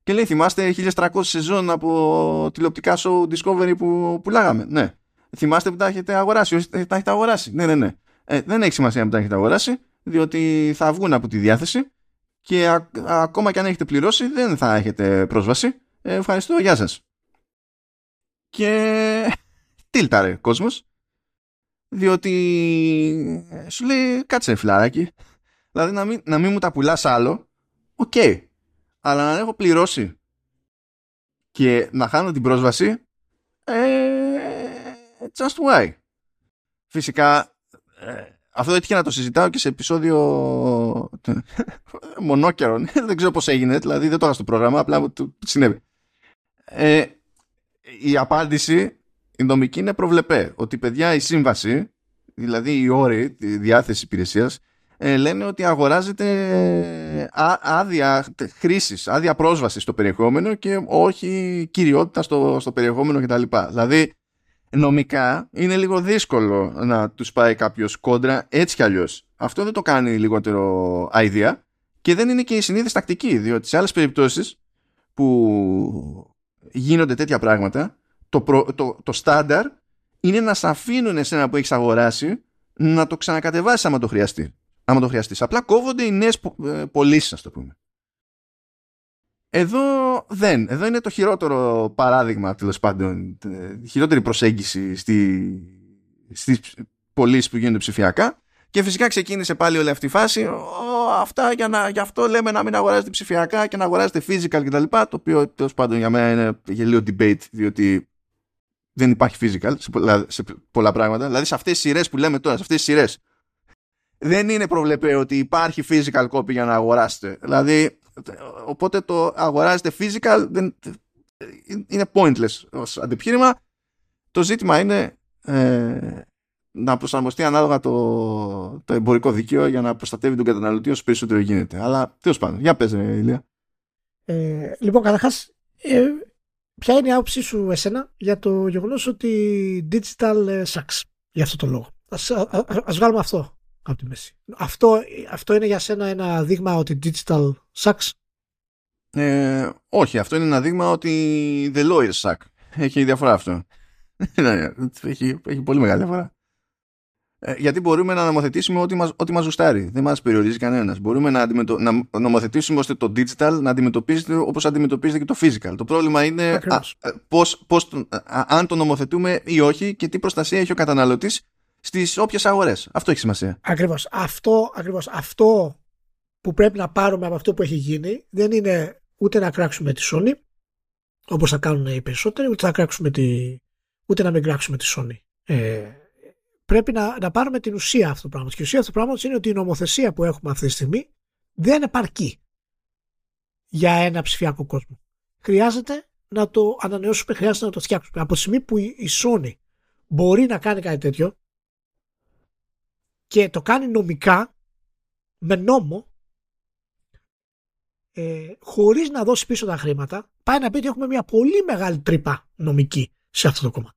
και λέει, θυμάστε 1300 σεζόν από τηλεοπτικά show Discovery που πουλάγαμε. Ναι. Θυμάστε που τα έχετε αγοράσει. Όχι, τα έχετε αγοράσει. Ναι, ναι, ναι. Ε, δεν έχει σημασία που τα έχετε αγοράσει, διότι θα βγουν από τη διάθεση και ακόμα και αν έχετε πληρώσει δεν θα έχετε πρόσβαση. Ε, ευχαριστώ, γεια σας. Και τίλταρε κόσμος, διότι ε, σου λέει κάτσε φιλαράκι, δηλαδή να μην, να μην μου τα πουλάς άλλο, OK, okay αλλά να έχω πληρώσει και να χάνω την πρόσβαση ε, just why. Φυσικά ε, αυτό έτυχε να το συζητάω και σε επεισόδιο <laughs> Μονόκερων. <laughs> Δεν ξέρω πως έγινε δηλαδή δεν το είχα στο πρόγραμμα απλά του συνέβη. Ε, η απάντηση η νομική είναι προβλεπέ ότι παιδιά η σύμβαση δηλαδή η όρη, η διάθεση υπηρεσίας ε, λένε ότι αγοράζεται ε, άδεια χρήσης, άδεια πρόσβασης στο περιεχόμενο και όχι κυριότητα στο, στο περιεχόμενο κτλ. Δηλαδή, νομικά είναι λίγο δύσκολο να τους πάει κάποιος κόντρα έτσι κι αλλιώς. Αυτό δεν το κάνει λιγότερο idea και δεν είναι και η συνήθις τακτική, διότι σε άλλες περιπτώσεις που γίνονται τέτοια πράγματα, το, το, το στάνταρ είναι να σε αφήνουν εσένα που έχεις αγοράσει να το ξανακατεβάσεις άμα το χρειαστεί άμα το χρειαστείς. Απλά κόβονται οι νέες ε, πωλήσεις, ας το πούμε. Εδώ δεν. Εδώ είναι το χειρότερο παράδειγμα, τέλος πάντων, η χειρότερη προσέγγιση στη, στις πωλήσεις που γίνονται ψηφιακά. Και φυσικά ξεκίνησε πάλι όλη αυτή η φάση. Ο, αυτά για να, γι' αυτό λέμε να μην αγοράζετε ψηφιακά και να αγοράζετε physical κτλ. Το οποίο τέλος πάντων για μένα είναι γελίο debate, διότι δεν υπάρχει physical σε πολλά, σε πολλά πράγματα. Δηλαδή σε αυτές τις σειρές που λέμε τώρα, σε αυτές τις σειρές δεν είναι προβλεπέ ότι υπάρχει physical copy για να αγοράσετε. Δηλαδή, οπότε το αγοράζετε physical δεν, είναι pointless ως αντιπχείρημα. Το ζήτημα είναι ε, να προσαρμοστεί ανάλογα το, το εμπορικό δίκαιο για να προστατεύει τον καταναλωτή όσο περισσότερο γίνεται. Αλλά τέλος πάντων, για πες, Ηλία. Ε, λοιπόν, καταρχάς, ε, ποια είναι η άποψή σου εσένα για το γεγονός ότι digital ε, sucks για αυτό το λόγο; Ας, ας βγάλουμε αυτό από τη μέση. Αυτό, αυτό είναι για σένα ένα δείγμα ότι digital sucks; Ε, όχι, αυτό είναι ένα δείγμα ότι the lawyers suck. Έχει διαφορά αυτό. <laughs> έχει, έχει πολύ μεγάλη διαφορά. Ε, γιατί μπορούμε να νομοθετήσουμε ό,τι μας, ό,τι μας ζουστάρει. Δεν μας περιορίζει κανένας. Μπορούμε να, αντιμετω... να νομοθετήσουμε ώστε το digital να αντιμετωπίζεται όπως αντιμετωπίζεται και το physical. Το πρόβλημα είναι α, ε, πώς, πώς, α, αν το νομοθετούμε ή όχι και τι προστασία έχει ο καταναλωτής στις όποιες αγορές. Αυτό έχει σημασία. Ακριβώς. Αυτό, ακριβώς. αυτό που πρέπει να πάρουμε από αυτό που έχει γίνει δεν είναι ούτε να κράξουμε τη Sony όπως θα κάνουν οι περισσότεροι, ούτε, θα κράξουμε τη, ούτε να μην κράξουμε τη Sony. Ε, πρέπει να, να πάρουμε την ουσία αυτού του πράγματος. Και η ουσία αυτού του πράγματος είναι ότι η νομοθεσία που έχουμε αυτή τη στιγμή δεν επαρκεί για ένα ψηφιακό κόσμο. Χρειάζεται να το ανανεώσουμε, χρειάζεται να το φτιάξουμε. Από τη στιγμή που η Sony μπορεί να κάνει κάτι τέτοιο και το κάνει νομικά, με νόμο, ε, χωρίς να δώσει πίσω τα χρήματα, πάει να πει ότι έχουμε μια πολύ μεγάλη τρύπα νομική σε αυτό το κομμάτι.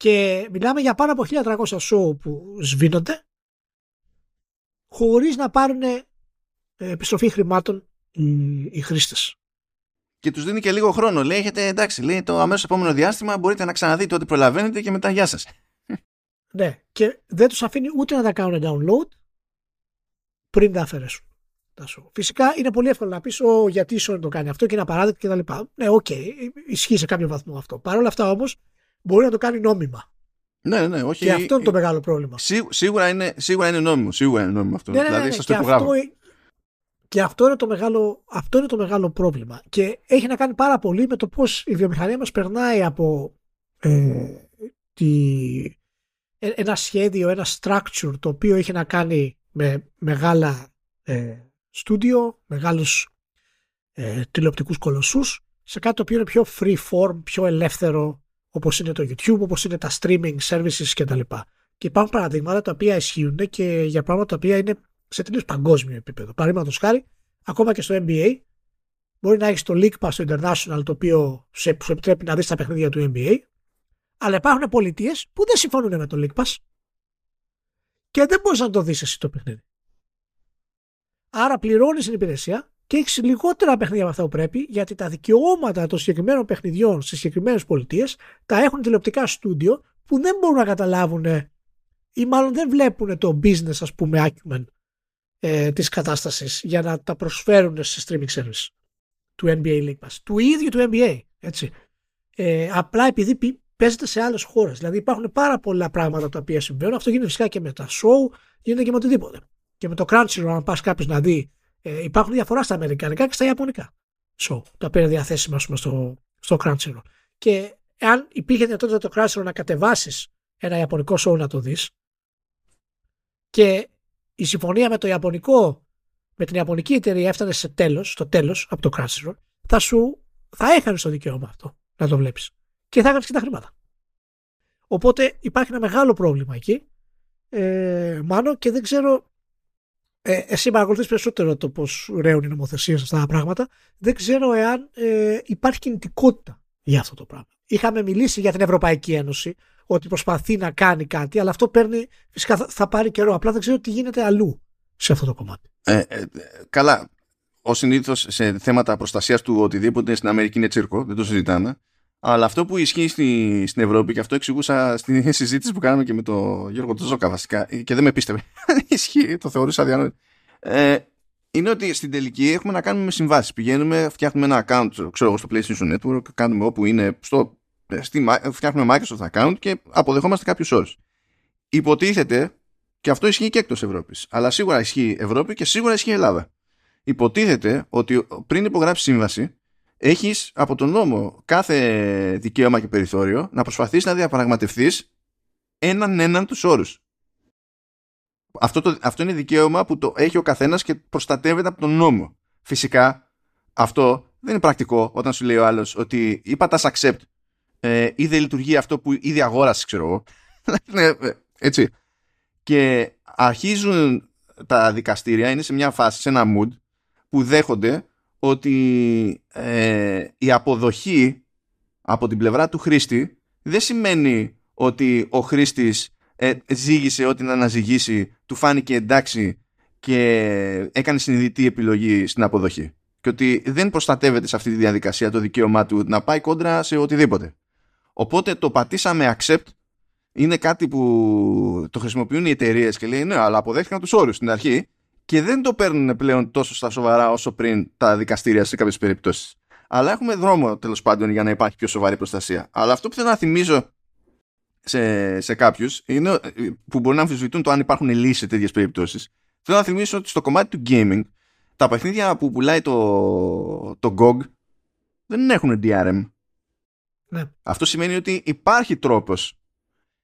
Και μιλάμε για πάνω από 1300 show που σβήνονται χωρίς να πάρουν ε, επιστροφή χρημάτων οι, οι χρήστες. Και τους δίνει και λίγο χρόνο. Λέει, έχετε εντάξει, λέει το αμέσως επόμενο διάστημα μπορείτε να ξαναδείτε ό,τι προλαβαίνετε και μετά γεια σας. <laughs> Ναι, και δεν τους αφήνει ούτε να τα κάνουν download πριν τα αφαιρέσουν. Φυσικά είναι πολύ εύκολο να πεις γιατί η Sony το κάνει αυτό και είναι απαράδεκτο κτλ. Ναι, OK, okay, ισχύει σε κάποιο βαθμό αυτό. Παρ' όλα αυτά όμως μπορεί να το κάνει νόμιμα. Ναι, ναι, όχι. Και αυτό είναι το μεγάλο πρόβλημα. σίγουρα, είναι, σίγουρα είναι νόμιμο. Σίγουρα είναι νόμιμο αυτό. Ναι, ναι, δηλαδή, ναι, το αυτό, και αυτό είναι, το μεγάλο, αυτό είναι το μεγάλο πρόβλημα. Και έχει να κάνει πάρα πολύ με το πώς η βιομηχανία μας περνάει από ε, τη, ε, ένα σχέδιο, ένα structure το οποίο έχει να κάνει με μεγάλα ε, στούντιο, μεγάλους ε, τηλεοπτικούς κολοσσούς σε κάτι το οποίο είναι πιο free form, πιο ελεύθερο όπως είναι το YouTube, όπως είναι τα streaming services κτλ. Και υπάρχουν παραδείγματα τα οποία ισχύουν και για πράγματα τα οποία είναι σε τελείως παγκόσμιο επίπεδο. Παραδείγματος χάρη, ακόμα και στο NBA, μπορεί να έχεις το League Pass στο International, το οποίο σε, σου επιτρέπει να δεις τα παιχνίδια του NBA, αλλά υπάρχουν πολιτείες που δεν συμφωνούν με το League Pass και δεν μπορείς να το δεις εσύ το παιχνίδι. Άρα πληρώνεις την υπηρεσία και έχεις λιγότερα παιχνίδια από αυτά που πρέπει, γιατί τα δικαιώματα των συγκεκριμένων παιχνιδιών σε συγκεκριμένες πολιτείες τα έχουν τηλεοπτικά στούντιο που δεν μπορούν να καταλάβουν ή μάλλον δεν βλέπουν το business, ας πούμε, acumen ε, της κατάστασης για να τα προσφέρουν σε streaming service του NBA League Pass. Του ίδιου του NBA. Έτσι. Ε, απλά επειδή παίζεται σε άλλες χώρες. Δηλαδή υπάρχουν πάρα πολλά πράγματα τα οποία συμβαίνουν. Αυτό γίνεται φυσικά και με τα show, γίνεται και με οτιδήποτε και με το Crunchyroll, αν πας κάποιος να δει, ε, υπάρχουν διαφορά στα Αμερικανικά και στα Ιαπωνικά. So, τα οποία είναι διαθέσιμα πούμε, στο, στο Crunchyroll. Και αν υπήρχε δυνατότητα το Crunchyroll να κατεβάσεις ένα Ιαπωνικό show να το δεις και η συμφωνία με το Ιαπωνικό, με την Ιαπωνική εταιρεία έφτανε σε τέλος, στο τέλος από το Crunchyroll, θα σου θα έκανε το δικαίωμα αυτό να το βλέπεις. Και θα έκανε και τα χρήματα. Οπότε υπάρχει ένα μεγάλο πρόβλημα εκεί. Ε, μάλλον και δεν ξέρω ε, εσύ παρακολουθείς περισσότερο το πώς ρέουν οι νομοθεσίες σε αυτά τα πράγματα. Δεν ξέρω εάν ε, υπάρχει κινητικότητα για αυτό το πράγμα. Είχαμε μιλήσει για την Ευρωπαϊκή Ένωση ότι προσπαθεί να κάνει κάτι, αλλά αυτό παίρνει, φυσικά θα, πάρει καιρό. Απλά δεν ξέρω τι γίνεται αλλού σε αυτό το κομμάτι. Ε, ε, καλά. Ω συνήθως σε θέματα προστασίας του οτιδήποτε στην Αμερική είναι τσίρκο, δεν το συζητάμε. Αλλά αυτό που ισχύει στη, στην Ευρώπη, και αυτό εξηγούσα στην <laughs> συζήτηση που κάναμε και με τον Γιώργο Τζόκα βασικά, και δεν με πίστευε, <laughs> ισχύει, το θεωρούσα διάνοητο, ε, είναι ότι στην τελική έχουμε να κάνουμε συμβάσεις. Πηγαίνουμε, φτιάχνουμε ένα account ξέρω, στο PlayStation Network, κάνουμε όπου είναι, στο, στη, φτιάχνουμε Microsoft account και αποδεχόμαστε κάποιους όρους. Υποτίθεται, και αυτό ισχύει και εκτός Ευρώπης, αλλά σίγουρα ισχύει Ευρώπη και σίγουρα ισχύει Ελλάδα. Υποτίθεται ότι πριν υπογράψεις σύμβαση, έχεις από τον νόμο κάθε δικαίωμα και περιθώριο να προσπαθείς να διαπραγματευτείς έναν έναν τους όρους. Αυτό, το, αυτό είναι δικαίωμα που το έχει ο καθένας και προστατεύεται από τον νόμο. Φυσικά αυτό δεν είναι πρακτικό όταν σου λέει ο άλλος ότι είπα τας accept ε, ή δεν λειτουργεί αυτό που ήδη αγόρασες ξέρω εγώ. <laughs> Ναι, ε, έτσι. Και αρχίζουν τα δικαστήρια, είναι σε μια φάση, σε ένα mood που δέχονται ότι ε, η αποδοχή από την πλευρά του χρήστη δεν σημαίνει ότι ο χρήστης ε, ζήγησε ό,τι να αναζυγήσει, του φάνηκε εντάξει και έκανε συνειδητή επιλογή στην αποδοχή. Και ότι δεν προστατεύεται σε αυτή τη διαδικασία το δικαίωμά του να πάει κόντρα σε οτιδήποτε. Οπότε το πατήσαμε accept είναι κάτι που το χρησιμοποιούν οι εταιρείες και λέει ναι, αλλά αποδέχτηκαν τους όρους στην αρχή και δεν το παίρνουν πλέον τόσο στα σοβαρά όσο πριν τα δικαστήρια σε κάποιες περιπτώσεις. Αλλά έχουμε δρόμο τέλος πάντων για να υπάρχει πιο σοβαρή προστασία. Αλλά αυτό που θέλω να θυμίζω σε, σε κάποιους που μπορεί να αμφισβητούν το αν υπάρχουν λύσεις σε τέτοιες περιπτώσεις. Θέλω να θυμίσω ότι στο κομμάτι του gaming τα παιχνίδια που πουλάει το, το GOG δεν έχουν DRM. Ναι. Αυτό σημαίνει ότι υπάρχει τρόπος.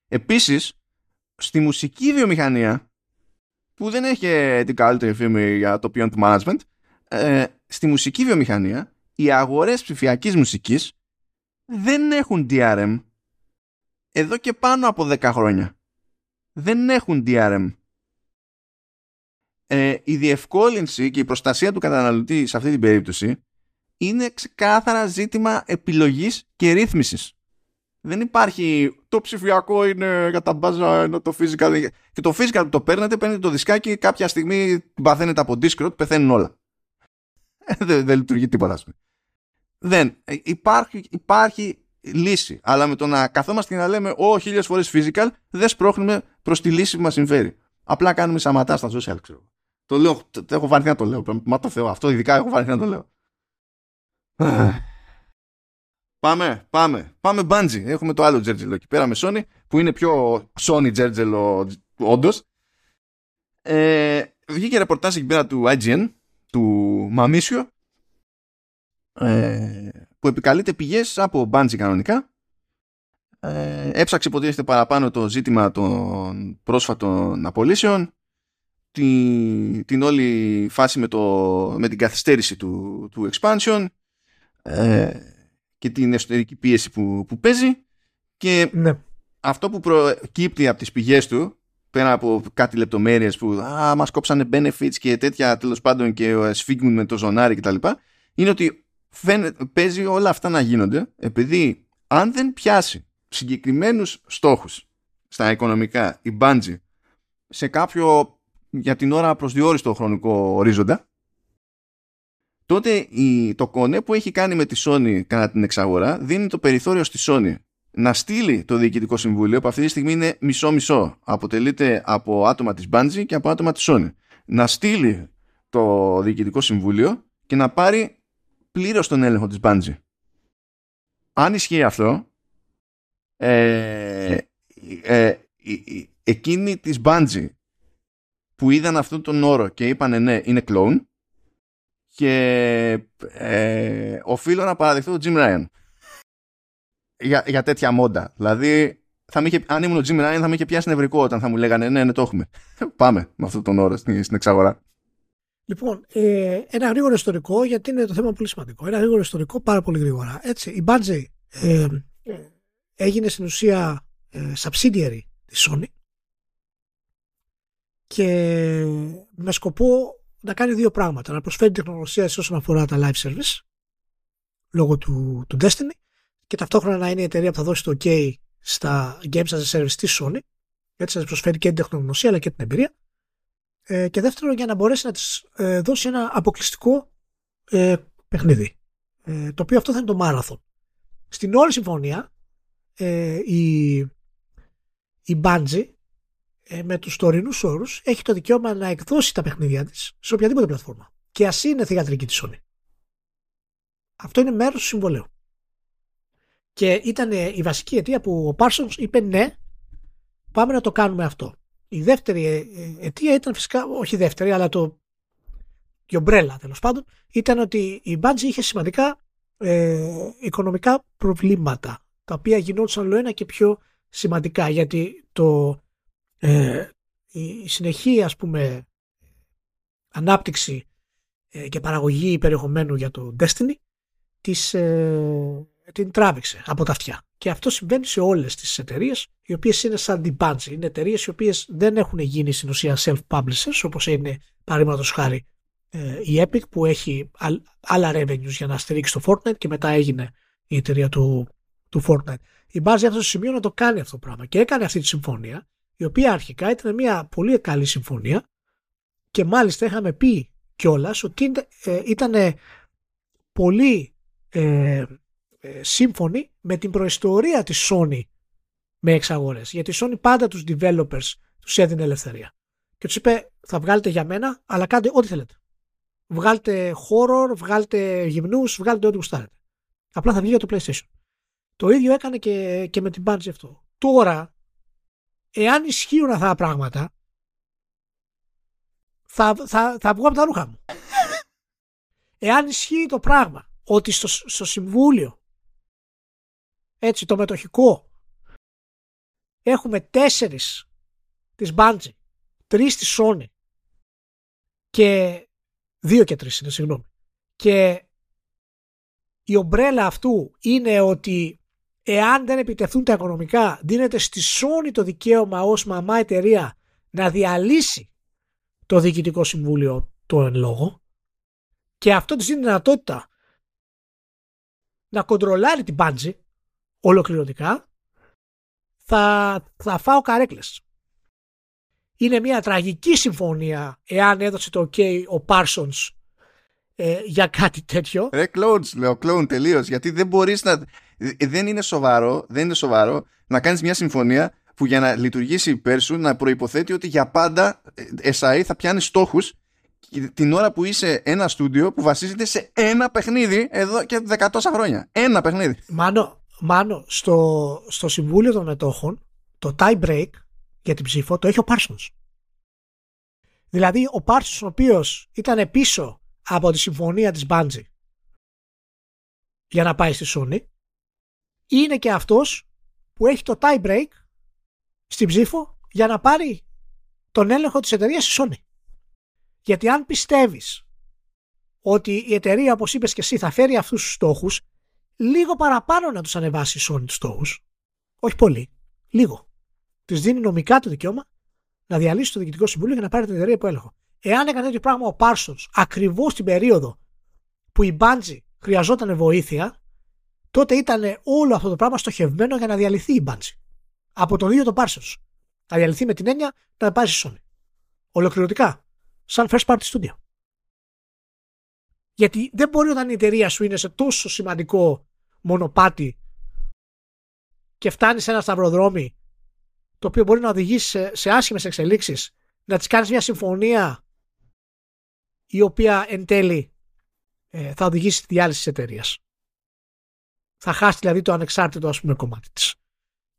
Επίσης, στη μουσική βιομηχανία, που δεν έχει την καλύτερη φήμη για το ποιόν του management, ε, στη μουσική βιομηχανία, οι αγορές ψηφιακής μουσικής δεν έχουν DRM εδώ και πάνω από 10 χρόνια. Δεν έχουν DRM. Ε, η διευκόλυνση και η προστασία του καταναλωτή σε αυτή την περίπτωση είναι ξεκάθαρα ζήτημα επιλογής και ρύθμισης. Δεν υπάρχει το ψηφιακό είναι για τα μπάζα ενώ το physical και το physical που το παίρνετε παίρνετε το δισκάκι κάποια στιγμή παθαίνετε από Discord πεθαίνουν όλα. Ε, <laughs> δεν, δεν λειτουργεί τίποτα Δεν. Ε, υπάρχει, υπάρχει λύση. Αλλά με το να καθόμαστε και να λέμε «Ω, χίλιες φορές physical» δεν σπρώχνουμε προς τη λύση που μας συμφέρει. Απλά κάνουμε σαματά στα social, ξέρω. Το λέω, το, έχω βαρθεί να το λέω. Μα το Θεό, αυτό ειδικά έχω βαρθεί να το λέω. <sighs> Πάμε, πάμε. Πάμε μπάντζι. Έχουμε το άλλο τζέρτζελο εκεί πέρα με Sony, που είναι πιο Sony τζέρτζελο όντως. Ε, βγήκε ρεπορτάζ εκεί πέρα του IGN, του Μαμίσιο, ε, που επικαλείται πηγές από Bungie κανονικά. Ε, έψαξε υποτίθεται παραπάνω το ζήτημα των πρόσφατων απολύσεων, την, την όλη φάση με, το, με την καθυστέρηση του, του expansion ε, και την εσωτερική πίεση που, που παίζει και ναι. αυτό που προκύπτει από τις πηγές του πέρα από κάτι λεπτομέρειες που α, μας κόψανε benefits και τέτοια τέλος πάντων και σφίγγουν με το ζωνάρι κτλ είναι ότι παίζει όλα αυτά να γίνονται επειδή αν δεν πιάσει συγκεκριμένους στόχους στα οικονομικά η Bungie σε κάποιο για την ώρα προσδιορίστο χρονικό ορίζοντα τότε η, το κονέ που έχει κάνει με τη Sony κατά την εξαγορά δίνει το περιθώριο στη Sony να στείλει το διοικητικό συμβούλιο που αυτή τη στιγμή είναι μισό-μισό. Αποτελείται από άτομα της Bungie και από άτομα της Sony. Να στείλει το διοικητικό συμβούλιο και να πάρει πλήρως τον έλεγχο της Bungie. Αν ισχύει αυτό ε, ε, ε, εκείνη της Bungie που είδαν αυτόν τον όρο και είπαν ναι είναι κλόουν και ε, οφείλω να παραδεχθώ τον Jim Ryan για, για τέτοια μόντα. Δηλαδή, θα είχε, αν ήμουν ο Jim Ryan θα με είχε πιάσει νευρικό όταν θα μου λέγανε ναι, ναι, το έχουμε. <laughs> Πάμε με αυτόν τον όρο στην, στην εξαγορά. Λοιπόν, ε, ένα γρήγορο ιστορικό, γιατί είναι το θέμα πολύ σημαντικό. Ένα γρήγορο ιστορικό πάρα πολύ γρήγορα. Έτσι, η Bungie ε, έγινε στην ουσία ε, subsidiary της Sony και με σκοπό να κάνει δύο πράγματα. Να προσφέρει τεχνολογία όσον αφορά τα live service λόγω του, του Destiny και ταυτόχρονα να είναι η εταιρεία που θα δώσει το OK στα games as a service της Sony. Έτσι θα προσφέρει και την τεχνογνωσία αλλά και την εμπειρία. Ε, και δεύτερον για να μπορέσει να της ε, δώσει ένα αποκλειστικό ε, παιχνίδι. Ε, το οποίο αυτό θα είναι το Marathon. Στην όλη συμφωνία ε, η, η Bungie ε, με τους τωρινούς όρους έχει το δικαίωμα να εκδώσει τα παιχνίδια της σε οποιαδήποτε πλατφόρμα. Και α είναι θηγατρική της Sony. Αυτό είναι μέρος του συμβολέου. Και ήταν ε, η βασική αιτία που ο Parsons είπε ναι, πάμε να το κάνουμε αυτό. Η δεύτερη ε, αιτία ήταν φυσικά, όχι η δεύτερη, αλλά το η ομπρέλα τέλος πάντων, ήταν ότι η Bungie είχε σημαντικά ε, οικονομικά προβλήματα, τα οποία γινόντουσαν όλο ένα και πιο σημαντικά, γιατί το ε, η συνεχή ας πούμε ανάπτυξη ε, και παραγωγή περιεχομένου για το Destiny της, ε, την τράβηξε από τα αυτιά. Και αυτό συμβαίνει σε όλες τις εταιρείες, οι οποίες είναι σαν την Bungie. Είναι εταιρείες οι οποίες δεν έχουν γίνει στην ουσία self-publishers όπως είναι παραδείγματος χάρη ε, η Epic που έχει άλλα revenues για να στηρίξει το Fortnite και μετά έγινε η εταιρεία του, του Fortnite. Η Bungie αυτό το σημείο να το κάνει αυτό το πράγμα και έκανε αυτή τη συμφωνία η οποία αρχικά ήταν μια πολύ καλή συμφωνία και μάλιστα είχαμε πει κιόλας ότι ε, ήταν πολύ ε, ε, σύμφωνη με την προϊστορία της Sony με εξαγορές. Γιατί η Sony πάντα τους developers τους έδινε ελευθερία. Και τους είπε, θα βγάλετε για μένα, αλλά κάντε ό,τι θέλετε. Βγάλτε horror, βγάλτε γυμνούς, βγάλτε ό,τι γουστάρετε. Απλά θα βγει για το PlayStation. Το ίδιο έκανε και, και με την Bungie αυτό. Τώρα, εάν ισχύουν αυτά τα πράγματα, θα, θα, θα βγω από τα ρούχα μου. Εάν ισχύει το πράγμα ότι στο, στο συμβούλιο έτσι το μετοχικό έχουμε τέσσερις της Bungie, τρεις της Sony και δύο και τρεις είναι, συγγνώμη. Και η ομπρέλα αυτού είναι ότι εάν δεν επιτεθούν τα οικονομικά δίνεται στη Sony το δικαίωμα ως μαμά εταιρεία να διαλύσει το διοικητικό συμβούλιο το εν λόγω και αυτό της δίνει δυνατότητα να κοντρολάρει την Bungie ολοκληρωτικά θα, θα φάω καρέκλες. Είναι μια τραγική συμφωνία εάν έδωσε το ok ο Parsons ε, για κάτι τέτοιο. Ρε clones, λέω clone τελείως. Γιατί δεν μπορείς να. Ε, δεν είναι σοβαρό, δεν είναι σοβαρό να κάνεις μια συμφωνία που για να λειτουργήσει υπέρ σου να προϋποθέτει ότι για πάντα SAE θα πιάνει στόχους την ώρα που είσαι ένα στούντιο που βασίζεται σε ένα παιχνίδι εδώ και δεκατόσα χρόνια. Ένα παιχνίδι. Μάνο, Μάνο στο, στο Συμβούλιο των Μετόχων το tie break για την ψήφο το έχει ο Parsons. Δηλαδή ο Parsons ο οποίος ήταν πίσω από τη συμφωνία της Bungie για να πάει στη Sony είναι και αυτός που έχει το tie break στην ψήφο για να πάρει τον έλεγχο της εταιρείας στη Sony. Γιατί αν πιστεύεις ότι η εταιρεία όπως είπες και εσύ θα φέρει αυτούς τους στόχους λίγο παραπάνω να τους ανεβάσει η Sony τους στόχους όχι πολύ, λίγο της δίνει νομικά το δικαίωμα να διαλύσει το διοικητικό συμβούλιο για να πάρει την εταιρεία υπό έλεγχο. Εάν έκανε τέτοιο πράγμα ο Parsons ακριβώς την περίοδο που η Bungie χρειαζόταν βοήθεια, τότε ήταν όλο αυτό το πράγμα στοχευμένο για να διαλυθεί η Bungie. Από τον ίδιο τον Parsons. Να διαλυθεί με την έννοια να πάει στη Sony. Ολοκληρωτικά. Σαν first party studio. Γιατί δεν μπορεί όταν η εταιρεία σου είναι σε τόσο σημαντικό μονοπάτι και φτάνει σε ένα σταυροδρόμι το οποίο μπορεί να οδηγήσει σε, σε άσχημες εξελίξεις να της κάνεις μια συμφωνία η οποία εν τέλει ε, θα οδηγήσει στη διάλυση της εταιρείας. Θα χάσει δηλαδή το ανεξάρτητο ας πούμε κομμάτι της.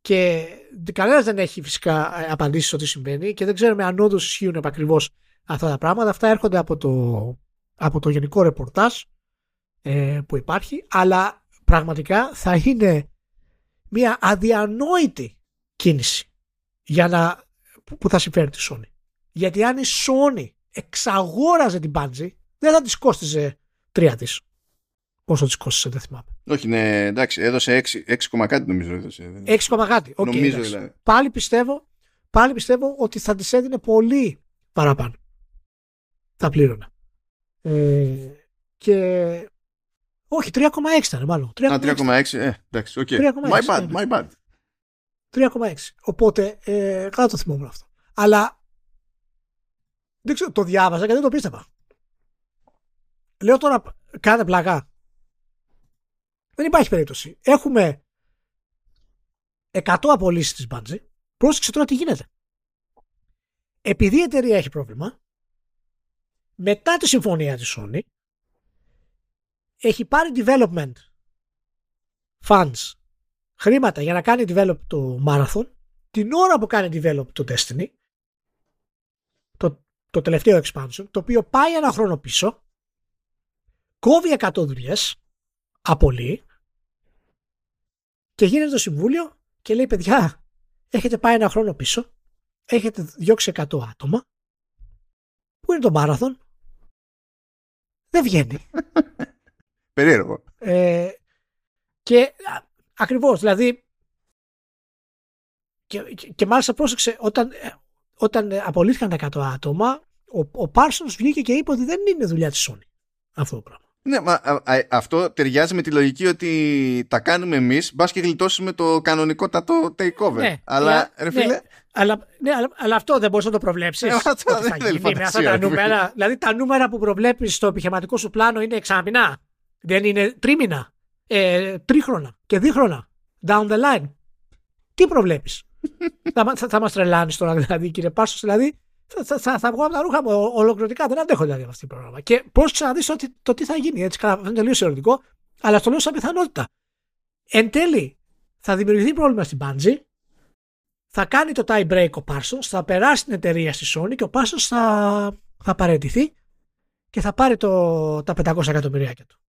Και κανένας δεν έχει φυσικά ε, απαντήσει στο τι συμβαίνει και δεν ξέρουμε αν όντως ισχύουν επακριβώς αυτά τα πράγματα. Αυτά έρχονται από το, από το γενικό ρεπορτάζ ε, που υπάρχει, αλλά πραγματικά θα είναι μια αδιανόητη κίνηση για να, που θα συμφέρει τη Sony. Γιατί αν η Sony εξαγόραζε την Bungie, δεν θα της κόστιζε τρία δις. Πόσο της κόστιζε, δεν θυμάμαι. Όχι, ναι, εντάξει, έδωσε 6, 6 κάτι νομίζω. Έδωσε. 6 κάτι. Okay, νομίζω εντάξει. δηλαδή. Πάλι πιστεύω, πάλι πιστεύω ότι θα της έδινε πολύ παραπάνω. Θα πλήρωνα. Ε, και. Όχι, 3,6 ήταν μάλλον. 3,6. Α, 3,6, ε, εντάξει, OK. Okay. My bad, my bad. 3,6. Οπότε, ε, καλά το θυμόμουν αυτό. Αλλά δεν ξέρω, το διάβαζα και δεν το πίστευα. Λέω τώρα, κάντε πλαγά. Δεν υπάρχει περίπτωση. Έχουμε 100 απολύσεις της Bungie. Πρόσεξε τώρα τι γίνεται. Επειδή η εταιρεία έχει πρόβλημα, μετά τη συμφωνία της Sony, έχει πάρει development funds χρήματα για να κάνει develop το Marathon την ώρα που κάνει develop το Destiny το, το τελευταίο expansion το οποίο πάει ένα χρόνο πίσω κόβει 100 δουλειές απολύει και γίνεται το συμβούλιο και λέει παιδιά έχετε πάει ένα χρόνο πίσω έχετε διώξει 100 άτομα. Πού είναι το Marathon δεν βγαίνει <laughs> περίεργο. Ε, και Ακριβώς, δηλαδή και, και, και μάλιστα πρόσεξε όταν, όταν απολύθηκαν τα 100 άτομα ο, ο Parsons βγήκε και είπε ότι δεν είναι δουλειά της Sony αυτό το πράγμα. Ναι, μα, α, α, αυτό ταιριάζει με τη λογική ότι τα κάνουμε εμείς, μπας και γλιτώσουμε το κανονικότατο takeover. Ναι, αλλά, ρε φίλε. Ναι, αλλά, ναι, αλλά, αλλά, αυτό δεν μπορείς να το προβλέψεις. Ε, ότι θα γίνει με αυτά τα νούμερα. δηλαδή τα νούμερα που προβλέπεις στο επιχειρηματικό σου πλάνο είναι εξάμεινα. Δεν είναι τρίμηνα ε, τρίχρονα και δίχρονα. Down the line. Τι προβλέπεις; <laughs> θα, θα, θα μας τρελάνεις τώρα, δηλαδή, κύριε Πάσος, δηλαδή. Θα, θα, θα, θα βγω από τα ρούχα μου ολοκληρωτικά. Δεν αντέχω δηλαδή αυτό το πρόγραμμα. Και πώς ξαναδείς το, το τι θα γίνει. Έτσι, καλά, είναι τελείως ερωτικό, αλλά στο λέω σαν πιθανότητα. Εν τέλει, θα δημιουργηθεί πρόβλημα στην Bungie. Θα κάνει το tie break ο Parsons, θα περάσει την εταιρεία στη Sony και ο Parsons θα, θα παραιτηθεί και θα πάρει το, τα 500 εκατομμυριάκια του.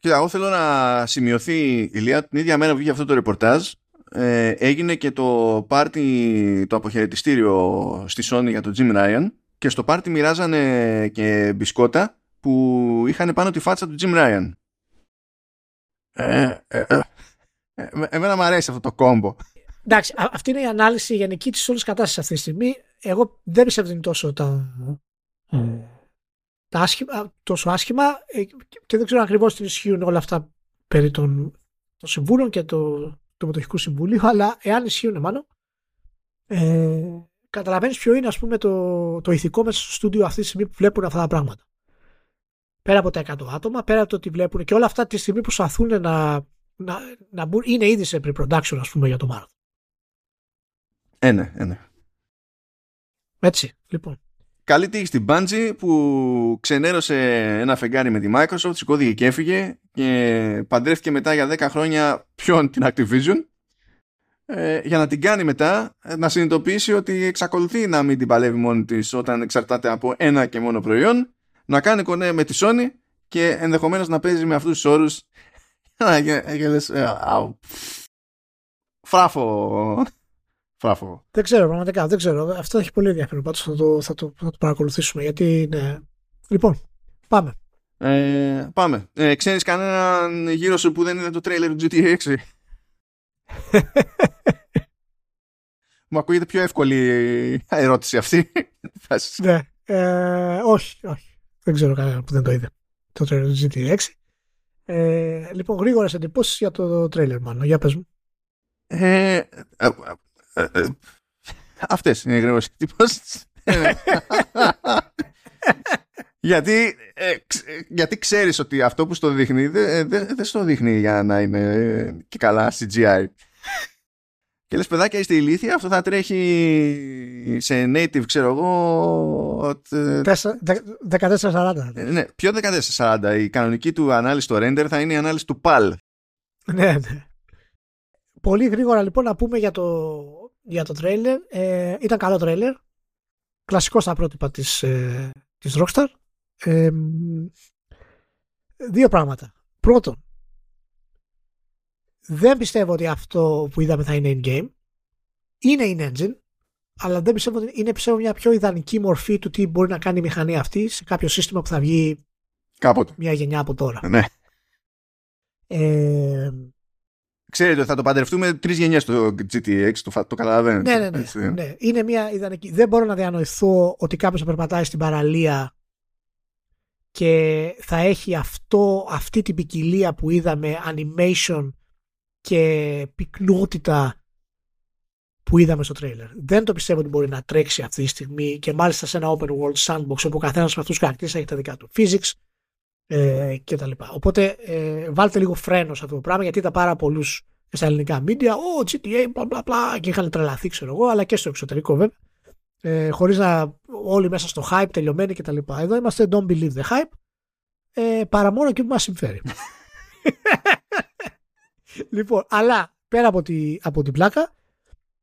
Κοίτα, εγώ θέλω να σημειωθεί η Λία την ίδια μέρα που βγήκε αυτό το ρεπορτάζ ε, έγινε και το πάρτι το αποχαιρετιστήριο στη Sony για τον Jim Ryan και στο πάρτι μοιράζανε και μπισκότα που είχαν πάνω τη φάτσα του Jim Ryan. Ε, ε, ε, ε εμένα μου αρέσει αυτό το κόμπο. Εντάξει, αυτή είναι η ανάλυση γενική της όλης κατάστασης αυτή τη στιγμή. Εγώ δεν πιστεύω ότι είναι τόσο τα, τα άσχημα, τόσο άσχημα και δεν ξέρω ακριβώς τι ισχύουν όλα αυτά περί των, των συμβούλων και το, του Μετοχικού Συμβουλίου, αλλά εάν ισχύουν μάλλον, ε, καταλαβαίνεις ποιο είναι ας πούμε, το, το ηθικό μέσα στο στούντιο αυτή τη στιγμή που βλέπουν αυτά τα πράγματα. Πέρα από τα 100 άτομα, πέρα από το ότι βλέπουν και όλα αυτά τη στιγμή που προσπαθούν να, να, να μπουν, είναι ήδη σε pre-production ας πούμε για το Marathon. Ε, ναι, ε, ναι. Έτσι, λοιπόν. Καλή τύχη στην Bungie που ξενέρωσε ένα φεγγάρι με τη Microsoft, σηκώθηκε και έφυγε και παντρεύτηκε μετά για 10 χρόνια ποιον την Activision. Ε, για να την κάνει μετά ε, να συνειδητοποιήσει ότι εξακολουθεί να μην την παλεύει μόνη της όταν εξαρτάται από ένα και μόνο προϊόν να κάνει κονέ με τη Sony και ενδεχομένως να παίζει με αυτούς τους όρους. <laughs> Και λες ε, φράφο δεν ξέρω, πραγματικά δεν ξέρω. Αυτό έχει πολύ ενδιαφέρον. Πάντως θα το, θα, το, θα το παρακολουθήσουμε γιατί είναι. Λοιπόν, πάμε. Ε, πάμε. Ε, ξέρεις κανέναν γύρω σου που δεν είδε το τρέιλερ του GTA <laughs> 6. Μου ακούγεται πιο εύκολη η ερώτηση αυτή. <laughs> ναι. Ε, όχι, όχι. Δεν ξέρω κανέναν που δεν το είδε το τρέιλερ του GTA 6. Ε, λοιπόν, γρήγορα εντυπώσεις για το τρέιλερ, μάλλον. Για πες μου. Ε, ε ε, ε, αυτές είναι οι γρήγορες εκτυπώσεις. γιατί, ε, γιατί ξέρεις ότι αυτό που στο δείχνει δεν δε, δε στο δείχνει για να είναι και καλά CGI. Και λες παιδάκια είστε ηλίθια, αυτό θα τρέχει σε native ξέρω εγώ 1440. Ναι, ποιο 1440, η κανονική του ανάλυση στο render θα είναι η ανάλυση του PAL. Ναι, ναι. Πολύ γρήγορα λοιπόν να πούμε για το, για το τρέιλερ. Ε, ήταν καλό τρέιλερ. Κλασικό στα πρότυπα της, ε, της Rockstar. Ε, δύο πράγματα. Πρώτον, δεν πιστεύω ότι αυτό που είδαμε θα είναι in-game. Είναι in-engine, αλλά δεν πιστεύω ότι είναι πιστεύω μια πιο ιδανική μορφή του τι μπορεί να κάνει η μηχανή αυτή σε κάποιο σύστημα που θα βγει Κάποτε. μια γενιά από τώρα. Ναι. Ε, Ξέρετε ότι θα το παντρευτούμε τρεις γενιές το GTX, το, το καταλαβαίνετε. Ναι, ναι, ναι, ναι. Είναι μια ιδανική. Δεν μπορώ να διανοηθώ ότι κάποιος θα περπατάει στην παραλία και θα έχει αυτό, αυτή την ποικιλία που είδαμε animation και πυκνότητα που είδαμε στο τρέιλερ. Δεν το πιστεύω ότι μπορεί να τρέξει αυτή τη στιγμή και μάλιστα σε ένα open world sandbox όπου ο καθένας με αυτούς του χαρακτήρες έχει τα δικά του physics ε, κτλ. Οπότε ε, βάλτε λίγο φρένο σε αυτό το πράγμα γιατί ήταν πάρα πολλούς στα ελληνικά media, ο oh, GTA, bla bla bla, και είχαν τρελαθεί, ξέρω εγώ, αλλά και στο εξωτερικό βέβαια. Ε, Χωρίς να όλοι μέσα στο hype τελειωμένοι κτλ. Εδώ είμαστε don't believe the hype, ε, παρά μόνο και που μας συμφέρει. <laughs> λοιπόν, αλλά πέρα από, τη, από την πλάκα,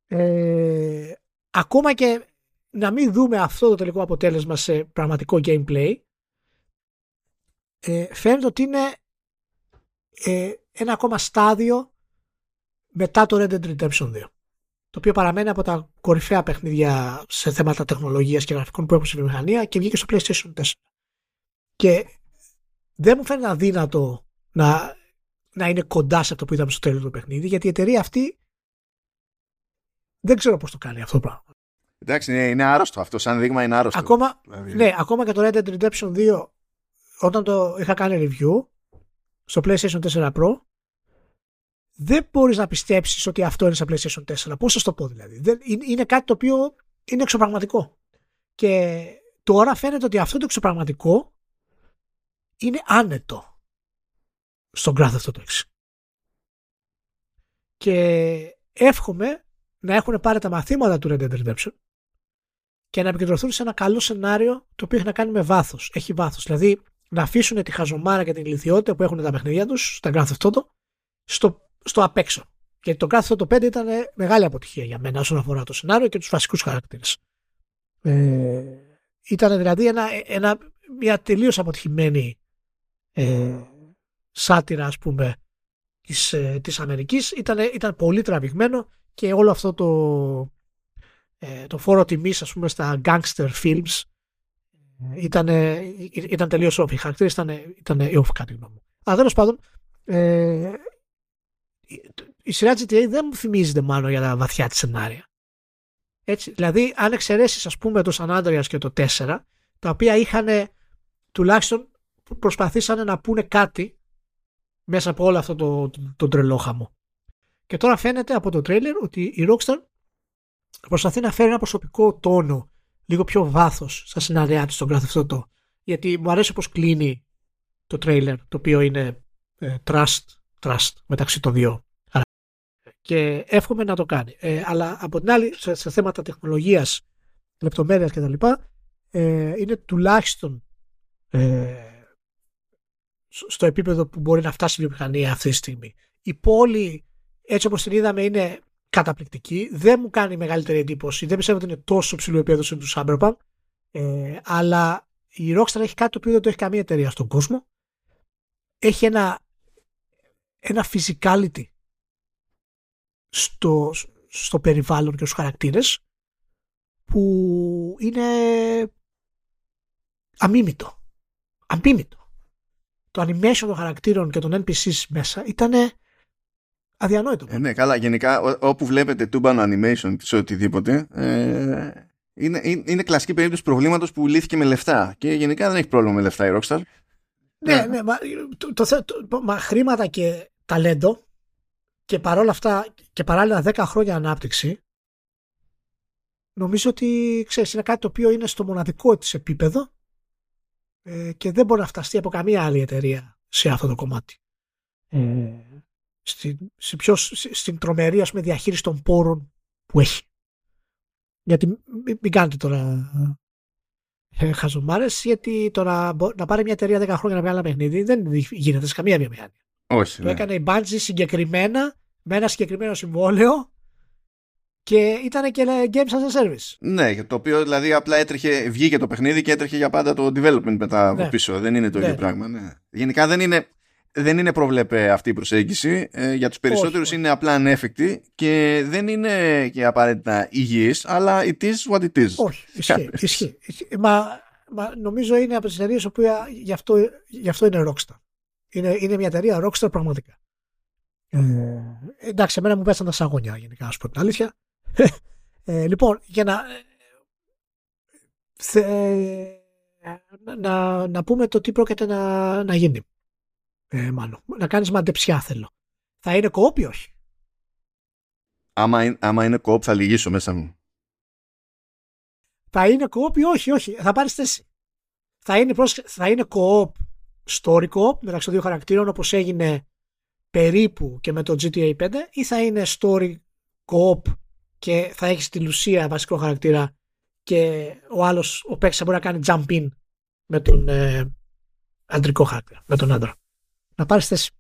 ε, ακόμα και να μην δούμε αυτό το τελικό αποτέλεσμα σε πραγματικό gameplay, ε, φαίνεται ότι είναι ε, ένα ακόμα στάδιο μετά το Red Dead Redemption 2 το οποίο παραμένει από τα κορυφαία παιχνίδια σε θέματα τεχνολογίας και γραφικών που έχουν στη βιομηχανία και βγήκε στο PlayStation 4 και δεν μου φαίνεται αδύνατο να, να είναι κοντά σε αυτό που είδαμε στο τέλος του παιχνίδι γιατί η εταιρεία αυτή δεν ξέρω πώς το κάνει αυτό το πράγμα Εντάξει, είναι, είναι άρρωστο αυτό. Σαν δείγμα είναι άρρωστο. Ακόμα, δηλαδή... Ναι, ακόμα και το Red Dead Redemption 2 όταν το είχα κάνει review στο PlayStation 4 Pro δεν μπορείς να πιστέψεις ότι αυτό είναι σε PlayStation 4. Πώς θα το πω δηλαδή. Δεν, είναι κάτι το οποίο είναι εξωπραγματικό. Και τώρα φαίνεται ότι αυτό το εξωπραγματικό είναι άνετο στον Grand Theft Auto 6. και εύχομαι να έχουν πάρει τα μαθήματα του Red Dead Redemption και να επικεντρωθούν σε ένα καλό σενάριο το οποίο έχει να κάνει με βάθος. Έχει βάθος. Δηλαδή να αφήσουν τη χαζομάρα και την ηλικιότητα που έχουν τα παιχνίδια τους, στα Grand Theft Auto, στο, στο απ' έξω. Γιατί το Grand Theft Auto 5 ήταν μεγάλη αποτυχία για μένα όσον αφορά το σενάριο και τους βασικούς χαρακτήρες. Ε, ήταν δηλαδή ένα, ένα, μια τελείως αποτυχημένη ε, σάτυρα ας πούμε της, ε, της Αμερικής ήταν, ήταν πολύ τραβηγμένο και όλο αυτό το, ε, το φόρο τιμής ας πούμε στα gangster films ήταν, ήταν τελείως off. Οι χαρακτήρες ήταν, ήταν off κάτι γνώμη μου. Αλλά τέλος πάντων ε, η σειρά GTA δεν μου θυμίζεται μάλλον για τα βαθιά της σενάρια. Έτσι, δηλαδή αν εξαιρέσεις ας πούμε το San Andreas και το 4 τα οποία είχαν τουλάχιστον προσπαθήσαν να πούνε κάτι μέσα από όλο αυτό το, το, το τρελό χαμό. Και τώρα φαίνεται από το τρέιλερ ότι η Rockstar προσπαθεί να φέρει ένα προσωπικό τόνο, λίγο πιο βάθος στα σενάρια της στον κάθε το. Γιατί μου αρέσει πώ κλείνει το τρέιλερ, το οποίο είναι ε, trust, trust μεταξύ των δύο. Και εύχομαι να το κάνει. Ε, αλλά από την άλλη, σε, σε θέματα τεχνολογίας, λεπτομέρειας κτλ., ε, είναι τουλάχιστον ε, στο επίπεδο που μπορεί να φτάσει η βιομηχανία αυτή τη στιγμή. Η πόλη, έτσι όπως την είδαμε, είναι καταπληκτική. Δεν μου κάνει μεγαλύτερη εντύπωση. Δεν πιστεύω ότι είναι τόσο ψηλό επίπεδο σε του Cyberpunk. Ε, αλλά η Rockstar έχει κάτι το οποίο δεν το έχει καμία εταιρεία στον κόσμο. Έχει ένα, ένα physicality στο, στο περιβάλλον και στους χαρακτήρες που είναι αμίμητο. Αμίμητο το animation των χαρακτήρων και των NPCs μέσα ήταν αδιανόητο. Ε, ναι, καλά. Γενικά, ό, όπου βλέπετε τούμπανο animation σε οτιδήποτε, ε, είναι, είναι, κλασική περίπτωση προβλήματος που λύθηκε με λεφτά. Και γενικά δεν έχει πρόβλημα με λεφτά η Rockstar. Ναι, ναι, ναι μα, το, το, το, μα χρήματα και ταλέντο και παρόλα αυτά και παράλληλα 10 χρόνια ανάπτυξη νομίζω ότι ξέρεις, είναι κάτι το οποίο είναι στο μοναδικό της επίπεδο ε, και δεν μπορεί να φταστεί από καμία άλλη εταιρεία σε αυτό το κομμάτι. Ε, στην, πιο, στην τρομερή ας πούμε, διαχείριση των πόρων που έχει. Γιατί μην, μην κάνετε τώρα ε, χαζομάρες, γιατί τώρα να πάρει μια εταιρεία 10 χρόνια να βγάλει ένα παιχνίδι δεν γίνεται σε καμία βιομηχανία. Όχι. Το ναι. έκανε η Bungie συγκεκριμένα με ένα συγκεκριμένο συμβόλαιο και ήταν και Games as a Service. Ναι, το οποίο δηλαδή απλά έτρεχε, βγήκε το παιχνίδι και έτρεχε για πάντα το development μετά ναι. από πίσω. Δεν είναι το ίδιο Ναι. πράγμα. Ναι. Γενικά δεν είναι, δεν είναι προβλέπε αυτή η προσέγγιση. Ε, για τους περισσότερους όχι. είναι απλά ανέφικτη και δεν είναι και απαραίτητα υγιής, αλλά it is what it is. Όχι, <laughs> ισχύει. ισχύει. ισχύει. Μα, μα νομίζω είναι από τις εταιρείες που γι' αυτό, γι αυτό είναι Rockstar. Είναι, είναι μια εταιρεία Rockstar πραγματικά. Ε, εντάξει, εμένα μου πέσαν τα σαγόνια γενικά, να σου πω την αλήθεια. <laughs> Ε, λοιπόν, για να, θε, να, να πούμε το τι πρόκειται να, να γίνει. Ε, μάλλον. Να κάνεις μαντεψιά θέλω. Θα είναι κόπ ή όχι; Άμα, είναι- άμα είναι κόπ θα λυγίσω μέσα μου. Θα είναι co-op ή όχι, όχι. Θα πάρεις θέση. Θα είναι, πρόσεξε, θα είναι co-op, story co-op μεταξύ των δύο χαρακτήρων όπως έγινε περίπου και με το GTA 5 ή θα είναι story co-op και θα έχεις τη Λουσία βασικό χαρακτήρα και ο άλλος, ο παίκτης θα μπορεί να κάνει jump in με τον ε, αντρικό χαρακτήρα, με τον άντρα. Να πάρεις θέση.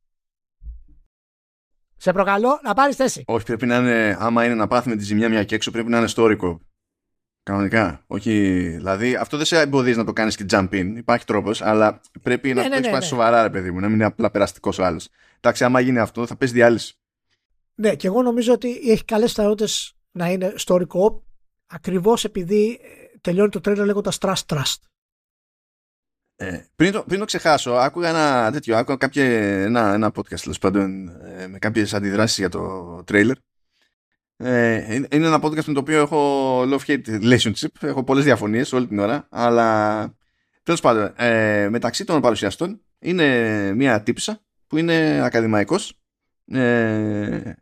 Σε προκαλώ να πάρεις θέση. Όχι, πρέπει να είναι, άμα είναι να πάθουμε τη ζημιά μια και έξω, πρέπει να είναι στόρικο. Κανονικά. Όχι, δηλαδή αυτό δεν σε εμποδίζει να το κάνεις και jump in. Υπάρχει τρόπος, αλλά πρέπει να Ναι, το ναι, έχεις ναι, πάει ναι. σοβαρά, ρε παιδί μου, να μην είναι απλά περαστικός ο άλλος. Εντάξει, άμα γίνει αυτό, θα πέσει διάλυση. Ναι, και εγώ νομίζω ότι έχει καλές πιθανότητες να είναι story co-op ακριβώς επειδή ε, τελειώνει το τρέλο λέγοντας trust trust. Ε, πριν, το, πριν το ξεχάσω, άκουγα ένα τέτοιο, άκουγα κάποια, ένα, ένα podcast τέλος πάντων ε, με κάποιες αντιδράσεις για το τρέιλερ. Ε, είναι είναι ένα podcast με το οποίο έχω love-hate relationship. Έχω πολλές διαφωνίες όλη την ώρα. Αλλά τέλος πάντων, ε, μεταξύ των παρουσιαστών είναι μία τύπησα που είναι ακαδημαϊκός ε,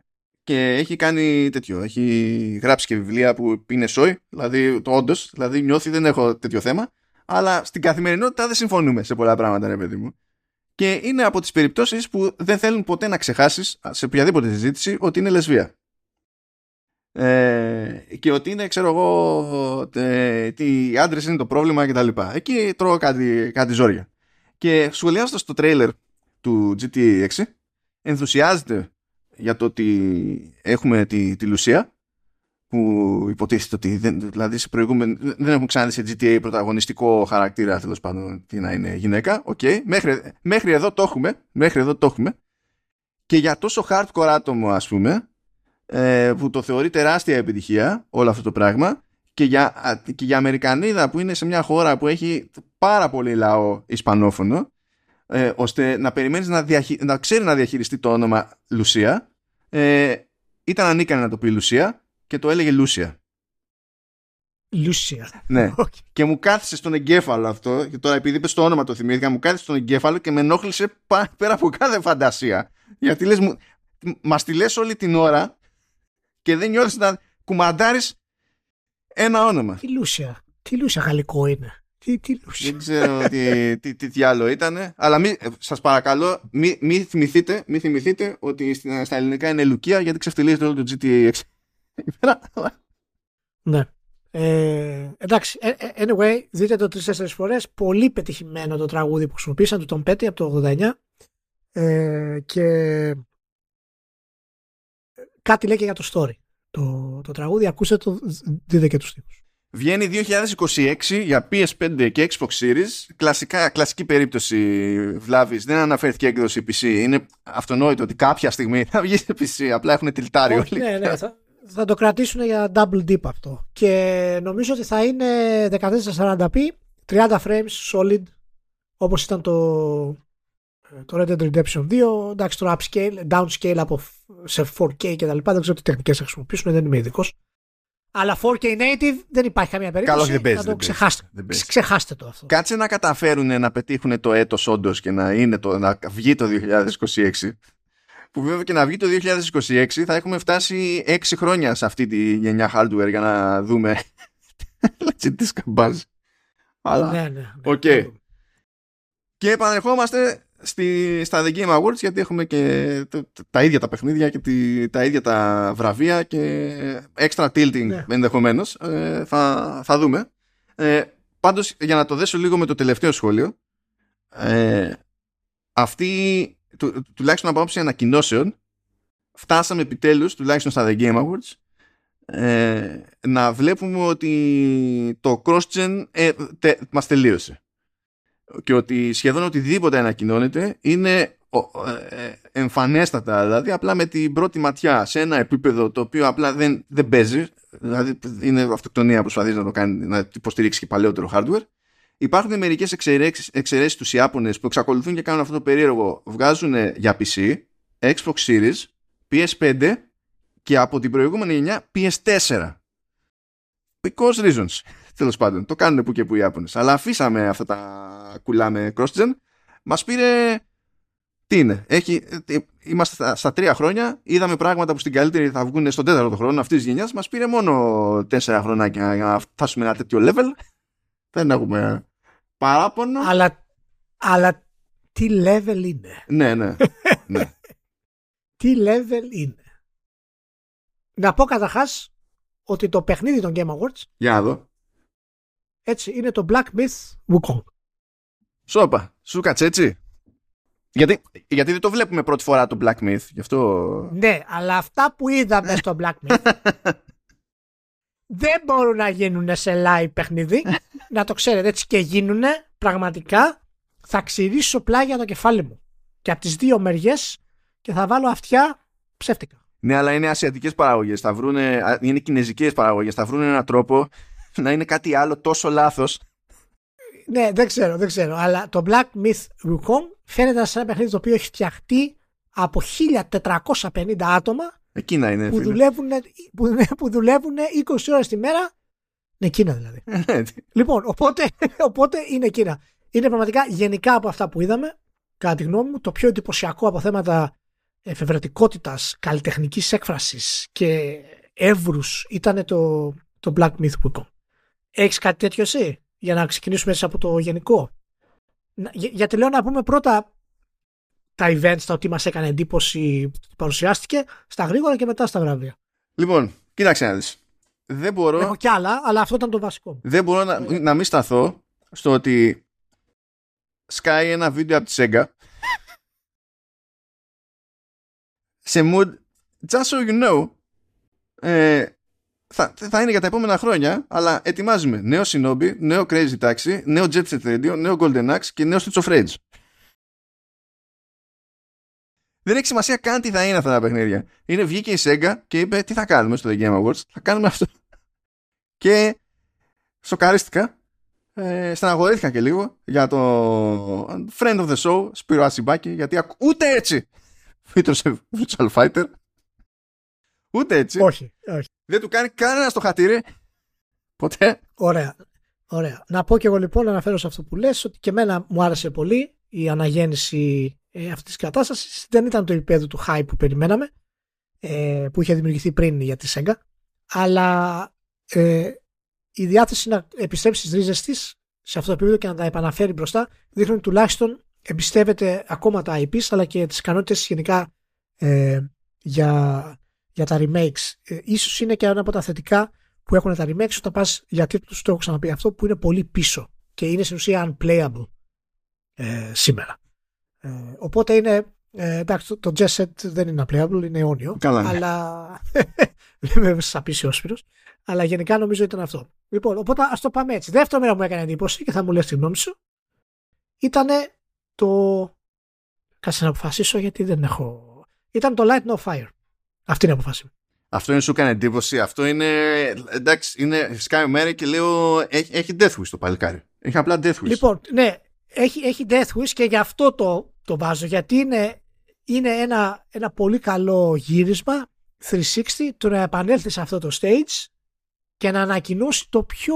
και έχει κάνει τέτοιο. Έχει γράψει και βιβλία που είναι σόι, δηλαδή το όντως, δηλαδή νιώθει δεν έχω τέτοιο θέμα. Αλλά στην καθημερινότητα δεν συμφωνούμε σε πολλά πράγματα, ρε παιδί μου. και είναι από τις περιπτώσεις που δεν θέλουν ποτέ να ξεχάσεις σε οποιαδήποτε συζήτηση ότι είναι λεσβία. Ε, και ότι είναι, ξέρω εγώ, τε, τι οι άντρες είναι το πρόβλημα κτλ. Εκεί τρώω κάτι, κάτι ζόρια. Και σχολιάζοντας το τρέιλερ του GTA 6, ενθουσιάζεται για το ότι έχουμε τη, τη Λουσία που υποτίθεται ότι δεν, δηλαδή σε δεν έχουμε ξαναδεί σε GTA πρωταγωνιστικό χαρακτήρα τέλος πάντων τι να είναι γυναίκα. Okay. Μέχρι, μέχρι εδώ το έχουμε. Μέχρι εδώ το έχουμε. Και για τόσο hardcore άτομο ας πούμε ε, που το θεωρεί τεράστια επιτυχία όλο αυτό το πράγμα και για, και για Αμερικανίδα που είναι σε μια χώρα που έχει πάρα πολύ λαό ισπανόφωνο ε, ώστε να περιμένεις να, διαχει... να ξέρει να διαχειριστεί το όνομα Λουσία ε, ήταν ανίκανη να το πει Λουσία και το έλεγε Λούσια. Λούσια. Ναι. <laughs> Και μου κάθισε στον εγκέφαλο αυτό, και τώρα επειδή είπες το όνομα το θυμήθηκα, μου κάθισε στον εγκέφαλο και με ενόχλησε πέρα από κάθε φαντασία. Γιατί λες, μου, μας τη λες όλη την ώρα και δεν νιώθεις να κουμαντάρεις ένα όνομα. Τι Λούσια. Τι Λούσια γαλλικό είναι. Τι, τι Δεν ξέρω τι, τι, τι, τι, άλλο ήταν. Αλλά μη, σας παρακαλώ, μην μη θυμηθείτε, μη θυμηθείτε ότι στα ελληνικά είναι Λουκία γιατί ξεφτυλίζεται όλο το GTA 6. Ναι. Ε, εντάξει, ε, ε, anyway, δείτε το τρει-τέσσερι φορές. Πολύ πετυχημένο το τραγούδι που χρησιμοποίησαν του Tom Petty από το 89. Ε, και κάτι λέει και για το story. Το, το τραγούδι, ακούστε το, δείτε και τους τύπους. Βγαίνει 2026 για PS5 και Xbox Series. Κλασικά, κλασική περίπτωση βλάβης. Δεν αναφέρθηκε έκδοση PC. Είναι αυτονόητο ότι κάποια στιγμή θα βγει σε PC. Απλά έχουν τυλτάρει όλοι. Ναι, ναι, θα, θα το κρατήσουν για double dip αυτό. Και νομίζω ότι θα είναι 1440p, 30 frames solid, όπως ήταν το, το Red Dead Redemption 2. Εντάξει, το upscale, downscale από, σε 4K και τα λοιπά. Δεν ξέρω τι τεχνικές θα χρησιμοποιήσουν, δεν είμαι ειδικός. Αλλά 4K native δεν υπάρχει καμία περίπτωση. Καλό, δεν παίζει. το ξεχάστε. ξεχάστε το αυτό. Κάτσε να καταφέρουν να πετύχουν το έτος όντως και να, είναι το, να βγει το 2026 που βέβαια και να βγει το 2026 θα έχουμε φτάσει 6 χρόνια σε αυτή τη γενιά hardware για να δούμε <laughs> τι σκαμπάζεις. Αλλά, ναι, ναι, ναι. Και επανερχόμαστε στη, στα The Game Awards γιατί έχουμε και τα ίδια τα παιχνίδια και τη, τα ίδια τα βραβεία και extra tilting ναι. ενδεχομένως. Ε, θα, θα δούμε. Ε, πάντως για να το δέσω λίγο με το τελευταίο σχόλιο ε, αυτή του, τουλάχιστον από άποψη ανακοινώσεων, φτάσαμε επιτέλους, τουλάχιστον στα The Game Awards, ε, να βλέπουμε ότι το cross-gen ε, τε, μας τελείωσε. Και ότι σχεδόν οτιδήποτε ανακοινώνεται είναι ε, εμφανέστατα, δηλαδή απλά με την πρώτη ματιά σε ένα επίπεδο το οποίο απλά δεν, δεν παίζει, δηλαδή είναι αυτοκτονία που προσπαθείς να το κάνει, να υποστηρίξεις και παλαιότερο hardware Υπάρχουν μερικές εξαιρέσεις του Ιάπωνες που εξακολουθούν και κάνουν αυτό το περίεργο. Βγάζουν για PC, Xbox Series, PS5 και από την προηγούμενη γενιά PS4. Because reasons. <laughs> Τέλος πάντων, το κάνουν που και που οι Ιάπωνες. Αλλά αφήσαμε αυτά τα κουλά με cross-gen. Μας πήρε. Τι είναι, έχει, είμαστε στα, τρία χρόνια, είδαμε πράγματα που στην καλύτερη θα βγουν στον τέταρτο χρόνο αυτής της γενιάς. Μας πήρε μόνο τέσσερα χρονάκια για να φτάσουμε ένα τέτοιο level. Δεν έχουμε παράπονο. Αλλά, αλλά τι level είναι; Ναι, ναι. ναι. <laughs> τι level είναι; Να πω καταρχάς ότι το παιχνίδι των Game Awards. Για να δω. Έτσι, είναι το Black Myth Wukong. Σόπα, σου κάτσε έτσι. Γιατί, γιατί δεν το βλέπουμε πρώτη φορά το Black Myth, γι' αυτό... Ναι, αλλά αυτά που είδαμε στο Black Myth <laughs> δεν μπορούν να γίνουν σε live παιχνίδι. <laughs> να το ξέρετε έτσι και γίνουν πραγματικά. Θα ξυρίσω πλάγια το κεφάλι μου. Και από τις δύο μεριές και θα βάλω αυτιά ψεύτικα. Ναι, αλλά είναι ασιατικές παραγωγές. Θα βρούνε, είναι κινέζικες παραγωγές. Θα βρουν έναν τρόπο να είναι κάτι άλλο τόσο λάθος. Ναι, δεν ξέρω, δεν ξέρω. Αλλά το Black Myth Wukong φαίνεται σαν ένα παιχνίδι το οποίο έχει φτιαχτεί από 1450 άτομα Εκείνα είναι. Που δουλεύουν, που, που δουλεύουν 20 ώρες τη μέρα. Ναι, εκείνα δηλαδή. Ναι, λοιπόν, οπότε, <laughs> οπότε είναι εκείνα. Είναι πραγματικά γενικά από αυτά που είδαμε, κατά τη γνώμη μου, το πιο εντυπωσιακό από θέματα εφευρετικότητας, καλλιτεχνικής έκφρασης και εύρους ήταν το, το Black Myth Wukong. Έχεις κάτι τέτοιο εσύ, για να ξεκινήσουμε έτσι από το γενικό; Για, γιατί λέω να πούμε πρώτα τα events τα ότι μας έκανε εντύπωση παρουσιάστηκε στα γρήγορα και μετά στα βραβεία. Λοιπόν, κοίταξε να δεις. Δεν μπορώ, Έχω κι άλλα, αλλά αυτό ήταν το βασικό. μου. δεν μπορώ να, να μην σταθώ στο ότι σκάει ένα βίντεο από τη Sega <laughs> σε mood just so you know ε, θα, θα είναι για τα επόμενα χρόνια αλλά ετοιμάζουμε νέο Shinobi, νέο Crazy Taxi νέο Jet Set Radio, νέο Golden Axe και νέο Streets of Rage δεν έχει σημασία καν τι θα είναι αυτά τα παιχνίδια είναι βγήκε η Sega και είπε τι θα κάνουμε στο The Game Awards; Θα κάνουμε αυτό και σοκαρίστηκα ε, στεναχωρήθηκα και λίγο για το friend of the show Σπύρο Ασιμπάκη γιατί ακ- ούτε έτσι <laughs> φύτρωσε Virtual Fighter ούτε έτσι Όχι, όχι. δεν του κάνει κανένα στο χατήρι ποτέ Ωραία. Ωραία. Να πω και εγώ λοιπόν, να αναφέρω σε αυτό που λες, ότι και εμένα μου άρεσε πολύ η αναγέννηση ε, αυτής της κατάστασης. Δεν ήταν το επίπεδο του hype που περιμέναμε, ε, που είχε δημιουργηθεί πριν για τη Sega, αλλά ε, η διάθεση να επιστρέψει στις ρίζες της σε αυτό το επίπεδο και να τα επαναφέρει μπροστά, δείχνει ότι τουλάχιστον εμπιστεύεται ακόμα τα IPs, αλλά και τις ικανότητες γενικά ε, για, για τα remakes. Ε, ίσως είναι και ένα από τα θετικά που έχουν τα remakes όταν πας για τίτλους, το έχω ξαναπεί αυτό, που είναι πολύ πίσω και είναι στην ουσία unplayable ε, σήμερα. Ε, οπότε είναι, ε, εντάξει, το, το Jet Set δεν είναι unplayable, είναι αιώνιο, Καλά, ναι. αλλά <laughs> δεν με σαπίσει ο Σπύρος, αλλά γενικά νομίζω ήταν αυτό. Λοιπόν, οπότε ας το πάμε έτσι. Δεύτερο μέρα που μου έκανε εντύπωση και θα μου λες τη γνώμη σου, ήταν το... Κάτσε να αποφασίσω γιατί δεν έχω... Ήταν το Light No Fire. Αυτή είναι η αποφάση μου. αυτό είναι σου έκανε εντύπωση αυτό είναι εντάξει είναι σκάει μέρα και λέω έχει, έχει Death Wish το παλικάρι έχει απλά Death Wish Λοιπόν, ναι, έχει, έχει Death Wish και γι' αυτό το, το βάζω. Γιατί είναι, είναι ένα, ένα πολύ καλό γύρισμα 360 το να επανέλθεις σε αυτό το stage και να ανακοινώσει το πιο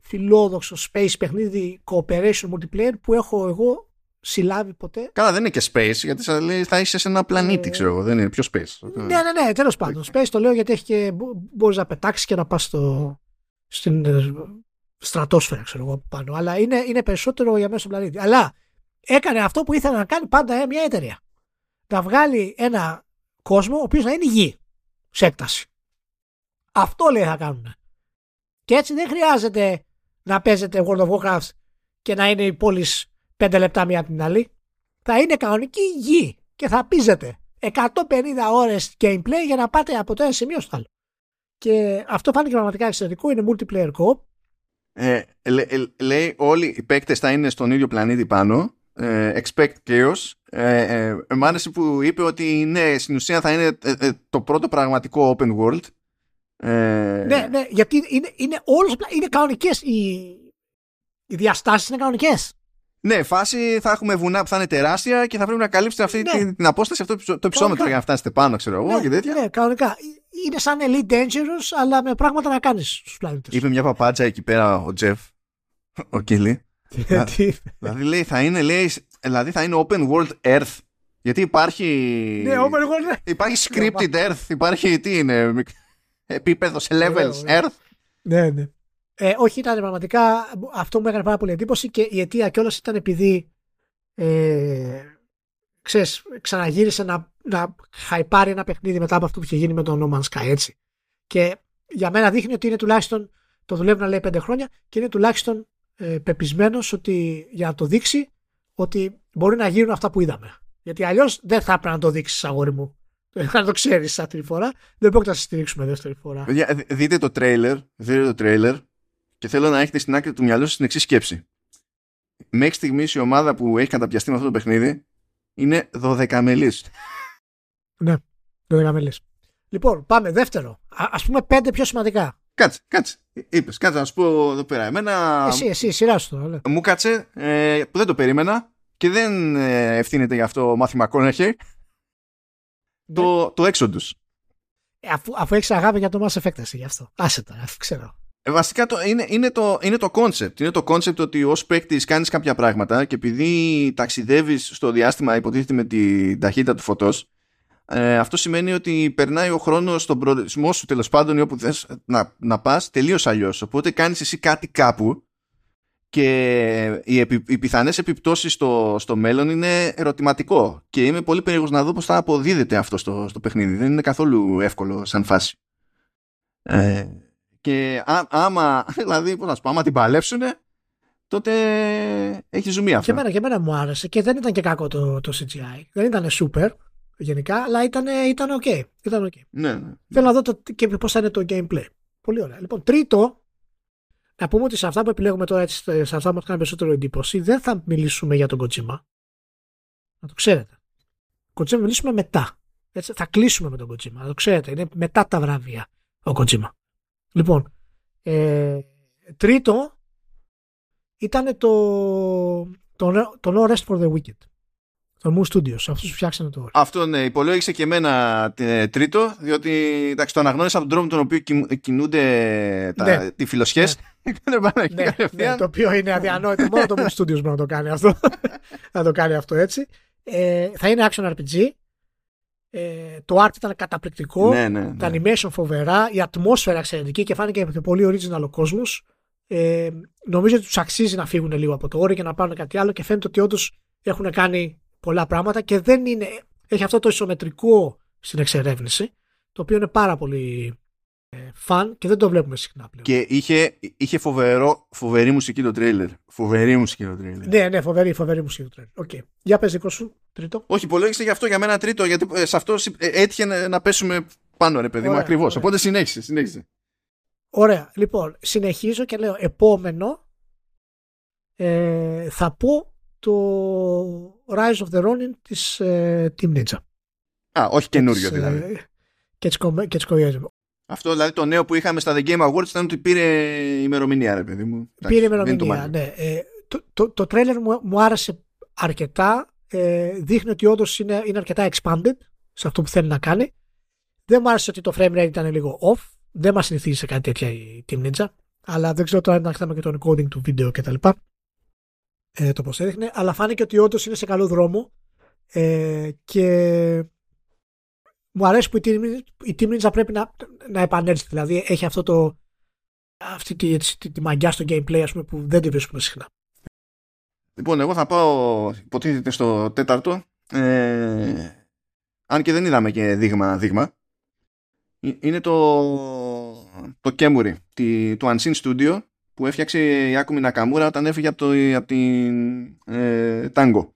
φιλόδοξο space παιχνίδι cooperation multiplayer που έχω εγώ συλλάβει ποτέ. Καλά, δεν είναι και space, γιατί σας λέει θα είσαι σε ένα πλανήτη, Ε, ξέρω εγώ. Δεν είναι πιο space. Ναι, ναι, ναι, τέλος πάντων. Space το λέω γιατί έχει και, μπορείς να πετάξεις και να πας στο, στην ε, στρατόσφαιρα, ξέρω εγώ, από πάνω. Αλλά είναι, είναι περισσότερο για μέσα στον πλανήτη. Αλλά έκανε αυτό που ήθελε να κάνει πάντα ε, μια εταιρεία. Να βγάλει ένα κόσμο ο οποίος να είναι γη σε έκταση. Αυτό λέει θα κάνουν. Και έτσι δεν χρειάζεται να παίζετε World of Warcraft και να είναι οι πόλεις 5 λεπτά μία από την άλλη. Θα είναι κανονική γη και θα πίζετε 150 ώρες gameplay για να πάτε από το ένα σημείο στο άλλο. Και αυτό φάνηκε πραγματικά εξαιρετικό. Είναι multiplayer co-op. Ε, λέ- ε, λέει όλοι οι παίκτες θα είναι στον ίδιο πλανήτη πάνω. Ε, expect chaos. Ε, ε, ε, μ' άρεσε που είπε ότι ναι, στην ουσία θα είναι ε, ε, το πρώτο πραγματικό open world. Ε, Ναι, ναι, γιατί είναι, είναι όλος, είναι κανονικές οι, οι διαστάσεις είναι κανονικές. ναι, φάση θα έχουμε βουνά που θα είναι τεράστια και θα πρέπει να καλύψετε αυτή Ναι. την, την απόσταση, αυτό το υψο- το υψόμετρο Κανονικά. για να φτάσετε πάνω, ξέρω εγώ ναι, και τέτοια. ναι, κανονικά. Είναι σαν Elite Dangerous, αλλά με πράγματα να κάνεις στους πλανήτες. Είπε μια παπάτσα εκεί πέρα ο Τζεφ, ο Κίλι. <laughs> Τι- δηλαδή λέει θα είναι, λέει, δηλαδή θα είναι open world earth. Γιατί υπάρχει. ναι, open world, ναι. Υπάρχει <laughs> scripted earth, υπάρχει τι είναι. μικ- Επίπεδος σε levels Ωραίο, ωραίο. earth. Ναι, ναι. Ε, όχι, ήταν πραγματικά αυτό μου έκανε πάρα πολύ εντύπωση και η αιτία κιόλας ήταν επειδή ε, ξέρεις, ξαναγύρισε να, να χαϊπάρει ένα παιχνίδι μετά από αυτό που είχε γίνει με τον No Man's Sky, έτσι. Και για μένα δείχνει ότι είναι τουλάχιστον, το δουλεύει να λέει πέντε χρόνια και είναι τουλάχιστον ε, πεπισμένος ότι για να το δείξει ότι μπορεί να γίνουν αυτά που είδαμε. Γιατί αλλιώς δεν θα έπρεπε να το δείξεις, αγόρι μου. <laughs> Να το ξέρεις σαν τρίτη φορά. Δεν πρόκειται να σε στηρίξουμε δεύτερη φορά. Παιδιά, δ- δείτε το trailer, δείτε το trailer και θέλω να έχετε στην άκρη του μυαλού σας την εξής σκέψη. Μέχρι στιγμής η ομάδα που έχει καταπιαστεί με αυτό το παιχνίδι είναι 12 μελής. Ναι, το έκαμε λες. Λοιπόν, πάμε δεύτερο. Α ας πούμε πέντε πιο σημαντικά. Κάτσε, κάτσε. Είπες, κάτσε να σου πω εδώ πέρα. Εμένα Εσύ, εσύ, σειρά σου τώρα. ναι. μου κάτσε ε, που δεν το περίμενα και δεν ε, ευθύνεται γι' αυτό μάθημα Κόνεχερ. Το, το Exodus. Ε, Αφού, αφού έχεις αγάπη για το Mass Effect, εσύ γι' αυτό. Άσε τα, αφού ξέρω. Ε, βασικά το, είναι, είναι, το, είναι το concept. Είναι το concept ότι ως παίκτης κάνεις κάποια πράγματα και επειδή ταξιδεύεις στο διάστημα υποτίθεται με την ταχύτητα του φωτός ε, αυτό σημαίνει ότι περνάει ο χρόνος στον προορισμό σου τέλος πάντων ή όπου θες να, να πας τελείως αλλιώς. Οπότε κάνεις εσύ κάτι κάπου και οι, επι, οι πιθανές επιπτώσεις στο, στο μέλλον είναι ερωτηματικό και είμαι πολύ περίεργος να δω πώς θα αποδίδεται αυτό στο, στο παιχνίδι. Δεν είναι καθόλου εύκολο σαν φάση. Ε, και α, άμα, <laughs> δηλαδή, πώς να σου πω, άμα την παλέψουν, τότε έχει ζουμί αυτό. Και εμένα, και εμένα μου άρεσε και δεν ήταν και κακό το, το CGI. Δεν ήταν super γενικά, αλλά ήταν, ήταν ok. Ήταν okay. Ναι, ναι. Θέλω να δω το, και πώς θα είναι το gameplay. Πολύ ωραία. Λοιπόν, τρίτο, να πούμε ότι σε αυτά που επιλέγουμε τώρα, έτσι, σε αυτά που μας κάνει περισσότερο εντύπωση, δεν θα μιλήσουμε για τον Kojima. Να το ξέρετε. Kojima μιλήσουμε μετά. Έτσι, θα κλείσουμε με τον Kojima. Να το ξέρετε. Είναι μετά τα βραβεία ο Kojima. Λοιπόν, ε, τρίτο ήταν το, το, το No Rest for the Wicked. Το Moon Studios, αυτού που φτιάξανε το όριο. Αυτό ναι, υπολόγισε και εμένα τρίτο, διότι εντάξει, το αναγνώρισα από τον τρόπο τον οποίο κινούνται τα, ναι. οι φιλοσιές. Ναι. <laughs> ναι, ναι, το οποίο είναι αδιανόητο. Μόνο το Moon Studios μπορεί να το κάνει αυτό. <laughs> να το κάνει αυτό έτσι. Ε, θα είναι action RPG. Ε, το art ήταν καταπληκτικό. Ναι, ναι, ναι. Τα animation φοβερά. Η ατμόσφαιρα εξαιρετική και φάνηκε και πολύ original ο κόσμος. Ε, νομίζω ότι τους αξίζει να φύγουν λίγο από το όριο και να πάρουν κάτι άλλο και φαίνεται ότι όντως έχουν κάνει πολλά πράγματα και δεν είναι, έχει αυτό το ισομετρικό στην εξερεύνηση, το οποίο είναι πάρα πολύ φαν και δεν το βλέπουμε συχνά πλέον. Και είχε, είχε φοβερό, φοβερή μουσική το τρέιλερ. Φοβερή μουσική το τρέιλερ. Ναι, ναι, φοβερή, φοβερή μουσική το τρέιλερ. Okay. Για πες δικό σου, τρίτο. Όχι, υπολόγισε γι' αυτό για μένα τρίτο, γιατί ε, σε αυτό ε, έτυχε να πέσουμε πάνω, ρε παιδί μου, ακριβώς. Οπότε συνέχισε, συνέχισε. Ωραία. Λοιπόν, συνεχίζω και λέω επόμενο. Ε, θα πω το Rise of the Ronin της ε, Team Ninja. Α, όχι καινούριο δηλαδή. Ε, και της Αυτό δηλαδή το νέο που είχαμε στα The Game Awards ήταν ότι πήρε ημερομηνία, ρε παιδί μου. Πήρε ημερομηνία, ναι. Ε, το, το, το τρέλερ μου, μου άρεσε αρκετά. Ε, δείχνει ότι όντως είναι, είναι αρκετά expanded σε αυτό που θέλει να κάνει. Δεν μου άρεσε ότι το frame rate ήταν λίγο off. Δεν μας συνηθίζει σε κάτι τέτοια η Team Ninja. Αλλά δεν ξέρω τώρα αν θα και το encoding του βίντεο κτλ ε, το πώς έδειχνε, αλλά φάνηκε ότι όντως είναι σε καλό δρόμο ε, και μου αρέσει που η Team, η Team Ninja πρέπει να, να επανέλθει. Δηλαδή έχει αυτό το, αυτή τη, τη, τη, μαγιά στο gameplay ας πούμε, που δεν τη βρίσκουμε συχνά. Λοιπόν, εγώ θα πάω υποτίθεται στο τέταρτο. Ε, αν και δεν είδαμε και δείγμα δείγμα. Ε, είναι το, το Kemuri, το Unseen Studio που έφτιαξε η Άκουμι Νακαμούρα όταν έφυγε από, το, από την ε, Tango.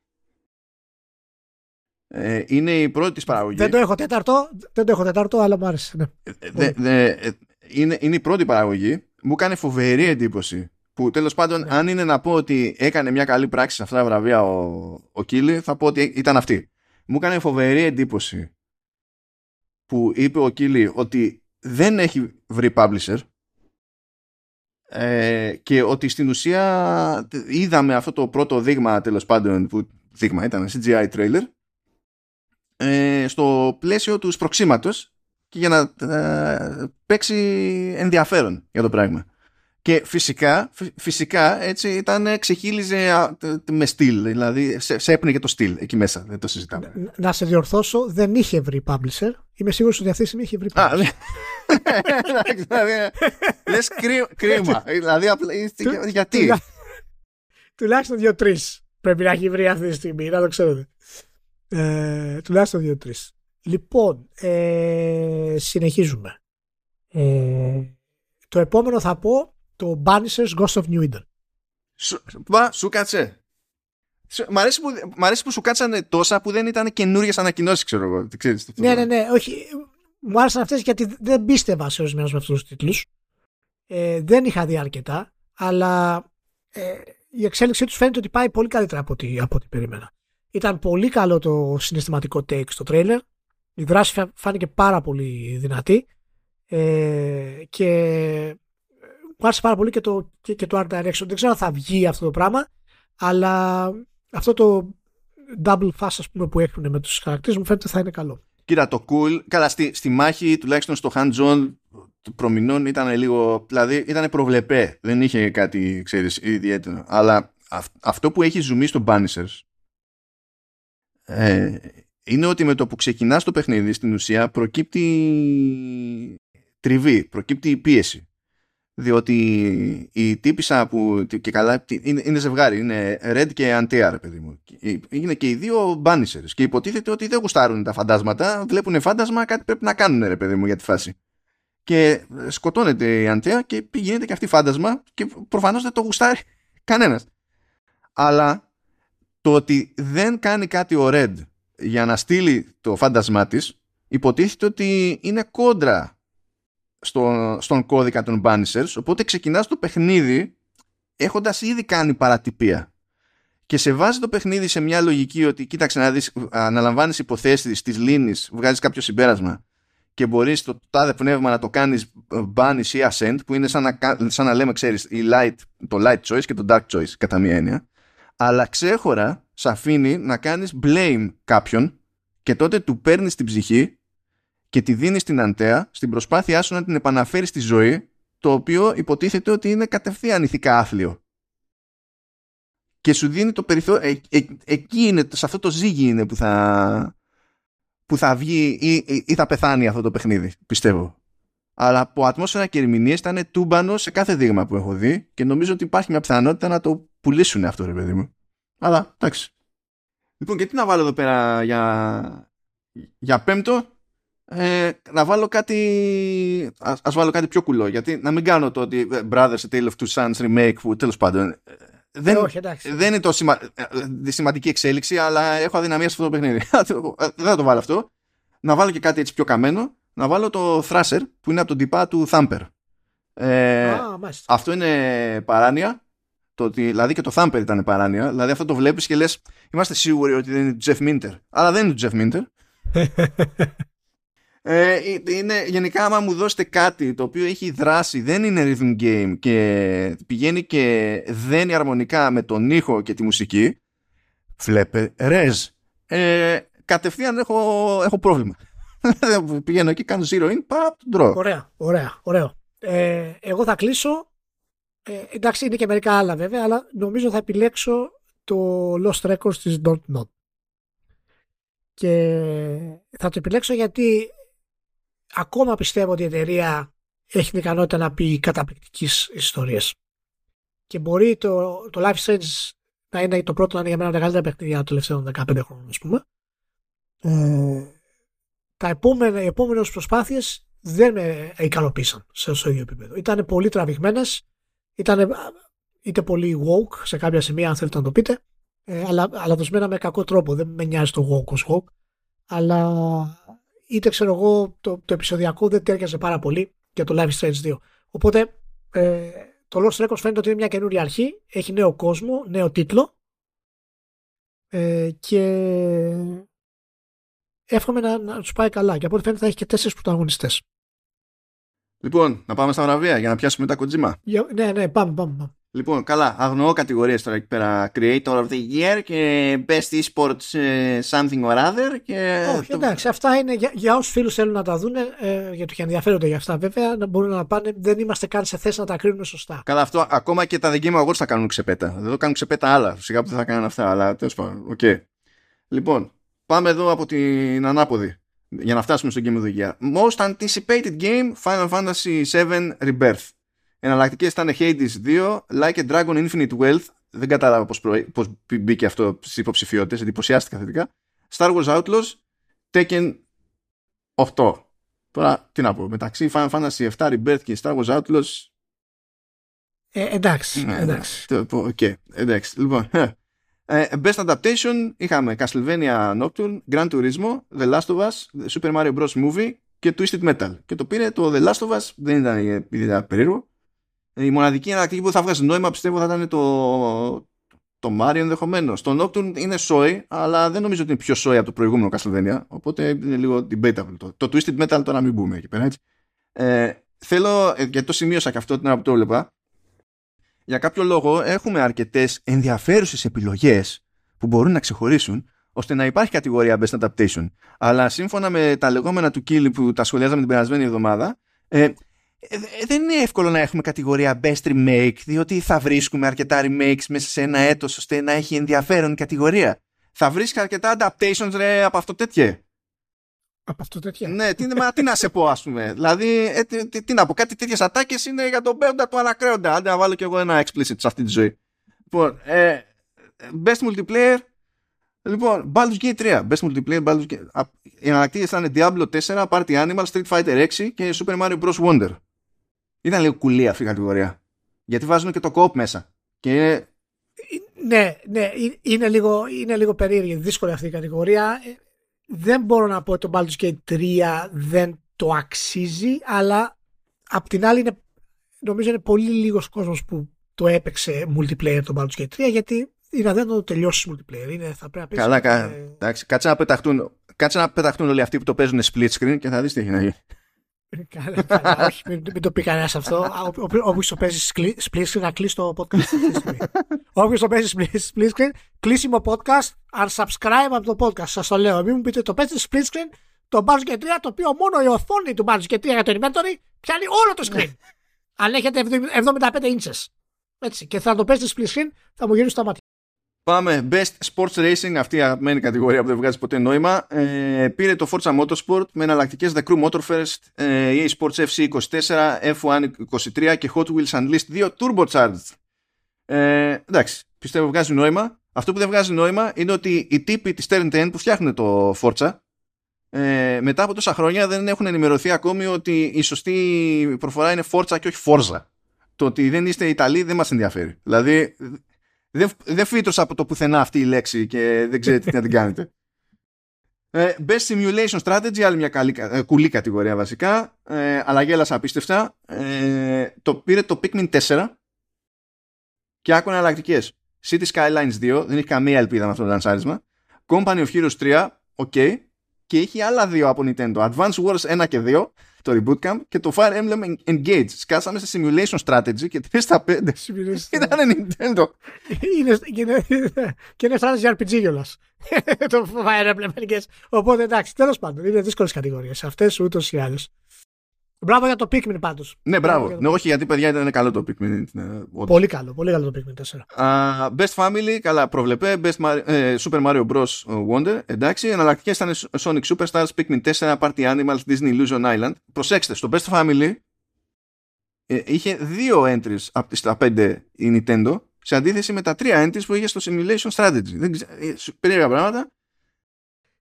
Ε, είναι η πρώτη της παραγωγή. Δεν το έχω τέταρτο, δεν το έχω τέταρτο αλλά μου άρεσε. Ναι. Ε, ε, είναι, είναι η πρώτη παραγωγή. Μου έκανε φοβερή εντύπωση. Που τέλος πάντων, ναι. αν είναι να πω ότι έκανε μια καλή πράξη σε αυτά τα βραβεία ο, ο Κίλι, θα πω ότι ήταν αυτή. Μου έκανε φοβερή εντύπωση που είπε ο Κίλι ότι δεν έχει βρει publisher ε, και ότι στην ουσία είδαμε αυτό το πρώτο δείγμα τέλος πάντων που δείγμα ήταν CGI trailer ε, στο πλαίσιο τους σπροξήματος και για να ε, παίξει ενδιαφέρον για το πράγμα. Και φυσικά, φυσικά έτσι ήταν, ξεχύλιζε με στυλ, δηλαδή σε, σε έπνιγε το στυλ εκεί μέσα, δεν το συζητάμε. Να σε διορθώσω, δεν είχε βρει publisher. Είμαι σίγουρος ότι αυτή τη στιγμή είχε βρει publisher. <laughs> Ναι. Δηλαδή, λες κρίμα, δηλαδή γιατί; Τουλάχιστον δύο-τρεις πρέπει να έχει βρει αυτή τη στιγμή, να το ξέρετε. Ε, τουλάχιστον δύο-τρεις. Λοιπόν, ε, συνεχίζουμε. Ε, το επόμενο θα πω το Banishers Ghost of New Eden. Σου, σου κάτσε. Μ' αρέσει, που, μ αρέσει που σου κάτσανε τόσα που δεν ήταν καινούριες ανακοινώσεις, ξέρω εγώ. Ξέρεις, ναι, ναι, ναι. Όχι. Μου άρεσαν αυτές γιατί δεν πίστευα σε ορισμένους με αυτούς τους τίτλους. Ε, δεν είχα δει αρκετά, αλλά ε, η εξέλιξή τους φαίνεται ότι πάει πολύ καλύτερα από ό,τι, από ό,τι περίμενα. Ήταν πολύ καλό το συναισθηματικό take στο τρέιλερ. Η δράση φάνηκε πάρα πολύ δυνατή. Ε, και μου άρεσε πάρα πολύ και το, και, και το art direction. Δεν ξέρω αν θα βγει αυτό το πράγμα, αλλά αυτό το double fast ας πούμε, που έχουν με τους χαρακτήρες μου φαίνεται θα είναι καλό. Κοίτα το cool, καλά στη, στη μάχη τουλάχιστον στο hands-on προμηνών ήταν λίγο, δηλαδή ήταν προβλεπέ, δεν είχε κάτι ξέρεις ιδιαίτερο, αλλά αυτό που έχει ζουμί στο Banishers ε, είναι ότι με το που ξεκινάς το παιχνίδι στην ουσία προκύπτει τριβή, προκύπτει πίεση διότι η τύπησα που και καλά είναι, είναι ζευγάρι, είναι Red και Antea, παιδί μου. Είναι και οι δύο Banishers και υποτίθεται ότι δεν γουστάρουν τα φαντάσματα, βλέπουν φάντασμα, κάτι πρέπει να κάνουν, ρε παιδί μου, για τη φάση. Και σκοτώνεται η Antea και πηγαίνεται και αυτή φάντασμα και προφανώς δεν το γουστάρει <laughs> κανένας. Αλλά το ότι δεν κάνει κάτι ο Red για να στείλει το φάντασμά της υποτίθεται ότι είναι κόντρα στο, στον κώδικα των Banishers οπότε ξεκινάς το παιχνίδι έχοντας ήδη κάνει παρατυπία. Και σε βάζει το παιχνίδι σε μια λογική ότι κοίταξε να δεις αναλαμβάνεις υποθέσεις της λύνης βγάζεις κάποιο συμπέρασμα και μπορείς το τάδε πνεύμα να το κάνεις banish ή ascent που είναι σαν να, σαν να λέμε ξέρεις η light, το light choice και το dark choice κατά μία έννοια αλλά ξέχωρα σε αφήνει να κάνεις blame κάποιον και τότε του παίρνεις την ψυχή και τη δίνεις στην αντέα στην προσπάθειά σου να την επαναφέρεις στη ζωή το οποίο υποτίθεται ότι είναι κατευθείαν ηθικά άθλιο. Και σου δίνει το περιθώριο, ε, ε, εκεί είναι, σε αυτό το ζύγι είναι που θα, που θα βγει ή, ή, ή θα πεθάνει αυτό το παιχνίδι, πιστεύω. Αλλά από ατμόσφαιρα και ερμηνείες ήταν τούμπανο σε κάθε δείγμα που έχω δει και νομίζω ότι υπάρχει μια πιθανότητα να το πουλήσουν αυτό, ρε παιδί μου. Αλλά εντάξει. Λοιπόν, και τι να βάλω εδώ πέρα για, για πέμπτο; Ε, να βάλω κάτι ας, ας, βάλω κάτι πιο κουλό γιατί να μην κάνω το ότι ε, Brothers A Tale of Two Sons remake που τέλος πάντων ε, δεν, όχι, δεν είναι το σημα, ε, σημαντική εξέλιξη αλλά έχω αδυναμία σε αυτό το παιχνίδι. <laughs> Δεν θα το βάλω αυτό. Να βάλω και κάτι έτσι πιο καμένο. Να βάλω το Thrasher που είναι από τον τυπά του Thumper. Ε, αυτό είναι παράνοια. Το ότι, δηλαδή και το Thumper ήταν παράνοια. Δηλαδή αυτό το βλέπεις και λες είμαστε σίγουροι ότι δεν είναι του Jeff Minter. Αλλά δεν είναι του Jeff Minter. <laughs> ε, είναι, γενικά άμα μου δώσετε κάτι το οποίο έχει δράση, δεν είναι rhythm game και πηγαίνει και δένει αρμονικά με τον ήχο και τη μουσική, βλέπε ρεζ. Ε, κατευθείαν έχω, έχω πρόβλημα. <laughs> Πηγαίνω εκεί, κάνω zero in, παπ, τρώω. Ωραία, ωραία, ωραίο. Ε, εγώ θα κλείσω ε, εντάξει, είναι και μερικά άλλα βέβαια, αλλά νομίζω θα επιλέξω το Lost Records της Don't Not. Και θα το επιλέξω γιατί ακόμα πιστεύω ότι η εταιρεία έχει την ικανότητα να πει καταπληκτικής ιστορίες. Και μπορεί το, το Life Strange να είναι το πρώτο να είναι για μένα τα καλύτερα παιχνίδια των τελευταίων 15 χρόνων, ας πούμε. Ε, τα επόμενα, οι επόμενες προσπάθειες δεν με ικανοποίησαν σε, σε ίδιο επίπεδο. Ήταν πολύ τραβηγμένες, ήταν είτε πολύ woke σε κάποια σημεία αν θέλετε να το πείτε ε, αλλά, αλλά δοσμένα με κακό τρόπο δεν με νοιάζει το woke ως woke αλλά είτε ξέρω εγώ το, το επεισοδιακό δεν τέριαζε πάρα πολύ για το Live Strange 2 οπότε ε, το Lost Records φαίνεται ότι είναι μια καινούρια αρχή έχει νέο κόσμο, νέο τίτλο ε, και εύχομαι να, να τους πάει καλά και από ό,τι φαίνεται θα έχει και τέσσερις πρωταγωνιστές Λοιπόν, να πάμε στα βραβεία για να πιάσουμε τα κοντζίμα. Ναι, ναι, πάμε, πάμε. πάμε. Λοιπόν, καλά, αγνοώ κατηγορίες τώρα εκεί πέρα. Creator of the Year και Best Esports ε, Something or Other. Και Όχι, το... εντάξει, αυτά είναι για, για όσους φίλους θέλουν να τα δουν, ε, γιατί και ενδιαφέρονται για αυτά βέβαια, να μπορούν να πάνε. Δεν είμαστε καν σε θέση να τα κρίνουμε σωστά. Καλά, αυτό ακόμα και τα The Game Awards θα κάνουν ξεπέτα. Δεν το κάνουν ξεπέτα άλλα. Σιγά που δεν θα κάνουν αυτά, αλλά τέλος πάντων. Okay. Λοιπόν, πάμε εδώ από την ανάποδη για να φτάσουμε στο Game of the Year. Most anticipated game Final Fantasy VII Rebirth. Εναλλακτικέ ήταν Hades 2, Like a Dragon Infinite Wealth. Δεν κατάλαβα πώς, πώς μπήκε αυτό στι υποψηφιότητε, εντυπωσιάστηκα θετικά. Star Wars Outlaws, Tekken 8. Τώρα τι να πω, μεταξύ Final Fantasy 7 Rebirth και Star Wars Outlaws. Ε, εντάξει, ναι, εντάξει. Okay, εντάξει, λοιπόν. Ε, best Adaptation είχαμε Castlevania Nocturne, Gran Turismo, The Last of Us, Super Mario Bros. Movie και Twisted Metal. Και το πήρε το The Last of Us, δεν ήταν ιδιαίτερα περίεργο. Η μοναδική εναλλακτική που θα βγάζει νόημα πιστεύω θα ήταν το, το Mario ενδεχομένως. Το Nocturne είναι σόι, αλλά δεν νομίζω ότι είναι πιο σόι από το προηγούμενο Castlevania. Οπότε είναι λίγο debatable. Το, το Twisted Metal τώρα μην μπούμε εκεί πέρα έτσι. Ε, θέλω, ε, γιατί το σημείωσα και αυτό την ώρα που το έβλεπα, για κάποιο λόγο έχουμε αρκετές ενδιαφέρουσες επιλογές που μπορούν να ξεχωρίσουν ώστε να υπάρχει κατηγορία Best Adaptation. Αλλά σύμφωνα με τα λεγόμενα του Κίλι που τα σχολιάζαμε την περασμένη εβδομάδα, ε, ε, δεν είναι εύκολο να έχουμε κατηγορία Best Remake, διότι θα βρίσκουμε αρκετά remakes μέσα σε ένα έτος ώστε να έχει ενδιαφέρον η κατηγορία. Θα βρίσκει αρκετά adaptations ρε, από αυτό τέτοιο. Από αυτό τέτοια. ναι, τι, μα, τι να σε πω, ας πούμε. Δηλαδή, ε, τι, τι, τι, να πω, κάτι τέτοιες ατάκες είναι για τον παίοντα του ανακρέοντα. Άντε να βάλω κι εγώ ένα explicit σε αυτή τη ζωή. Λοιπόν, ε, best multiplayer. Λοιπόν, Baldur's Gate 3. Best multiplayer, Baldur's Gate. Οι ανακτήσει ήταν Diablo 4, Party Animal, Street Fighter 6 και Super Mario Bros. Wonder. Ήταν λίγο κουλή αυτή η κατηγορία. Γιατί βάζουν και το co μέσα. Και ναι, ναι, είναι λίγο, είναι λίγο περίεργη, δύσκολη αυτή η κατηγορία. Ε, δεν μπορώ να πω ότι το Baldur's Gate 3 δεν το αξίζει, αλλά απ' την άλλη είναι, νομίζω είναι πολύ λίγος κόσμος που το έπαιξε multiplayer το Baldur's Gate 3 γιατί είναι δεν το τελειώσεις multiplayer. Είναι, θα πρέπει να Καλά, κα, εντάξει, κάτσε να πεταχτούν, κάτσε να πεταχτούν όλοι αυτοί που το παίζουν split screen και θα δεις τι έχει να γίνει. Καλά, καλά, όχι, μην, μην, το πει κανένας αυτό. Όποιος το παίζει split screen, να κλείσει το podcast. Όποιος το παίζει split screen, κλείσιμο podcast, unsubscribe από το podcast. Σας το λέω. Μην μου πείτε το παίζει split screen, το Buzz και 3, το οποίο μόνο η οθόνη του Buzz και 3 για το inventory πιάνει όλο το screen. <laughs> Αν έχετε 75 inches. Έτσι. Και θα το παίζει split screen, θα μου γυρίσει τα μάτια. Πάμε. Best Sports Racing, αυτή η αγαπημένη κατηγορία που δεν βγάζει ποτέ νόημα. Ε, πήρε το Forza Motorsport με εναλλακτικές The Crew Motorfest, ε, EA Sports FC 24, F1 23 και Hot Wheels Unleashed 2 Turbocharged. Ε, εντάξει, πιστεύω βγάζει νόημα. Αυτό που δεν βγάζει νόημα είναι ότι οι τύποι της Turn 10 που φτιάχνουν το Forza ε, μετά από τόσα χρόνια δεν έχουν ενημερωθεί ακόμη ότι η σωστή προφορά είναι Forza και όχι Forza. Το ότι δεν είστε Ιταλοί δεν μας ενδιαφέρει. Δηλαδή δεν, δεν φύτρωσα από το πουθενά αυτή η λέξη και δεν ξέρετε τι να την κάνετε. Ε, Best Simulation Strategy, άλλη μια καλή, ε, κουλή κατηγορία βασικά, ε, αλλά γέλασα απίστευτα. Ε, το πήρε το Pikmin 4 και άκουνα εναλλακτικές. City Skylines 2, δεν έχει καμία ελπίδα με αυτό το λανσάρισμα. Company of Heroes 3, ok. Και έχει άλλα δύο από Nintendo. Advance Wars 1 και 2 το Reboot Camp και το Fire Emblem Engage. Σκάσαμε σε Simulation Strategy και 3 στα 5 <laughs> ήταν Nintendo. είναι, είναι, και είναι σαν RPG κιόλας. <laughs> το Fire Emblem Engage. Οπότε εντάξει, τέλος πάντων, είναι δύσκολες κατηγορίες αυτές ούτως ή άλλως. Μπράβο για το Pikmin πάντως. Ναι, μπράβο. Ναι, όχι, γιατί παιδιά ήταν καλό το Pikmin. Πολύ καλό, πολύ καλό το Pikmin 4. Uh, best Family, καλά προβλεπέ. Best Mar- uh, Super Mario Bros. Wonder, εντάξει. Εναλλακτικές ήταν Sonic Superstars, Pikmin 4, Party Animals, Disney Illusion Island. Προσέξτε, στο Best Family ε, είχε δύο entries από τις τα πέντε η Nintendo σε αντίθεση με τα τρία entries που είχε στο Simulation Strategy. Δεν ξέ, ε, περίεργα πράγματα.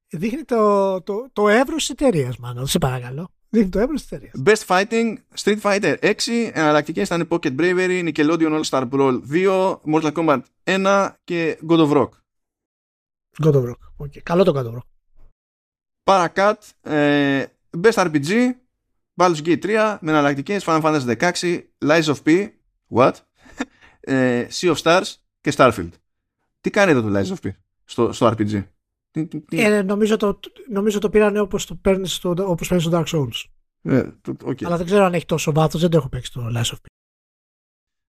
Δείχνει το, το, το εύρος της εταιρείας, μάλλον. Σε παρακαλώ. Δείχνει το εύρο τη εταιρεία. Best Fighting, Street Fighter 6, εναλλακτικέ ήταν Pocket Bravery, Nickelodeon All Star Brawl 2, Mortal Kombat 1 και God of Rock. God of Rock. Okay. Καλό το God of Rock. Paracat, ε, Best RPG, Baldur's Gate 3 με εναλλακτικέ Final Fantasy 16, Lies of P, What? ε, sea of Stars και Starfield. Τι κάνει εδώ το Lies of P στο, στο RPG. Ε, νομίζω, το, νομίζω το πήραν όπως το παίρνεις στο, όπως παίρνεις στο Dark Souls. Ε, okay. Αλλά δεν ξέρω αν έχει τόσο βάθος, δεν το έχω παίξει το Last of P.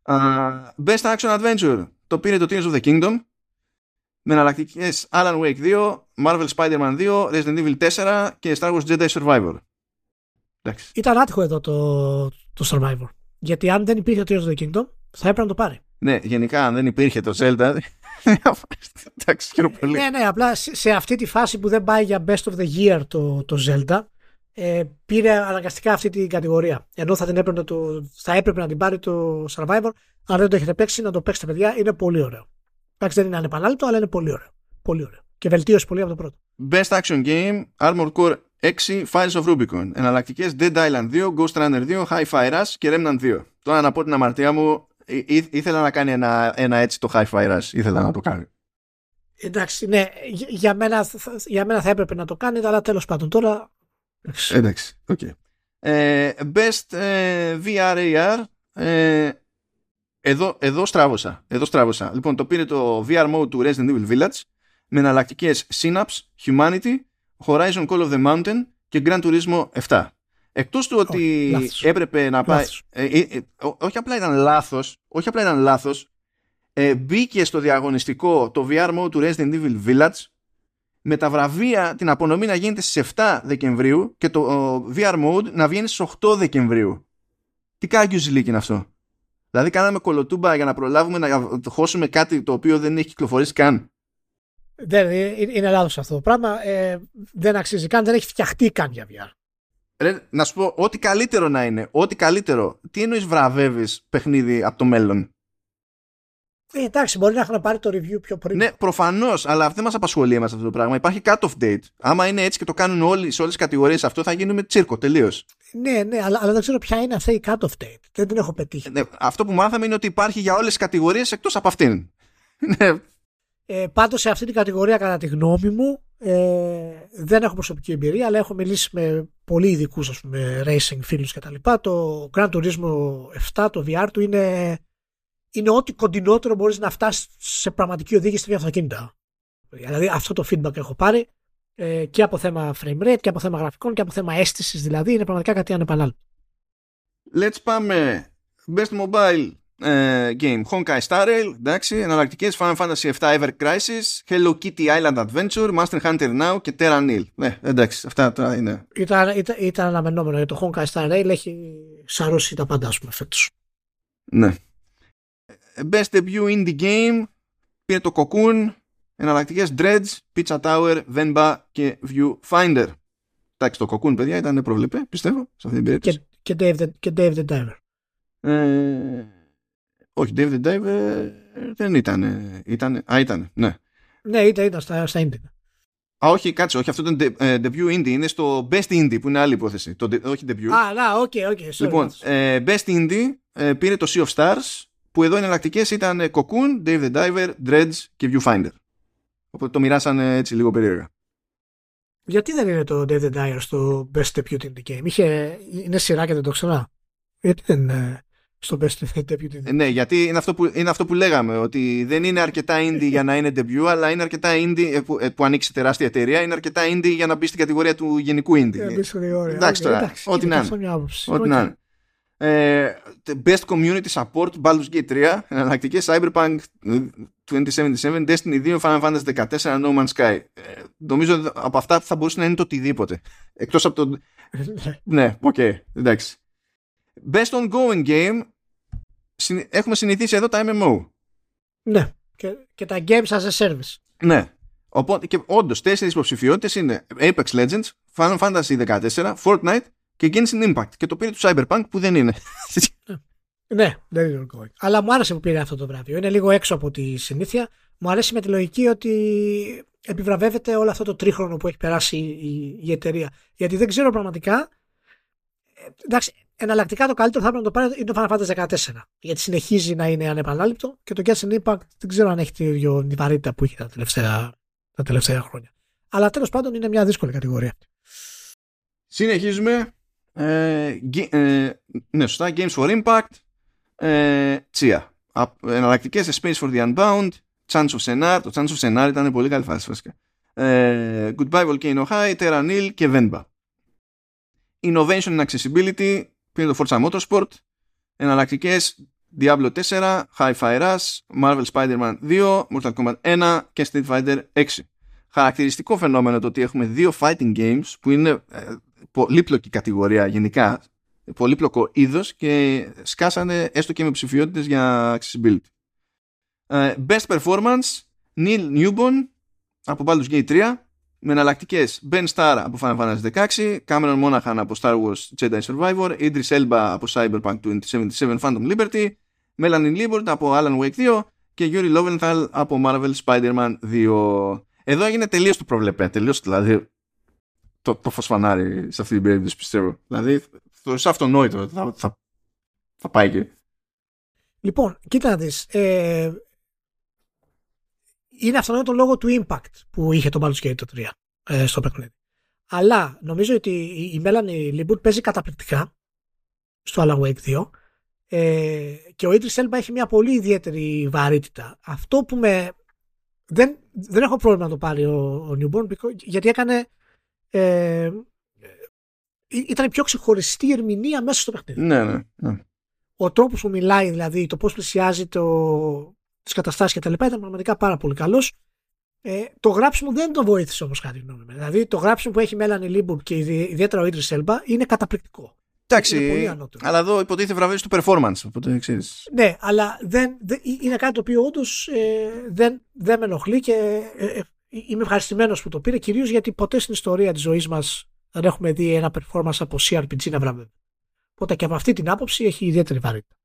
Uh, Best Action Adventure το πήρε το Tears of the Kingdom με εναλλακτικές Alan Wake 2, Marvel Spider-Man 2, Resident Evil 4 και Star Wars Jedi Survivor. Εντάξει. Ήταν άτυχο εδώ το, το Survivor. Γιατί αν δεν υπήρχε το Tears of the Kingdom θα έπρεπε να το πάρει. Ναι, γενικά αν δεν υπήρχε το Zelda <laughs> Εντάξει, πολύ. Ναι, ναι, απλά σε αυτή τη φάση που δεν πάει για Best of the Year το, το Zelda, ε, πήρε αναγκαστικά αυτή την κατηγορία. Ενώ θα, την έπρεπε, το, θα έπρεπε να την πάρει το Survivor. Αν δεν το έχετε παίξει, να το παίξετε, παιδιά. Είναι πολύ ωραίο. Εντάξει, δεν είναι ανεπανάληπτο, αλλά είναι πολύ ωραίο. Πολύ ωραίο. Και βελτίωσε πολύ από το πρώτο. Best Action Game, Armored Core 6, Files of Rubicon. Εναλλακτικές Dead Island 2, Ghost Runner 2, Hi-Fi Rush και Remnant 2. Τώρα να πω την αμαρτία μου, Ή, ήθελα να κάνει ένα, ένα έτσι το Hi-Fi Rush. Ήθελα να το κάνει. Εντάξει, ναι, για μένα, για μένα θα έπρεπε να το κάνει, αλλά τέλος πάντων τώρα... Εντάξει, OK. Okay. Ε, best ε, VR AR, ε, εδώ, εδώ στράβωσα, εδώ στράβωσα. Λοιπόν, το πήρε το VR mode του Resident Evil Village με εναλλακτικές Synapse, Humanity, Horizon Call of the Mountain και Gran Turismo 7. Εκτός του ότι έπρεπε να πάει... Ε, ε, ε, όχι απλά ήταν λάθος, όχι απλά ήταν λάθος, ε, μπήκε στο διαγωνιστικό το VR mode του Resident Evil Village με τα βραβεία την απονομή να γίνεται στις 7 Δεκεμβρίου και το VR mode να βγαίνει στις 8 Δεκεμβρίου. Τι κάγκιο ζηλίκι είναι αυτό; Δηλαδή κάναμε κολοτούμπα για να προλάβουμε να χώσουμε κάτι το οποίο δεν έχει κυκλοφορήσει καν. Δεν, είναι λάθος αυτό το πράγμα. Ε, δεν αξίζει καν, δεν έχει φτιαχτεί καν για VR. Ρε, να σου πω, ό,τι καλύτερο να είναι, ό,τι καλύτερο. Τι εννοείς βραβεύεις παιχνίδι από το μέλλον; Ε, εντάξει, μπορεί να έχουν πάρει το review πιο πριν. Ναι, προφανώς, αλλά αυτό δεν μας απασχολεί εμάς αυτό το πράγμα. Υπάρχει cut-off date. Άμα είναι έτσι και το κάνουν όλοι σε όλες τις κατηγορίες αυτό, θα γίνουμε τσίρκο τελείως. Ναι, ναι, αλλά, αλλά δεν ξέρω ποια είναι αυτή η cut-off date. Δεν την έχω πετύχει. Ναι, αυτό που μάθαμε είναι ότι υπάρχει για όλες τις κατηγορίες εκτός από αυτήν. <laughs> Ναι. Ε, Πάντως σε αυτή την κατηγορία, κατά τη γνώμη μου, ε, δεν έχω προσωπική εμπειρία, αλλά έχω μιλήσει με πολύ ειδικούς, ας πούμε, racing φίλους κτλ. Το Gran Turismo 7, το VR του είναι είναι ό,τι κοντινότερο μπορείς να φτάσεις σε πραγματική οδήγηση στην αυτοκίνητα. Δηλαδή αυτό το feedback έχω πάρει ε, και από θέμα frame rate και από θέμα γραφικών και από θέμα αίσθησης δηλαδή είναι πραγματικά κάτι ανεπανάληπτο. Let's πάμε Best Mobile ε, Game Honkai Star Rail εντάξει, εναλλακτικές Final Fantasy 7 Ever Crisis Hello Kitty Island Adventure Master Hunter Now και Terra Nil ναι, εντάξει, αυτά τώρα είναι ήταν, ήταν, ήταν αναμενόμενο γιατί το Honkai Star Rail έχει σαρώσει τα πάντα ας πούμε φέτος ναι Best Debut Indie Game πήρε το Cocoon, εναλλακτικές Dredge, Pizza Tower, Venba και Viewfinder. Εντάξει, το Cocoon, παιδιά, ήταν προβλεπέ, πιστεύω, σε αυτή την περίπτωση. Και, και, Dave, the, και Dave the Diver. Ε, όχι, Dave the Diver δεν ήταν. Ήτανε, α, ήταν, ναι. Ναι, ήταν, ήταν στα, στα Indie. Α, όχι, κάτσε, όχι, αυτό ήταν ε, debut indie, είναι στο best indie που είναι άλλη υπόθεση. Το, όχι debut. Α, να, OK, OK. Λοιπόν, ε, best indie ε, πήρε το Sea of Stars, που εδώ οι εναλλακτικές ήταν Cocoon, Dave the Diver, Dredge και Viewfinder. Οπότε το μοιράσανε έτσι λίγο περίεργα. Γιατί δεν είναι το Dave the Diver στο Best Deputy in the Game; Είχε, είναι σειρά και δεν το ξέρα. Γιατί δεν είναι στο Best Deputy in the Game. Ναι, γιατί είναι αυτό, που, είναι αυτό που λέγαμε. Ότι δεν είναι αρκετά indie για να είναι debut, αλλά είναι αρκετά indie ε, που, ε, που ανοίξει τεράστια εταιρεία. Είναι αρκετά indie για να μπει στην κατηγορία του γενικού indie. Εντάξει τώρα. Ό,τι να είναι. Ε, best Community Support Baldur's Gate 3 εναλλακτικέ Cyberpunk 2077 Destiny 2 Final Fantasy 14 No Man's Sky ε, νομίζω από αυτά θα μπορούσε να είναι το οτιδήποτε εκτός από το <laughs> ναι, OK, okay, εντάξει Best Ongoing Game έχουμε συνηθίσει εδώ τα MMO ναι και, και τα Games as a Service ναι Οπότε, και όντως τέσσερις υποψηφιότητες είναι Apex Legends, Final Fantasy 14, Fortnite και Genshin Impact και το πήρε το Cyberpunk που δεν είναι. <laughs> ναι, δεν είναι ongoing. Αλλά μου άρεσε που πήρε αυτό το βράδυ. Είναι λίγο έξω από τη συνήθεια. Μου αρέσει με τη λογική ότι επιβραβεύεται όλο αυτό το τρίχρονο που έχει περάσει η, η εταιρεία. Γιατί δεν ξέρω πραγματικά. Ε, εντάξει, εναλλακτικά το καλύτερο θα έπρεπε να το πάρει είναι το Final Fantasy 14. Γιατί συνεχίζει να είναι ανεπανάληπτο και το Genshin Impact δεν ξέρω αν έχει τη βαρύτητα που είχε τα τελευταία, τα τελευταία χρόνια. Αλλά τέλος πάντων είναι μια δύσκολη κατηγορία. Συνεχίζουμε ε, ε, ναι, σωστά. Games for Impact. Ε, Chia. Εναλλακτικές Space for the Unbound. Chance of Senar. Το Chance of Senar ήταν πολύ καλή φάση βασικά. Ε, Goodbye Volcano High, Terra Nil και Venba. Innovation and Accessibility. Πήρε το Forza Motorsport. Εναλλακτικές Diablo 4, Hi-Fi Rush, Marvel Spider-Man 2, Mortal Kombat 1 και Street Fighter 6. Χαρακτηριστικό φαινόμενο το ότι έχουμε δύο fighting games που είναι ε, πολύπλοκη κατηγορία γενικά, πολύπλοκο είδος και σκάσανε έστω και με ψηφιότητες για accessibility. Uh, best Performance, Neil Newborn από Baldur's Gate 3, με εναλλακτικές Ben Starr από Final Fantasy 16, Cameron Monaghan από Star Wars Jedi Survivor, Idris Elba από Cyberpunk 2077 Phantom Liberty, Melanie Liebert από Alan Wake 2 και Yuri Lowenthal από Marvel Spider-Man 2. Εδώ έγινε τελείως το προβλεπέ, τελείως δηλαδή το, το φωσφανάρι σε αυτή την περίπτωση πιστεύω. Δηλαδή το αυτονόητο θα, θα, θα πάει και. Λοιπόν, κοίτα να δεις. Ε, είναι αυτονόητο λόγω του impact που είχε το Baldur's Gate 3 ε, στο παιχνίδι. Αλλά νομίζω ότι η Melanie Liebert παίζει καταπληκτικά στο Alan Wake 2 ε, και ο Idris Elba έχει μια πολύ ιδιαίτερη βαρύτητα. Αυτό που με... Δεν, δεν έχω πρόβλημα να το πάρει ο, ο Newbon γιατί έκανε ε, ήταν η πιο ξεχωριστή ερμηνεία μέσα στο παιχνίδι. Ναι, ναι, ναι. Ο τρόπος που μιλάει, δηλαδή, το πώς πλησιάζει το... τις καταστάσεις κτλ. ήταν πραγματικά πάρα πολύ καλός. Ε, το γράψιμο δεν το βοήθησε όμως κατά τη γνώμη Δηλαδή, το γράψιμο που έχει η Melanie Liburd και ιδιαίτερα ο Idris Elba είναι καταπληκτικό. Εντάξει, αλλά εδώ υποτίθεται βραβεύεις του performance. Οπότε ξέρεις. Ναι, αλλά δεν, δεν, είναι κάτι το οποίο όντως ε, δεν, δεν με ενοχλεί και ε, ε είμαι ευχαριστημένος που το πήρε, κυρίως γιατί ποτέ στην ιστορία της ζωής μας δεν έχουμε δει ένα performance από CRPG να βραβεύει. Οπότε και από αυτή την άποψη έχει ιδιαίτερη βαρύτητα.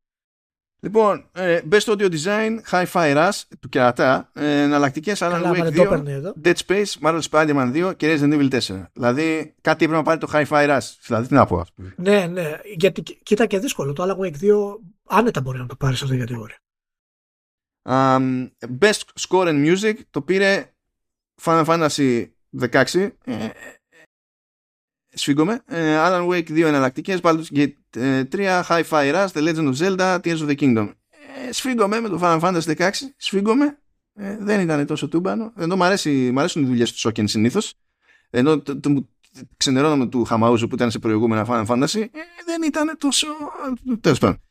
Λοιπόν, ε, Best Audio Design, Hi-Fi Rush του κερατά, ε, εναλλακτικές Alan Wake 2, Dead Space, Marvel Spider-Man 2 και Resident Evil 4. Δηλαδή κάτι έπρεπε να πάρει το Hi-Fi Rush. Δηλαδή τι να πω. Ναι, ναι. Γιατί κοίτα και δύσκολο. Το Alan Wake 2 άνετα μπορεί να το πάρεις σε αυτή την κατηγορία. Um, best Score and Music το πήρε Final Fantasy 16. Ε, σφίγγομαι. Ε, Alan Wake 2 εναλλακτικές. Baldur's Gate 3. Hi-Fi Rush. The Legend of Zelda. Tears of the Kingdom. Ε, σφίγγομαι με το Final Fantasy 16. Σφίγγομαι. Ε, δεν ήταν τόσο τούμπανο. Ενώ μου, αρέσει, μου αρέσουν οι δουλειές του Σόκεν συνήθως. Ενώ το, το, το ξενερώναμε του Χαμαούζου που ήταν σε προηγούμενα Final Fantasy. Ε, δεν ήταν τόσο. Τέλος πάντων.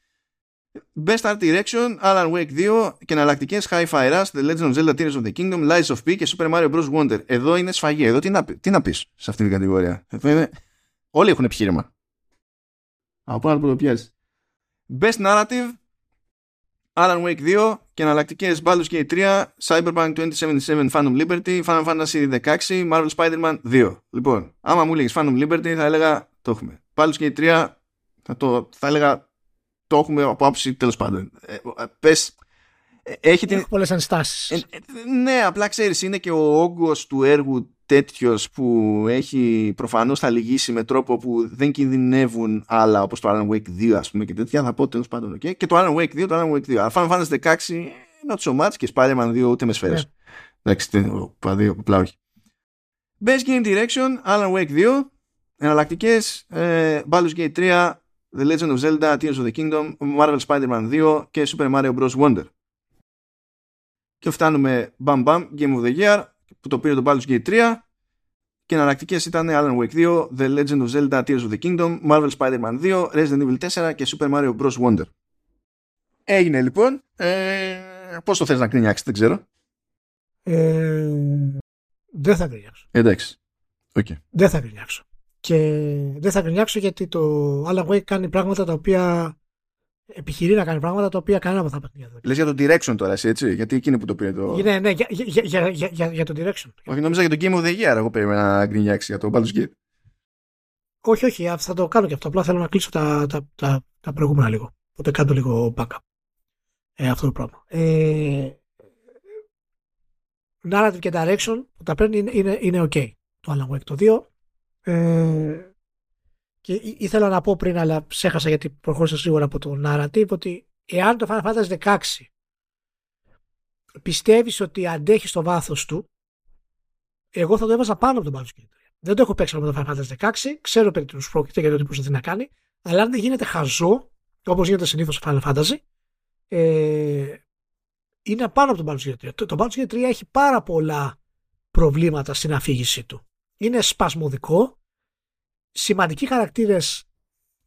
Best Art Direction, Alan Wake 2 και εναλλακτικέ Hi-Fi Rush, The Legend of Zelda Tears of the Kingdom, Lies of P και Super Mario Bros. Wonder. Εδώ είναι σφαγή. Εδώ τι να, τι να πει σε αυτή την κατηγορία. είναι... Όλοι έχουν επιχείρημα. Από πάνω που το πιάσει. Best Narrative, Alan Wake 2 και εναλλακτικέ Baldur's Gate 3, Cyberpunk 2077 Phantom Liberty, Final Fantasy 16, Marvel Spider-Man 2. Λοιπόν, άμα μου έλεγε Phantom Liberty θα έλεγα το έχουμε. Baldur's Gate 3 θα, το, θα έλεγα το έχουμε από άποψη τέλος πάντων. Ε, ε, πες, ε, έχει την... πολλές ανστάσεις. ναι, απλά ξέρεις, είναι και ο όγκος του έργου τέτοιος που έχει προφανώς θα λυγίσει με τρόπο που δεν κινδυνεύουν άλλα όπως το Alan Wake 2 ας πούμε και τέτοια θα πω τέλος πάντων okay. και το Alan Wake 2 το Alan Wake 2 αλλά Final Fantasy 16 not so much και Spider-Man 2 ούτε με σφαίρες yeah. Ναι. εντάξει απλά όχι Best Game Direction Alan Wake 2 εναλλακτικές ε, Baldur's Gate 3 The Legend of Zelda, Tears of the Kingdom, Marvel Spider-Man 2 και Super Mario Bros. Wonder. Και φτάνουμε bam bam Game of the Year που το πήρε το Baldur's Gate 3 και εναλλακτικές ήταν Alan Wake 2, The Legend of Zelda, Tears of the Kingdom, Marvel Spider-Man 2, Resident Evil 4 και Super Mario Bros. Wonder. Έγινε λοιπόν. Ε, πώς το θες να κρίνιαξεις, δεν ξέρω. Ε, δεν θα κρίνιαξω. Εντάξει. Okay. Δεν θα κρίνιαξω. Και δεν θα γκρινιάξω γιατί το Alan Wake κάνει πράγματα τα οποία επιχειρεί να κάνει πράγματα τα οποία κανένα από τα παιχνίδια δεν Λες για το direction τώρα, εσύ, έτσι, γιατί εκείνη που το πήρε το... Ναι, ναι, για, για, για, για, για το direction. Όχι, νόμιζα για το Game of the Year, εγώ περίμενα να γκρινιάξει για το Baldur's Gate. Όχι, όχι, θα το κάνω και αυτό. Απλά θέλω να κλείσω τα, τα, τα, τα προηγούμενα λίγο. Οπότε κάνω λίγο backup. Ε, αυτό το πράγμα. Ε, narrative και direction που τα παίρνει είναι, είναι, είναι ok. Το Alan Wake το 2 ε, και ήθελα να πω πριν, αλλά ξέχασα γιατί προχώρησα σίγουρα από το narrative, ότι εάν το Final Fantasy 16 πιστεύεις ότι αντέχει στο βάθος του, εγώ θα το έβαζα πάνω από τον Baldur's Gate Δεν το έχω παίξει με το Final Fantasy 16, ξέρω περί του πρόκειται για το τι προσπαθεί να κάνει, αλλά αν δεν γίνεται χαζό, όπως γίνεται συνήθως στο Final Fantasy, ε, είναι πάνω από τον Baldur's Gate 3. Το, το Baldur's Gate 3 έχει πάρα πολλά προβλήματα στην αφήγησή του είναι σπασμωδικό. Σημαντικοί χαρακτήρες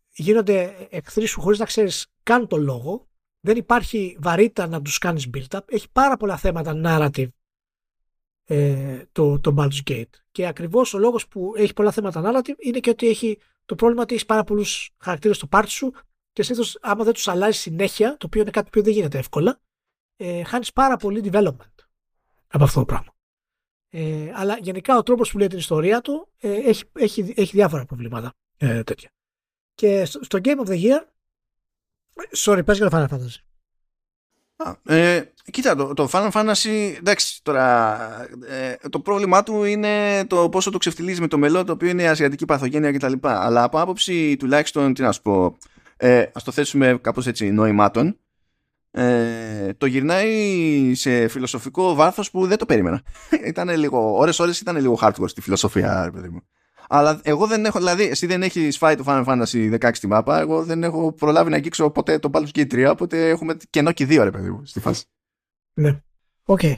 γίνονται εχθροί σου χωρίς να ξέρεις καν τον λόγο. Δεν υπάρχει βαρύτητα να τους κάνεις build-up. Έχει πάρα πολλά θέματα narrative ε, το, το Baldur's Gate. Και ακριβώς ο λόγος που έχει πολλά θέματα narrative είναι και ότι έχει το πρόβλημα ότι έχεις πάρα πολλούς χαρακτήρες στο πάρτι σου και συνήθως άμα δεν τους αλλάζει συνέχεια, το οποίο είναι κάτι που δεν γίνεται εύκολα, ε, χάνεις πάρα πολύ development από αυτό το πράγμα. Ε, αλλά γενικά ο τρόπος που λέει την ιστορία του ε, έχει, έχει, έχει διάφορα προβλήματα ε, τέτοια. Και στο, στο Game of the Year sorry, πες για το Final Fantasy. Ε, κοίτα, το, το Final Fantasy, εντάξει, τώρα ε, το πρόβλημά του είναι το πόσο το ξεφτιλίζει με το μελό, το οποίο είναι ασιατική παθογένεια κτλ. Αλλά από άποψη τουλάχιστον, τι να σου πω, ε, ας το θέσουμε κάπως έτσι νοημάτων, ε, το γυρνάει σε φιλοσοφικό βάθος που δεν το περίμενα. <laughs> ήταν λίγο, ώρες ώρες ήταν λίγο hardcore στη φιλοσοφία, παιδί μου. Αλλά εγώ δεν έχω, δηλαδή, εσύ δεν έχεις φάει το Final Fantasy 16 στη μάπα, εγώ δεν έχω προλάβει να αγγίξω ποτέ το Baldur's Gate 3, οπότε έχουμε κενό και δύο, ρε παιδί μου, στη φάση. Ναι. OK. Okay.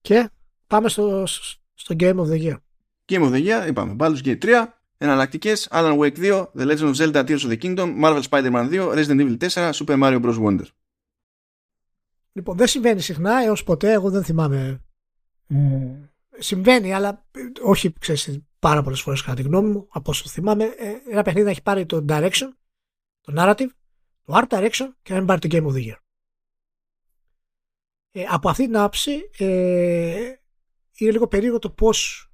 Και πάμε στο, στο Game of the Year. Game of the Year, είπαμε, Baldur's Gate 3, εναλλακτικές Alan Wake 2, The Legend of Zelda Tears of the Kingdom, Marvel Spider-Man 2, Resident Evil 4, Super Mario Bros. Wonder. Λοιπόν, δεν συμβαίνει συχνά έως ποτέ. Εγώ δεν θυμάμαι. Mm. Συμβαίνει, αλλά όχι ξέρεις, πάρα πολλές φορές κατά τη γνώμη μου. Από όσο θυμάμαι, ε, ένα παιχνίδι να έχει πάρει το direction, το narrative, το art direction και να μην πάρει το game of the year. Ε, από αυτή την άποψη, ε, είναι λίγο περίεργο το πώς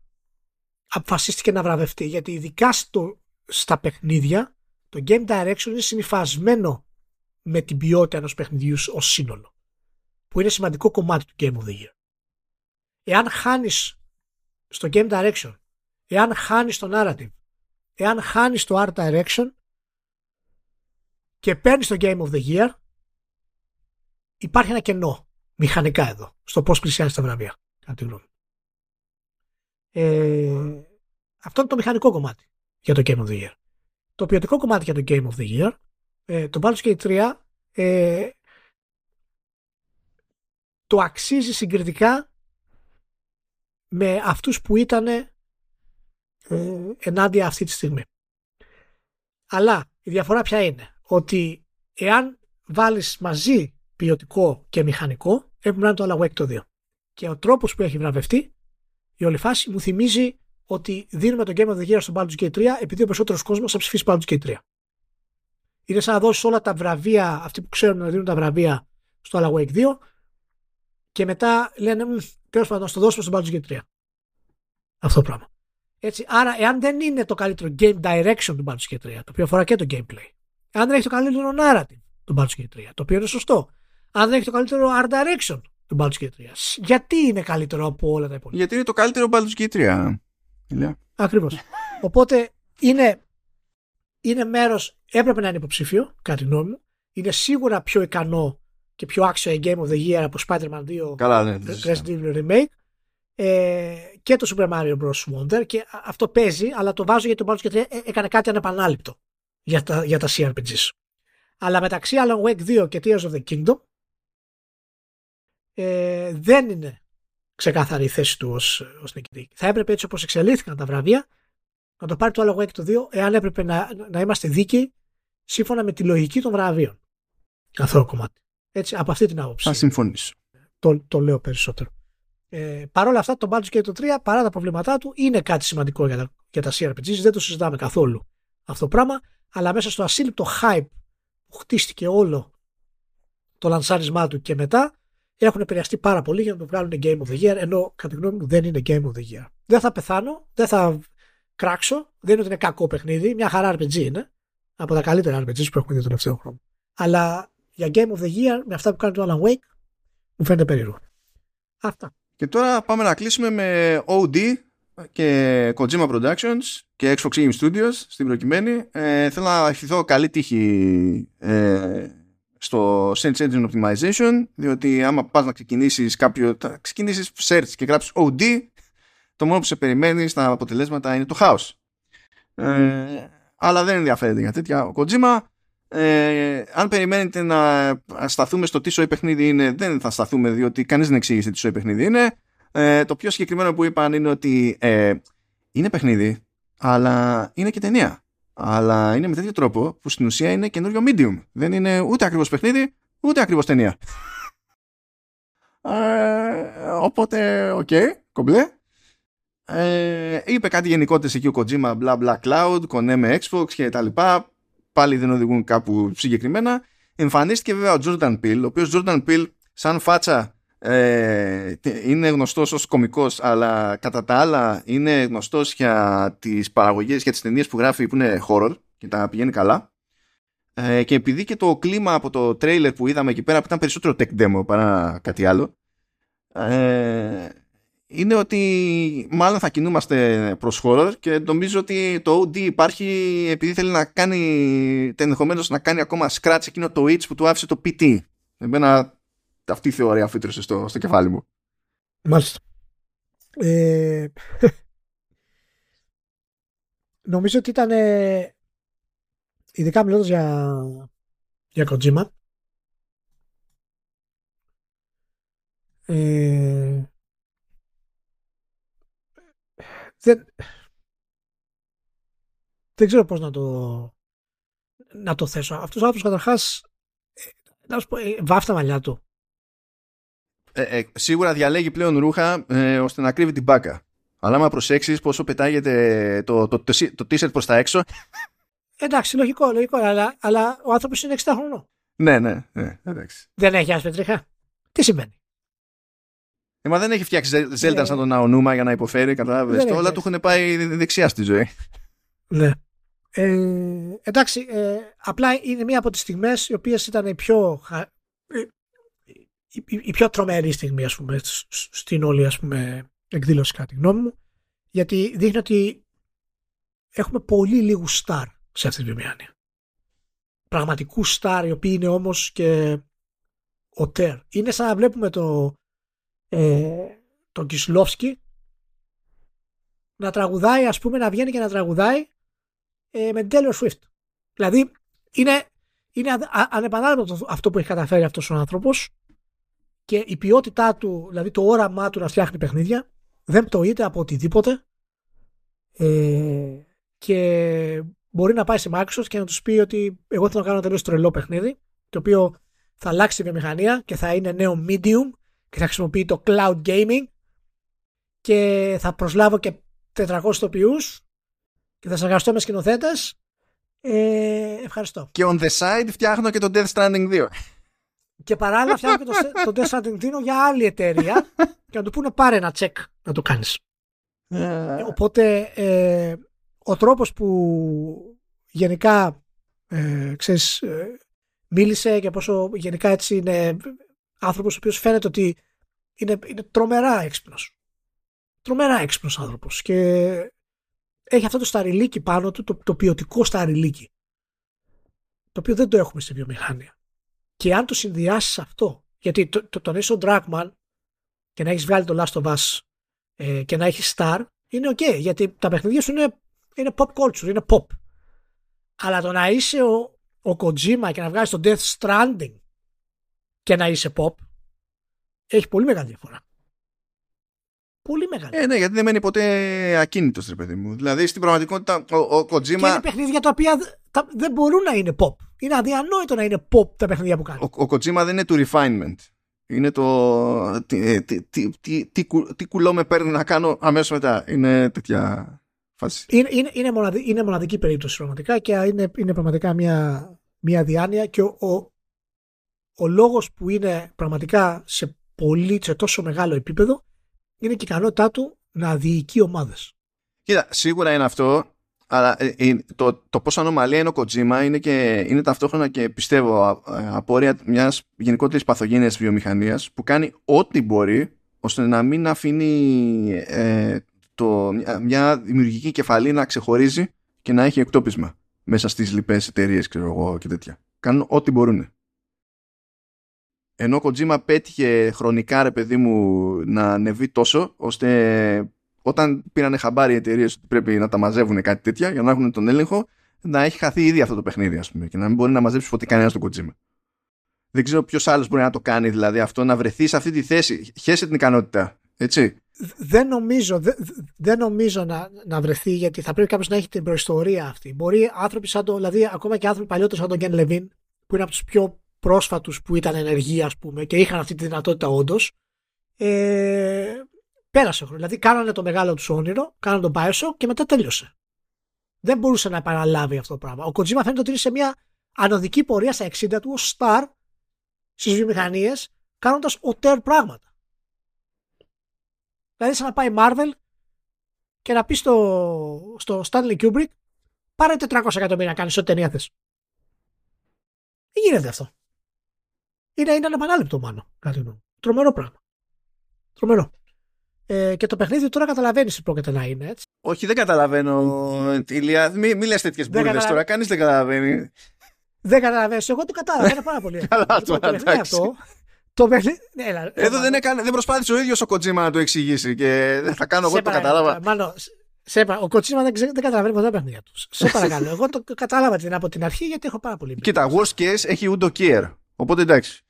αποφασίστηκε να βραβευτεί. Γιατί ειδικά στο, στα παιχνίδια το game direction είναι συνειφασμένο με την ποιότητα ενός παιχνιδιού ως σύνολο. Που είναι σημαντικό κομμάτι του Game of the Year. Εάν χάνεις στο game direction, εάν χάνεις το narrative, εάν χάνεις το art direction και παίρνεις το Game of the Year, υπάρχει ένα κενό μηχανικά εδώ, στο πώς πλησιάζεις τα βραβεία. Ε, αυτό είναι το μηχανικό κομμάτι για το Game of the Year. Το ποιοτικό κομμάτι για το Game of the Year, ε, το Baldur's Gate 3 ε, το αξίζει συγκριτικά με αυτούς που ήταν ε, ενάντια αυτή τη στιγμή. Αλλά η διαφορά ποια είναι, ότι εάν βάλεις μαζί ποιοτικό και μηχανικό, έπρεπε να είναι το Alan Wake το 2. Και ο τρόπος που έχει βραβευτεί, η όλη φάση μου θυμίζει ότι δίνουμε το Game of the Year στο Baldur's Gate 3 επειδή ο περισσότερος κόσμος θα ψηφίσει Baldur's Gate 3. Είναι σαν να δώσεις όλα τα βραβεία, αυτοί που ξέρουν να δίνουν τα βραβεία στο Alan Wake 2 και μετά λένε τέλος πάντων, το δώσουμε στο Baldur's Gate 3. Αυτό το πράγμα. Έτσι, άρα, εάν δεν είναι το καλύτερο game direction του Baldur's Gate 3, το οποίο αφορά και το gameplay, αν δεν έχει το καλύτερο narrative του Baldur's Gate 3, το οποίο είναι σωστό, αν δεν έχει το καλύτερο art direction του Baldur's Gate 3, γιατί είναι καλύτερο από όλα τα υπόλοιπα; Γιατί είναι το καλύτερο Baldur's Gate 3. Ακριβώς. Οπότε είναι, είναι μέρος, έπρεπε να είναι υποψήφιο, κάτι νόμιμο. Είναι σίγουρα πιο ικανό και πιο άξιο η Game of the Year από Spider-Man 2 Καλά, ναι, Resident Evil Remake ε, και το Super Mario Bros. Wonder και αυτό παίζει, αλλά το βάζω γιατί το Baldur's Gate 3 έκανε κάτι ανεπανάληπτο για τα, για τα CRPGs. Αλλά μεταξύ Alan Wake 2 και Tears of the Kingdom ε, δεν είναι ξεκάθαρη η θέση του ως, ως νικητή. Θα έπρεπε έτσι όπως εξελίχθηκαν τα βραβεία να το πάρει το Alan Wake το 2 εάν έπρεπε να, να είμαστε δίκαιοι σύμφωνα με τη λογική των βραβείων. Αυτό το κομμάτι. Έτσι, από αυτή την άποψη. Θα συμφωνήσω. Το, το λέω περισσότερο. Ε, Παρ' όλα αυτά, το Baldur's Gate 3, παρά τα προβλήματά του, είναι κάτι σημαντικό για τα, για τα CRPGs. Δεν το συζητάμε καθόλου αυτό το πράγμα. Αλλά μέσα στο ασύλληπτο hype που χτίστηκε όλο το λανσάρισμά του και μετά, έχουν επηρεαστεί πάρα πολύ για να το βγάλουν Game of the Year, ενώ κατά τη γνώμη μου δεν είναι Game of the Year. Δεν θα πεθάνω, δεν θα κράξω, δεν είναι ότι είναι κακό παιχνίδι, μια χαρά RPG είναι, από τα καλύτερα RPGs που έχουμε δει τον τελευταίο χρόνο. Αλλά για Game of the Year, με αυτά που κάνει το Alan Wake, μου φαίνεται περίεργο. Αυτά. Και τώρα πάμε να κλείσουμε με OD και Kojima Productions και Xbox Game Studios στην προκειμένη. Ε, θέλω να ευχηθώ καλή τύχη ε, στο Search Engine Optimization διότι άμα πας να ξεκινήσεις κάποιο θα ξεκινήσεις search και γράψεις OD το μόνο που σε περιμένει στα αποτελέσματα είναι το χάος ε, αλλά δεν ενδιαφέρεται για τέτοια ο Kojima ε, αν περιμένετε να σταθούμε στο τι σόι παιχνίδι είναι δεν θα σταθούμε διότι κανείς δεν εξήγησε τι σόι παιχνίδι είναι ε, το πιο συγκεκριμένο που είπαν είναι ότι ε, είναι παιχνίδι αλλά είναι και ταινία αλλά είναι με τέτοιο τρόπο που στην ουσία είναι καινούριο medium. Δεν είναι ούτε ακριβώς παιχνίδι, ούτε ακριβώς ταινία. ε, οπότε, OK, okay, κομπλέ. Ε, είπε κάτι γενικότερες εκεί ο Kojima, bla bla cloud, κονέ με Xbox και τα λοιπά. Πάλι δεν οδηγούν κάπου συγκεκριμένα. Εμφανίστηκε βέβαια ο Jordan Peele, ο οποίος Jordan Peele σαν φάτσα ε, είναι γνωστός ως κομικός αλλά κατά τα άλλα είναι γνωστός για τις παραγωγές για τις ταινίες που γράφει που είναι horror και τα πηγαίνει καλά ε, και επειδή και το κλίμα από το τρέιλερ που είδαμε εκεί πέρα που ήταν περισσότερο tech demo παρά κάτι άλλο ε, είναι ότι μάλλον θα κινούμαστε προς horror και νομίζω ότι το OD υπάρχει επειδή θέλει να κάνει ενδεχομένως να κάνει ακόμα scratch εκείνο το itch που του άφησε το PT εμένα αυτή η θεωρία φύτρωσε στο, στο κεφάλι μου. Μάλιστα. Ε, <laughs> νομίζω ότι ήταν ε, ειδικά μιλώντας για, για Kojima ε, δεν, δεν ξέρω πώς να το να το θέσω. Αυτός ο άνθρωπος καταρχάς ε, να σου πω, ε, βάφει τα μαλλιά του. Ε, ε, σίγουρα διαλέγει πλέον ρούχα ε, ώστε να κρύβει την μπάκα. Αλλά άμα προσέξεις πόσο πετάγεται το, το, το, το t-shirt προς τα έξω. Εντάξει, λογικό, λογικό. Αλλά, αλλά ο άνθρωπος είναι 60 χρονών. Ναι, ναι, ναι, εντάξει. Δεν έχει άσπρη τρίχα. Τι σημαίνει; Ε, μα δεν έχει φτιάξει Zelda ε, σαν τον Αονούμα για να υποφέρει, κατάλαβες. Όλα του έχουν πάει δεξιά στη ζωή. Ναι. Ε, εντάξει, ε, απλά είναι μία από τις στιγμές οι οποίες ήταν οι πιο, ε, η, η, πιο τρομερή στιγμή ας πούμε, στην όλη ας πούμε, εκδήλωση κατά τη γνώμη μου γιατί δείχνει ότι έχουμε πολύ λίγους στάρ σε αυτή τη βιομηχανία. Πραγματικούς στάρ οι οποίοι είναι όμως και ο Τέρ. Είναι σαν να βλέπουμε το, ε, τον Κισλόφσκι να τραγουδάει ας πούμε να βγαίνει και να τραγουδάει ε, με την Taylor Swift. Δηλαδή είναι, είναι ανεπανάληπτο αυτό που έχει καταφέρει αυτός ο άνθρωπος και η ποιότητά του, δηλαδή το όραμά του να φτιάχνει παιχνίδια δεν πτωείται από οτιδήποτε ε, και μπορεί να πάει σε Microsoft και να τους πει ότι εγώ θέλω να κάνω τελείως τρελό παιχνίδι το οποίο θα αλλάξει τη βιομηχανία και θα είναι νέο medium και θα χρησιμοποιεί το cloud gaming και θα προσλάβω και 400 τοπιούς και θα συνεργαστώ με σκηνοθέτες. Ε, ευχαριστώ. Και on the side φτιάχνω και το Death Stranding 2. Και παράλληλα φτιάχνω και το, το Death Stranding 2 για άλλη εταιρεία και να του πούνε πάρε ένα check να το κάνεις. Ε. Οπότε ε, ο τρόπος που γενικά ε, ξέρεις, ε, μίλησε και πόσο γενικά έτσι είναι άνθρωπος ο οποίος φαίνεται ότι είναι, είναι τρομερά έξυπνος. Τρομερά έξυπνος άνθρωπος και έχει αυτό το σταριλίκι πάνω του, το, το ποιοτικό σταριλίκι. Το οποίο δεν το έχουμε στη βιομηχανία. Και αν το συνδυάσεις αυτό, γιατί το, το, τον είσαι ο Dragman και να έχεις βγάλει το Last of Us ε, και να έχεις Star, είναι ok, γιατί τα παιχνίδια σου είναι, είναι pop culture, είναι pop. Αλλά το να είσαι ο, ο Kojima και να βγάλεις το Death Stranding και να είσαι pop, έχει πολύ μεγάλη διαφορά. Πολύ μεγάλη. Ε, ναι, γιατί δεν μένει ποτέ ακίνητος, ρε παιδί μου. Δηλαδή στην πραγματικότητα ο, ο Kojima. Και είναι παιχνίδια τα οποία τα, δεν μπορούν να είναι pop. Είναι αδιανόητο να είναι pop τα παιχνίδια που κάνει. Ο, ο Kojima δεν είναι του refinement. Είναι το. Τι, τι, τι, τι, τι, τι κουλό με παίρνει να κάνω αμέσως μετά. Είναι τέτοια φάση. Είναι, είναι, είναι, μοναδική, είναι μοναδική περίπτωση πραγματικά και είναι, είναι πραγματικά μια, μια διάνοια και ο, ο, ο λόγος που είναι πραγματικά σε, πολύ, σε τόσο μεγάλο επίπεδο είναι και η ικανότητά του να διοικεί ομάδες. Κοίτα, σίγουρα είναι αυτό, αλλά ε, ε, το, το πόσο ανομαλία είναι ο Kojima είναι, και, είναι ταυτόχρονα και πιστεύω απόρρια μιας γενικότερης παθογένειας βιομηχανίας που κάνει ό,τι μπορεί ώστε να μην αφήνει ε, το, μια δημιουργική κεφαλή να ξεχωρίζει και να έχει εκτόπισμα μέσα στις λοιπές εταιρείες και τέτοια. Κάνουν ό,τι μπορούν ενώ ο Kojima πέτυχε χρονικά ρε παιδί μου να ανεβεί τόσο ώστε όταν πήραν χαμπάρι οι εταιρείες ότι πρέπει να τα μαζεύουν κάτι τέτοια για να έχουν τον έλεγχο να έχει χαθεί ήδη αυτό το παιχνίδι ας πούμε και να μην μπορεί να μαζέψει ποτέ κανένας τον Kojima. Δεν ξέρω ποιος άλλος μπορεί να το κάνει δηλαδή αυτό να βρεθεί σε αυτή τη θέση. Χέσε την ικανότητα. Έτσι. Δεν νομίζω, δεν, δεν νομίζω να, να βρεθεί γιατί θα πρέπει κάποιος να έχει την προϊστορία αυτή. Μπορεί άνθρωποι σαν το, δηλαδή ακόμα και άνθρωποι παλιότεροι σαν τον Γκέν Λεβίν, που είναι από τους πιο πρόσφατους που ήταν ενεργοί ας πούμε και είχαν αυτή τη δυνατότητα όντως. Ε, πέρασε χρόνος. Δηλαδή κάνανε το μεγάλο τους όνειρο, κάνανε τον Bioshock και μετά τέλειωσε. Δεν μπορούσε να επαναλάβει αυτό το πράγμα. Ο Kojima φαίνεται ότι είναι σε μια ανωδική πορεία στα 60 του ως star στις βιομηχανίες κάνοντας οτέρ πράγματα. Δηλαδή σαν να πάει Marvel και να πει στο, στο Stanley Kubrick πάρε 400 εκατομμύρια να κάνεις ό,τι ταινία θες. Δεν γίνεται αυτό. Είναι, είναι ανεπανάληπτο μάλλον. Κάτι μου. Τρομερό πράγμα. Τρομερό. Ε, και το παιχνίδι τώρα καταλαβαίνεις τι πρόκειται να είναι, έτσι. Όχι, δεν καταλαβαίνω, Ηλία. Μην μη λες τέτοιες μπουρδες τώρα. Κανείς δεν καταλαβαίνει. Δεν καταλαβαίνει. Εγώ το κατάλαβα. πάρα πολύ. <laughs> Καλά, λοιπόν, τώρα εντάξει. Το παιχνίδι. Ναι, Εδώ δεν, έκανε, δεν προσπάθησε ο ίδιος ο Κοτζίμα να το εξηγήσει και δεν θα κάνω εγώ το κατάλαβα. Μάλλον, σε, ο Κοτσίμα δεν, δεν καταλαβαίνει ποτέ τα παιχνίδια τους. Σε παρακαλώ. εγώ το κατάλαβα την από την αρχή γιατί έχω πάρα πολύ. Κοίτα, worst case έχει Udo Kier. Οπότε εντάξει.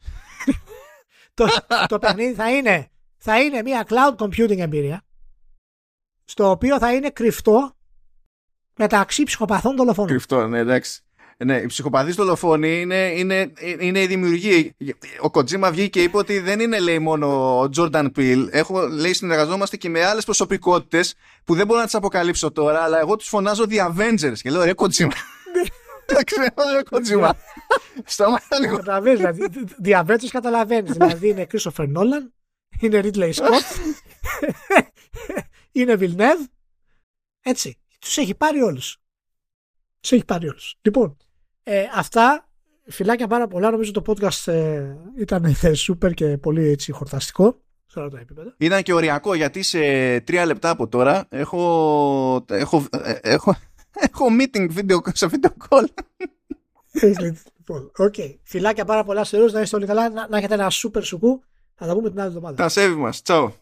Το, το παιχνίδι θα είναι, θα είναι μια cloud computing εμπειρία στο οποίο θα είναι κρυφτό μεταξύ ψυχοπαθών δολοφόνων. Κρυφτό, ναι, εντάξει. Ναι, οι ψυχοπαθείς δολοφόνοι είναι, είναι, είναι η δημιουργοί. Ο Κοτζίμα βγήκε και είπε ότι δεν είναι λέει μόνο ο Τζόρνταν Πιλ. Έχω, λέει, συνεργαζόμαστε και με άλλες προσωπικότητες που δεν μπορώ να τις αποκαλύψω τώρα, αλλά εγώ τους φωνάζω The Avengers. Και λέω, ρε Κοτζίμα. Εντάξει, ρε Κοτζίμα. Σταμάτα λίγο. Καταλαβαίνεις, δηλαδή. Διαβέτω καταλαβαίνεις. Δηλαδή είναι Κρίστοφερ Νόλαν, είναι Ridley Scott, <laughs> είναι Villeneuve. Έτσι. Τους έχει πάρει όλους. Τους έχει πάρει όλους. Λοιπόν, ε, αυτά. Φιλάκια πάρα πολλά. Νομίζω το podcast ε, ήταν super και πολύ έτσι χορταστικό σε όλα τα επίπεδα. Ήταν και οριακό γιατί σε τρία λεπτά από τώρα έχω, έχω, ε, έχω, έχω meeting video, σε video call. λοιπόν, okay. Φιλάκια πάρα πολλά σε όλους. Να είστε όλοι καλά. Να, να έχετε ένα super σουκού. Θα τα πούμε την άλλη εβδομάδα. Τα σέβη μας. Τσαου.